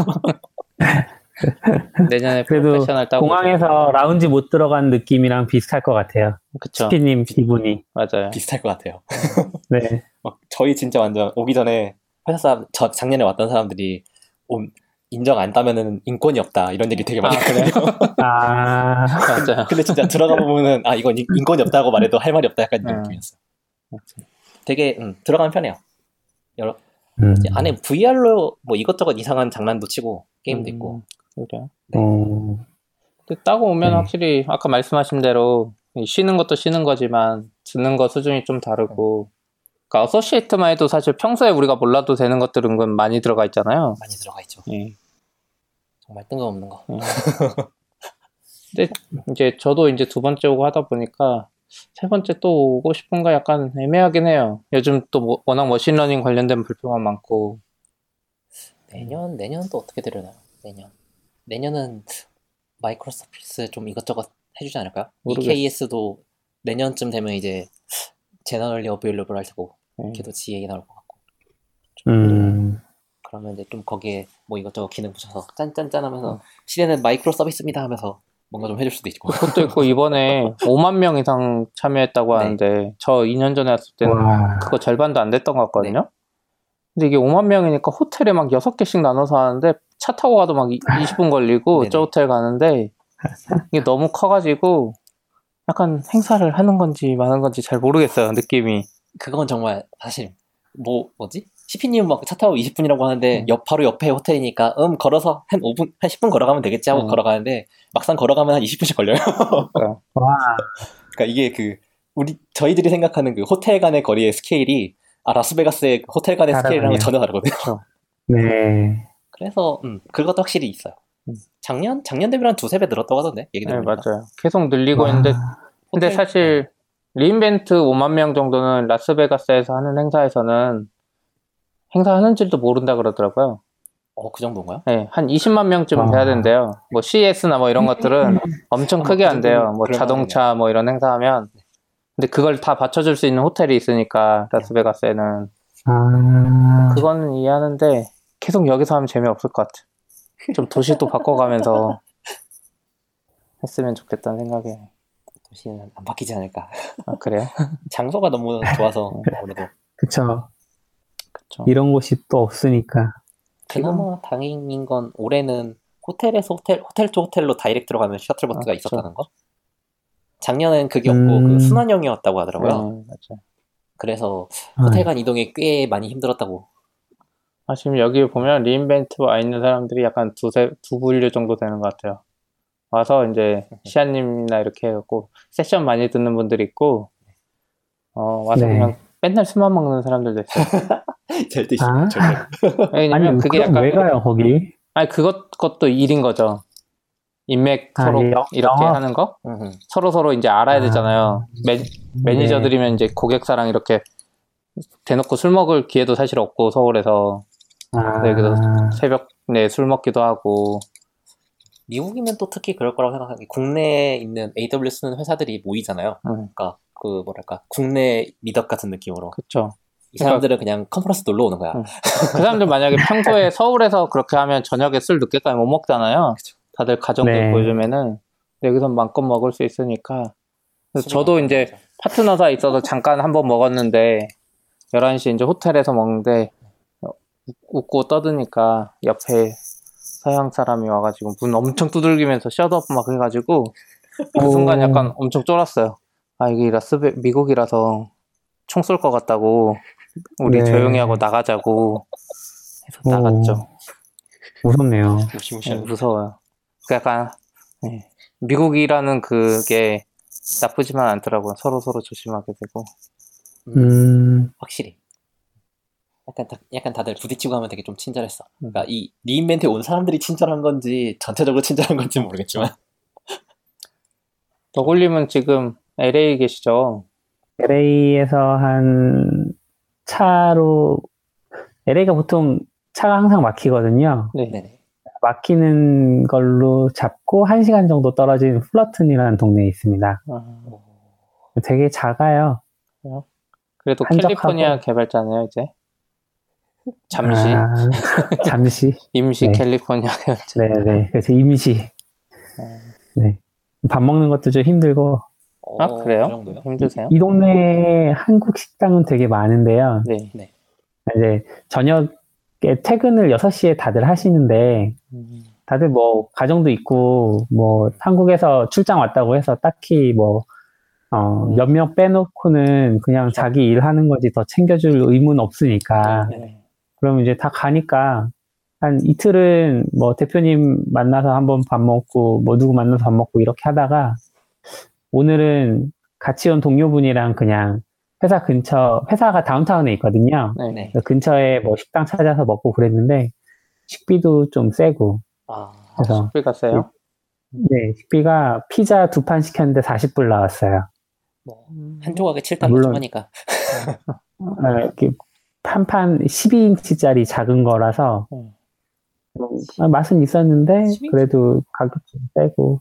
Speaker 1: 내년에
Speaker 3: 그래도
Speaker 1: 프로페셔널 따고.
Speaker 3: 공항에서 라운지 못 들어간 느낌이랑 비슷할 것 같아요.
Speaker 1: 그쵸.
Speaker 3: 스피님 기분이.
Speaker 1: 맞아요.
Speaker 2: 비슷할 것 같아요.
Speaker 3: 네.
Speaker 2: 막 저희 진짜 완전 오기 전에 회사 사람 저 작년에 왔던 사람들이 온- 인정 안 따면은 인권이 없다 이런 얘기 되게 많이
Speaker 1: 아?
Speaker 2: 했거든요.
Speaker 3: 아,
Speaker 1: 맞아요.
Speaker 2: 근데 진짜 들어가 보면은 아 이건 인- 인권이 없다고 말해도 할 말이 없다 약간 이런
Speaker 1: 음.
Speaker 2: 느낌이었어요. 되게 음, 들어가면 편해요. 여러
Speaker 3: 음.
Speaker 2: 안에 VR로 뭐 이것저것 이상한 장난도 치고 게임도 있고
Speaker 1: 음, 그래요.
Speaker 3: 음.
Speaker 1: 근데 따고 오면
Speaker 3: 네.
Speaker 1: 확실히 아까 말씀하신 대로 쉬는 것도 쉬는 거지만 듣는 거 수준이 좀 다르고 그러니까 associate만 해도 사실 평소에 우리가 몰라도 되는 것들은 많이 들어가 있잖아요.
Speaker 2: 많이 들어가 있죠.
Speaker 1: 예.
Speaker 2: 정말 뜬금없는 거.
Speaker 1: 근데 이제 저도 이제 두 번째 오고 하다 보니까 세 번째 또 오고 싶은가 약간 애매하긴 해요. 요즘 또 뭐- 워낙 machine learning 관련된 발표가 많고
Speaker 2: 내년 내년은 또 어떻게 되려나요? 내년 내년은 마이크로소프트 좀 이것저것 해주지 않을까요?
Speaker 1: 모르겠어요.
Speaker 2: EKS도 내년쯤 되면 이제 제너럴리 어베일러블 할 테고
Speaker 1: 예.
Speaker 2: 걔도 GA 나올 것 같고 좀
Speaker 3: 음,
Speaker 2: 그러면 이제 좀 거기에 뭐 이것저것 기능 붙여서 짠짠짠 하면서 시대는 마이크로 서비스입니다 하면서 뭔가 좀 해줄 수도 있고
Speaker 1: 그것도 있고 이번에 5만 명 이상 참여했다고
Speaker 2: 네.
Speaker 1: 하는데 저 2년 전에 왔을 때는
Speaker 3: 와,
Speaker 1: 그거 절반도 안 됐던 것 같거든요. 근데 이게 5만 명이니까 호텔에 막 6개씩 나눠서 하는데 차 타고 가도 막 20분 걸리고
Speaker 2: 네네.
Speaker 1: 저 호텔 가는데 이게 너무 커가지고 약간 행사를 하는 건지 마는 건지 잘 모르겠어요 느낌이.
Speaker 2: 그건 정말 사실 뭐 뭐지? CP님 막 차 타고 20분이라고 하는데
Speaker 1: 음.
Speaker 2: 옆 바로 옆에 호텔이니까 음 걸어서 한 5분 한 10분 걸어가면 되겠지 하고
Speaker 1: 음.
Speaker 2: 걸어가는데 막상 걸어가면 한 20분씩 걸려요.
Speaker 3: 와,
Speaker 2: 그러니까 이게 그 우리 저희들이 생각하는 그 호텔 간의 거리의 스케일이 아 라스베가스의 그 호텔 간의 스케일이랑은
Speaker 3: 다르군요.
Speaker 2: 전혀 다르거든요.
Speaker 3: 네.
Speaker 2: 그래서 음, 그것도 확실히 있어요.
Speaker 1: 음.
Speaker 2: 작년 작년 대비로 한 두세 배 늘었다고 하던데 얘기
Speaker 1: 네
Speaker 2: 들으니까.
Speaker 1: 맞아요. 계속 늘리고
Speaker 3: 와,
Speaker 1: 있는데 근데
Speaker 2: 호텔-
Speaker 1: 사실 re:Invent 5만 명 정도는 라스베가스에서 하는 행사에서는 행사하는지도 모른다 그러더라고요.
Speaker 2: 어, 그 정도인가요?
Speaker 1: 네, 한 20만 명쯤 은
Speaker 3: 아.
Speaker 1: 돼야 된대요. 뭐 CES나 뭐 이런 것들은 엄청
Speaker 2: 아,
Speaker 1: 크게
Speaker 2: 그
Speaker 1: 한대요.
Speaker 2: 정도면
Speaker 1: 뭐 자동차 뭐 이런 행사하면. 근데 그걸 다 받쳐줄 수 있는 호텔이 있으니까 라스베가스에는
Speaker 3: 아,
Speaker 1: 그거는 이해하는데 계속 여기서 하면 재미없을 것 같아. 좀 도시도 바꿔가면서 했으면 좋겠다는 생각에.
Speaker 2: 도시는 안 바뀌지 않을까.
Speaker 1: 아, 그래요?
Speaker 2: 장소가 너무 좋아서 아무래도
Speaker 3: 그쵸.
Speaker 1: 그쵸.
Speaker 3: 이런 곳이 또 없으니까.
Speaker 2: 그나마 다행인 건 올해는 호텔에서 호텔 hotel to hotel로 direct로 가는 셔틀버스가
Speaker 1: 아,
Speaker 2: 있었다는 거. 작년엔 그게 없고
Speaker 3: 음.
Speaker 2: 그 순환형이었다고 하더라고요.
Speaker 1: 네.
Speaker 2: 그래서
Speaker 3: 아,
Speaker 2: 호텔 간 이동이 꽤 많이 힘들었다고.
Speaker 1: 아, 지금 여기 보면 re:Invent 와 있는 사람들이 약간 두세, 두 분류 정도 되는 것 같아요. 와서 이제 시아님이나 이렇게 해갖고 세션 많이 듣는 분들이 있고, 어, 와서
Speaker 3: 네.
Speaker 1: 그냥 맨날 술만 먹는 사람들도 있어요.
Speaker 2: 절대
Speaker 3: 아.
Speaker 2: 절대.
Speaker 1: 왜냐면
Speaker 3: 아니,
Speaker 1: 그게 약간,
Speaker 3: 왜 가요, 거기?
Speaker 1: 아니, 그것, 그것도 일인 거죠. 인맥
Speaker 3: 아,
Speaker 1: 서로
Speaker 3: 영-
Speaker 1: 이렇게
Speaker 3: 영업.
Speaker 1: 하는 거?
Speaker 2: 음,
Speaker 1: 서로 서로 이제 알아야
Speaker 3: 아.
Speaker 1: 되잖아요. 매, 매니저들이면 이제 고객사랑 이렇게 대놓고 술 먹을 기회도 사실 없고, 서울에서.
Speaker 3: 아,
Speaker 1: 네, 그래서 새벽 내술 먹기도 하고,
Speaker 2: 미국이면 또 특히 그럴 거라고 생각하는 게 국내에 있는 AWS 쓰는 회사들이 모이잖아요.
Speaker 1: 음,
Speaker 2: 그러니까 그 뭐랄까 국내 미덕 같은 느낌으로
Speaker 1: 그쵸.
Speaker 2: 이 사람들은 그냥 컨퍼런스 놀러 오는 거야.
Speaker 1: 음. 그 사람들 만약에 평소에 서울에서 그렇게 하면 저녁에 술 늦게까지 못 먹잖아요.
Speaker 2: 그쵸.
Speaker 1: 다들 가정들
Speaker 3: 네.
Speaker 1: 보여주면은 여기서 마음껏 먹을 수 있으니까. 그래서 저도 이제
Speaker 2: 거죠.
Speaker 1: 파트너사 있어서 잠깐 한번 먹었는데 11시 이제 호텔에서 먹는데 어, 웃고 떠드니까 옆에 서양 사람이 와가지고 문 엄청 두들기면서 셧업 막 해가지고 그
Speaker 3: 오.
Speaker 1: 순간 약간 엄청 쫄았어요. 아 이게 라스베 미국이라서 총 쏠 것 같다고 우리
Speaker 3: 네.
Speaker 1: 조용히 하고 나가자고 해서
Speaker 3: 오.
Speaker 1: 나갔죠.
Speaker 3: 무섭네요.
Speaker 1: 네,
Speaker 2: 무시무시한
Speaker 1: 무서워요. 그 약간 네. 미국이라는 그게 나쁘지만 않더라고요. 서로 서로 조심하게 되고.
Speaker 3: 음,
Speaker 2: 확실히. 약간 다, 약간 다들 부딪히고 하면 되게 좀 친절했어.
Speaker 1: 음.
Speaker 2: 그러니까 이 리인벤트에 온 사람들이 친절한 건지 전체적으로 친절한 건지 는 모르겠지만
Speaker 1: 너굴님은 지금 LA 계시죠?
Speaker 3: LA에서 한 차로, LA가 보통 차가 항상 막히거든요.
Speaker 1: 네.
Speaker 2: 네네.
Speaker 3: 막히는 걸로 잡고 한 시간 정도 떨어진 플러튼이라는 동네에 있습니다.
Speaker 1: 아,
Speaker 3: 되게 작아요.
Speaker 1: 그래도
Speaker 3: 한적하고-
Speaker 1: 캘리포니아 개발자네요, 이제. 잠시
Speaker 3: 아, 잠시.
Speaker 1: 임시
Speaker 3: 네.
Speaker 1: 캘리포니아 개발자.
Speaker 3: 네네. 그래서 임시. 네. 밥 먹는 것도 좀 힘들고.
Speaker 1: 아
Speaker 2: 어,
Speaker 1: 그래요?
Speaker 2: 그?
Speaker 1: 힘드세요?
Speaker 3: 이 동네에 한국 식당은 되게 많은데요.
Speaker 1: 네.
Speaker 3: 이제 저녁에 퇴근을 6시에 다들 하시는데,
Speaker 1: 음,
Speaker 3: 다들 뭐, 가정도 있고, 뭐, 한국에서 출장 왔다고 해서 딱히 뭐, 어,
Speaker 1: 음.
Speaker 3: 몇명 빼놓고는 그냥 자기 일 하는 거지 더 챙겨줄 의무는 없으니까.
Speaker 1: 네.
Speaker 3: 그럼 이제 다 가니까, 한 이틀은 뭐 대표님 만나서 한번 밥 먹고, 뭐 누구 만나서 밥 먹고 이렇게 하다가, 오늘은 같이 온 동료분이랑 그냥 회사 근처, 회사가 다운타운에 있거든요.
Speaker 1: 네.
Speaker 2: 네.
Speaker 3: 그 근처에 뭐 식당 찾아서 먹고 그랬는데, 식비도 좀 세고,
Speaker 2: 아,
Speaker 3: 그래서,
Speaker 1: 식비가 세요?
Speaker 3: 네, 식비가 피자 두 판 시켰는데 40불 나왔어요.
Speaker 2: 뭐, 한 조각에 7달러
Speaker 3: 물론.
Speaker 2: 좀 하니까.
Speaker 3: 아, 이렇게 한판 12인치짜리 작은 거라서,
Speaker 1: 음.
Speaker 3: 아, 맛은 있었는데,
Speaker 2: 12인치?
Speaker 3: 그래도 가격 좀 세고,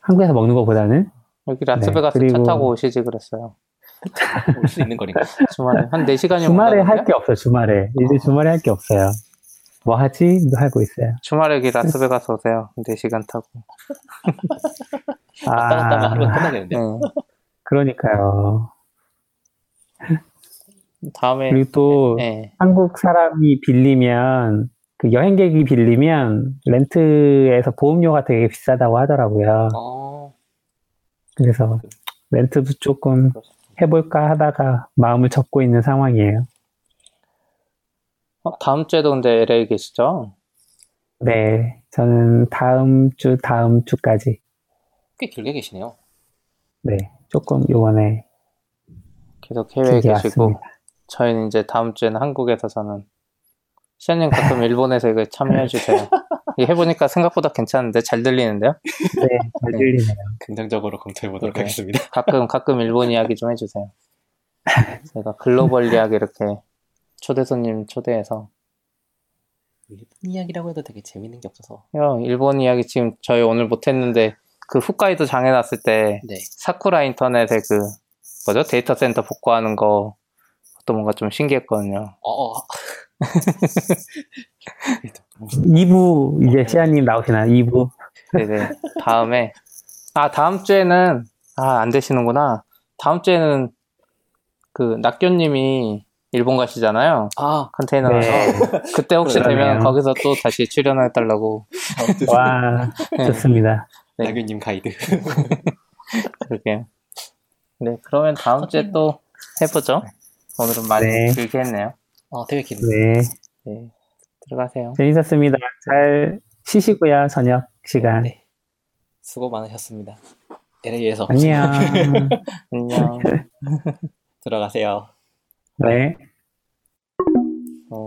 Speaker 3: 한국에서 먹는 것보다는,
Speaker 1: 여기 라스베가스
Speaker 3: 네,
Speaker 1: 차 타고 오시지 그랬어요.
Speaker 2: 올 수 있는 거리가.
Speaker 1: 주말에 한 4시간이면
Speaker 3: 주말에 할 게 없어요, 주말에. 이제 주말에 할 게 없어요. 뭐 하지? 하고 있어요.
Speaker 1: 주말에 여기 라스베가스 오세요. 4시간 타고.
Speaker 2: 왔다 갔다 하면
Speaker 3: 아,
Speaker 2: 끝나겠는데.
Speaker 1: 네.
Speaker 3: 그러니까요.
Speaker 1: 다음에
Speaker 3: 그리고 또
Speaker 1: 네.
Speaker 3: 한국 사람이 빌리면 그 여행객이 빌리면 렌트에서 보험료가 되게 비싸다고 하더라고요.
Speaker 2: 어,
Speaker 3: 그래서 렌트도 조금 해볼까 하다가 마음을 접고 있는 상황이에요.
Speaker 1: 어, 다음 주에도 근데 LA 계시죠?
Speaker 3: 네, 저는 다음 주 다음 주까지
Speaker 2: 꽤 길게 계시네요.
Speaker 3: 네 조금 요번에
Speaker 1: 계속 해외에 계시고
Speaker 3: 왔습니다.
Speaker 1: 저희는 이제 다음 주에는 한국에서 저는 시아님 가끔 일본에서 이거 참여해 주세요. 해보니까 생각보다 괜찮은데 잘 들리는데요?
Speaker 3: 네, 잘 들리네요.
Speaker 2: 긍정적으로 검토해 보도록
Speaker 1: 네.
Speaker 2: 하겠습니다.
Speaker 1: 가끔 가끔 일본 이야기 좀 해주세요. 제가 글로벌 이야기 이렇게 초대 손님 초대해서
Speaker 2: 일본 이야기라고 해도 되게 재밌는 게 없어서.
Speaker 1: 형 일본 이야기 지금 저희 오늘 못했는데 그 홋카이도 장해놨을 때
Speaker 2: 네.
Speaker 1: 사쿠라 인터넷에 그 뭐죠 데이터 센터 복구하는 거 그것도 뭔가 좀 신기했거든요.
Speaker 2: 어, 어.
Speaker 3: 2부 이제 시아님 나오시나요? 2부
Speaker 1: 네네 다음에 아 다음 주에는 아 안 되시는구나. 다음 주에는 그 낙교님이 일본 가시잖아요.
Speaker 2: 아,
Speaker 1: 컨테이너에서
Speaker 3: 네.
Speaker 1: 그때 혹시
Speaker 3: 그러네요.
Speaker 1: 되면 거기서 또 다시 출연해 달라고
Speaker 3: 와
Speaker 1: 네.
Speaker 3: 좋습니다.
Speaker 1: 네.
Speaker 2: 나균님 가이드.
Speaker 1: 그러게요. 네 그러면 다음 주에 또 해보죠. 오늘은 많이
Speaker 3: 네.
Speaker 1: 길게 했네요.
Speaker 2: 아, 되게 길네.
Speaker 1: 네네 들어가세요.
Speaker 3: 재밌었습니다. 잘 쉬시고요 저녁 시간.
Speaker 2: 네. 수고 많으셨습니다. LA에서
Speaker 3: 안녕.
Speaker 1: 안녕.
Speaker 2: 들어가세요.
Speaker 3: 네.
Speaker 1: 어.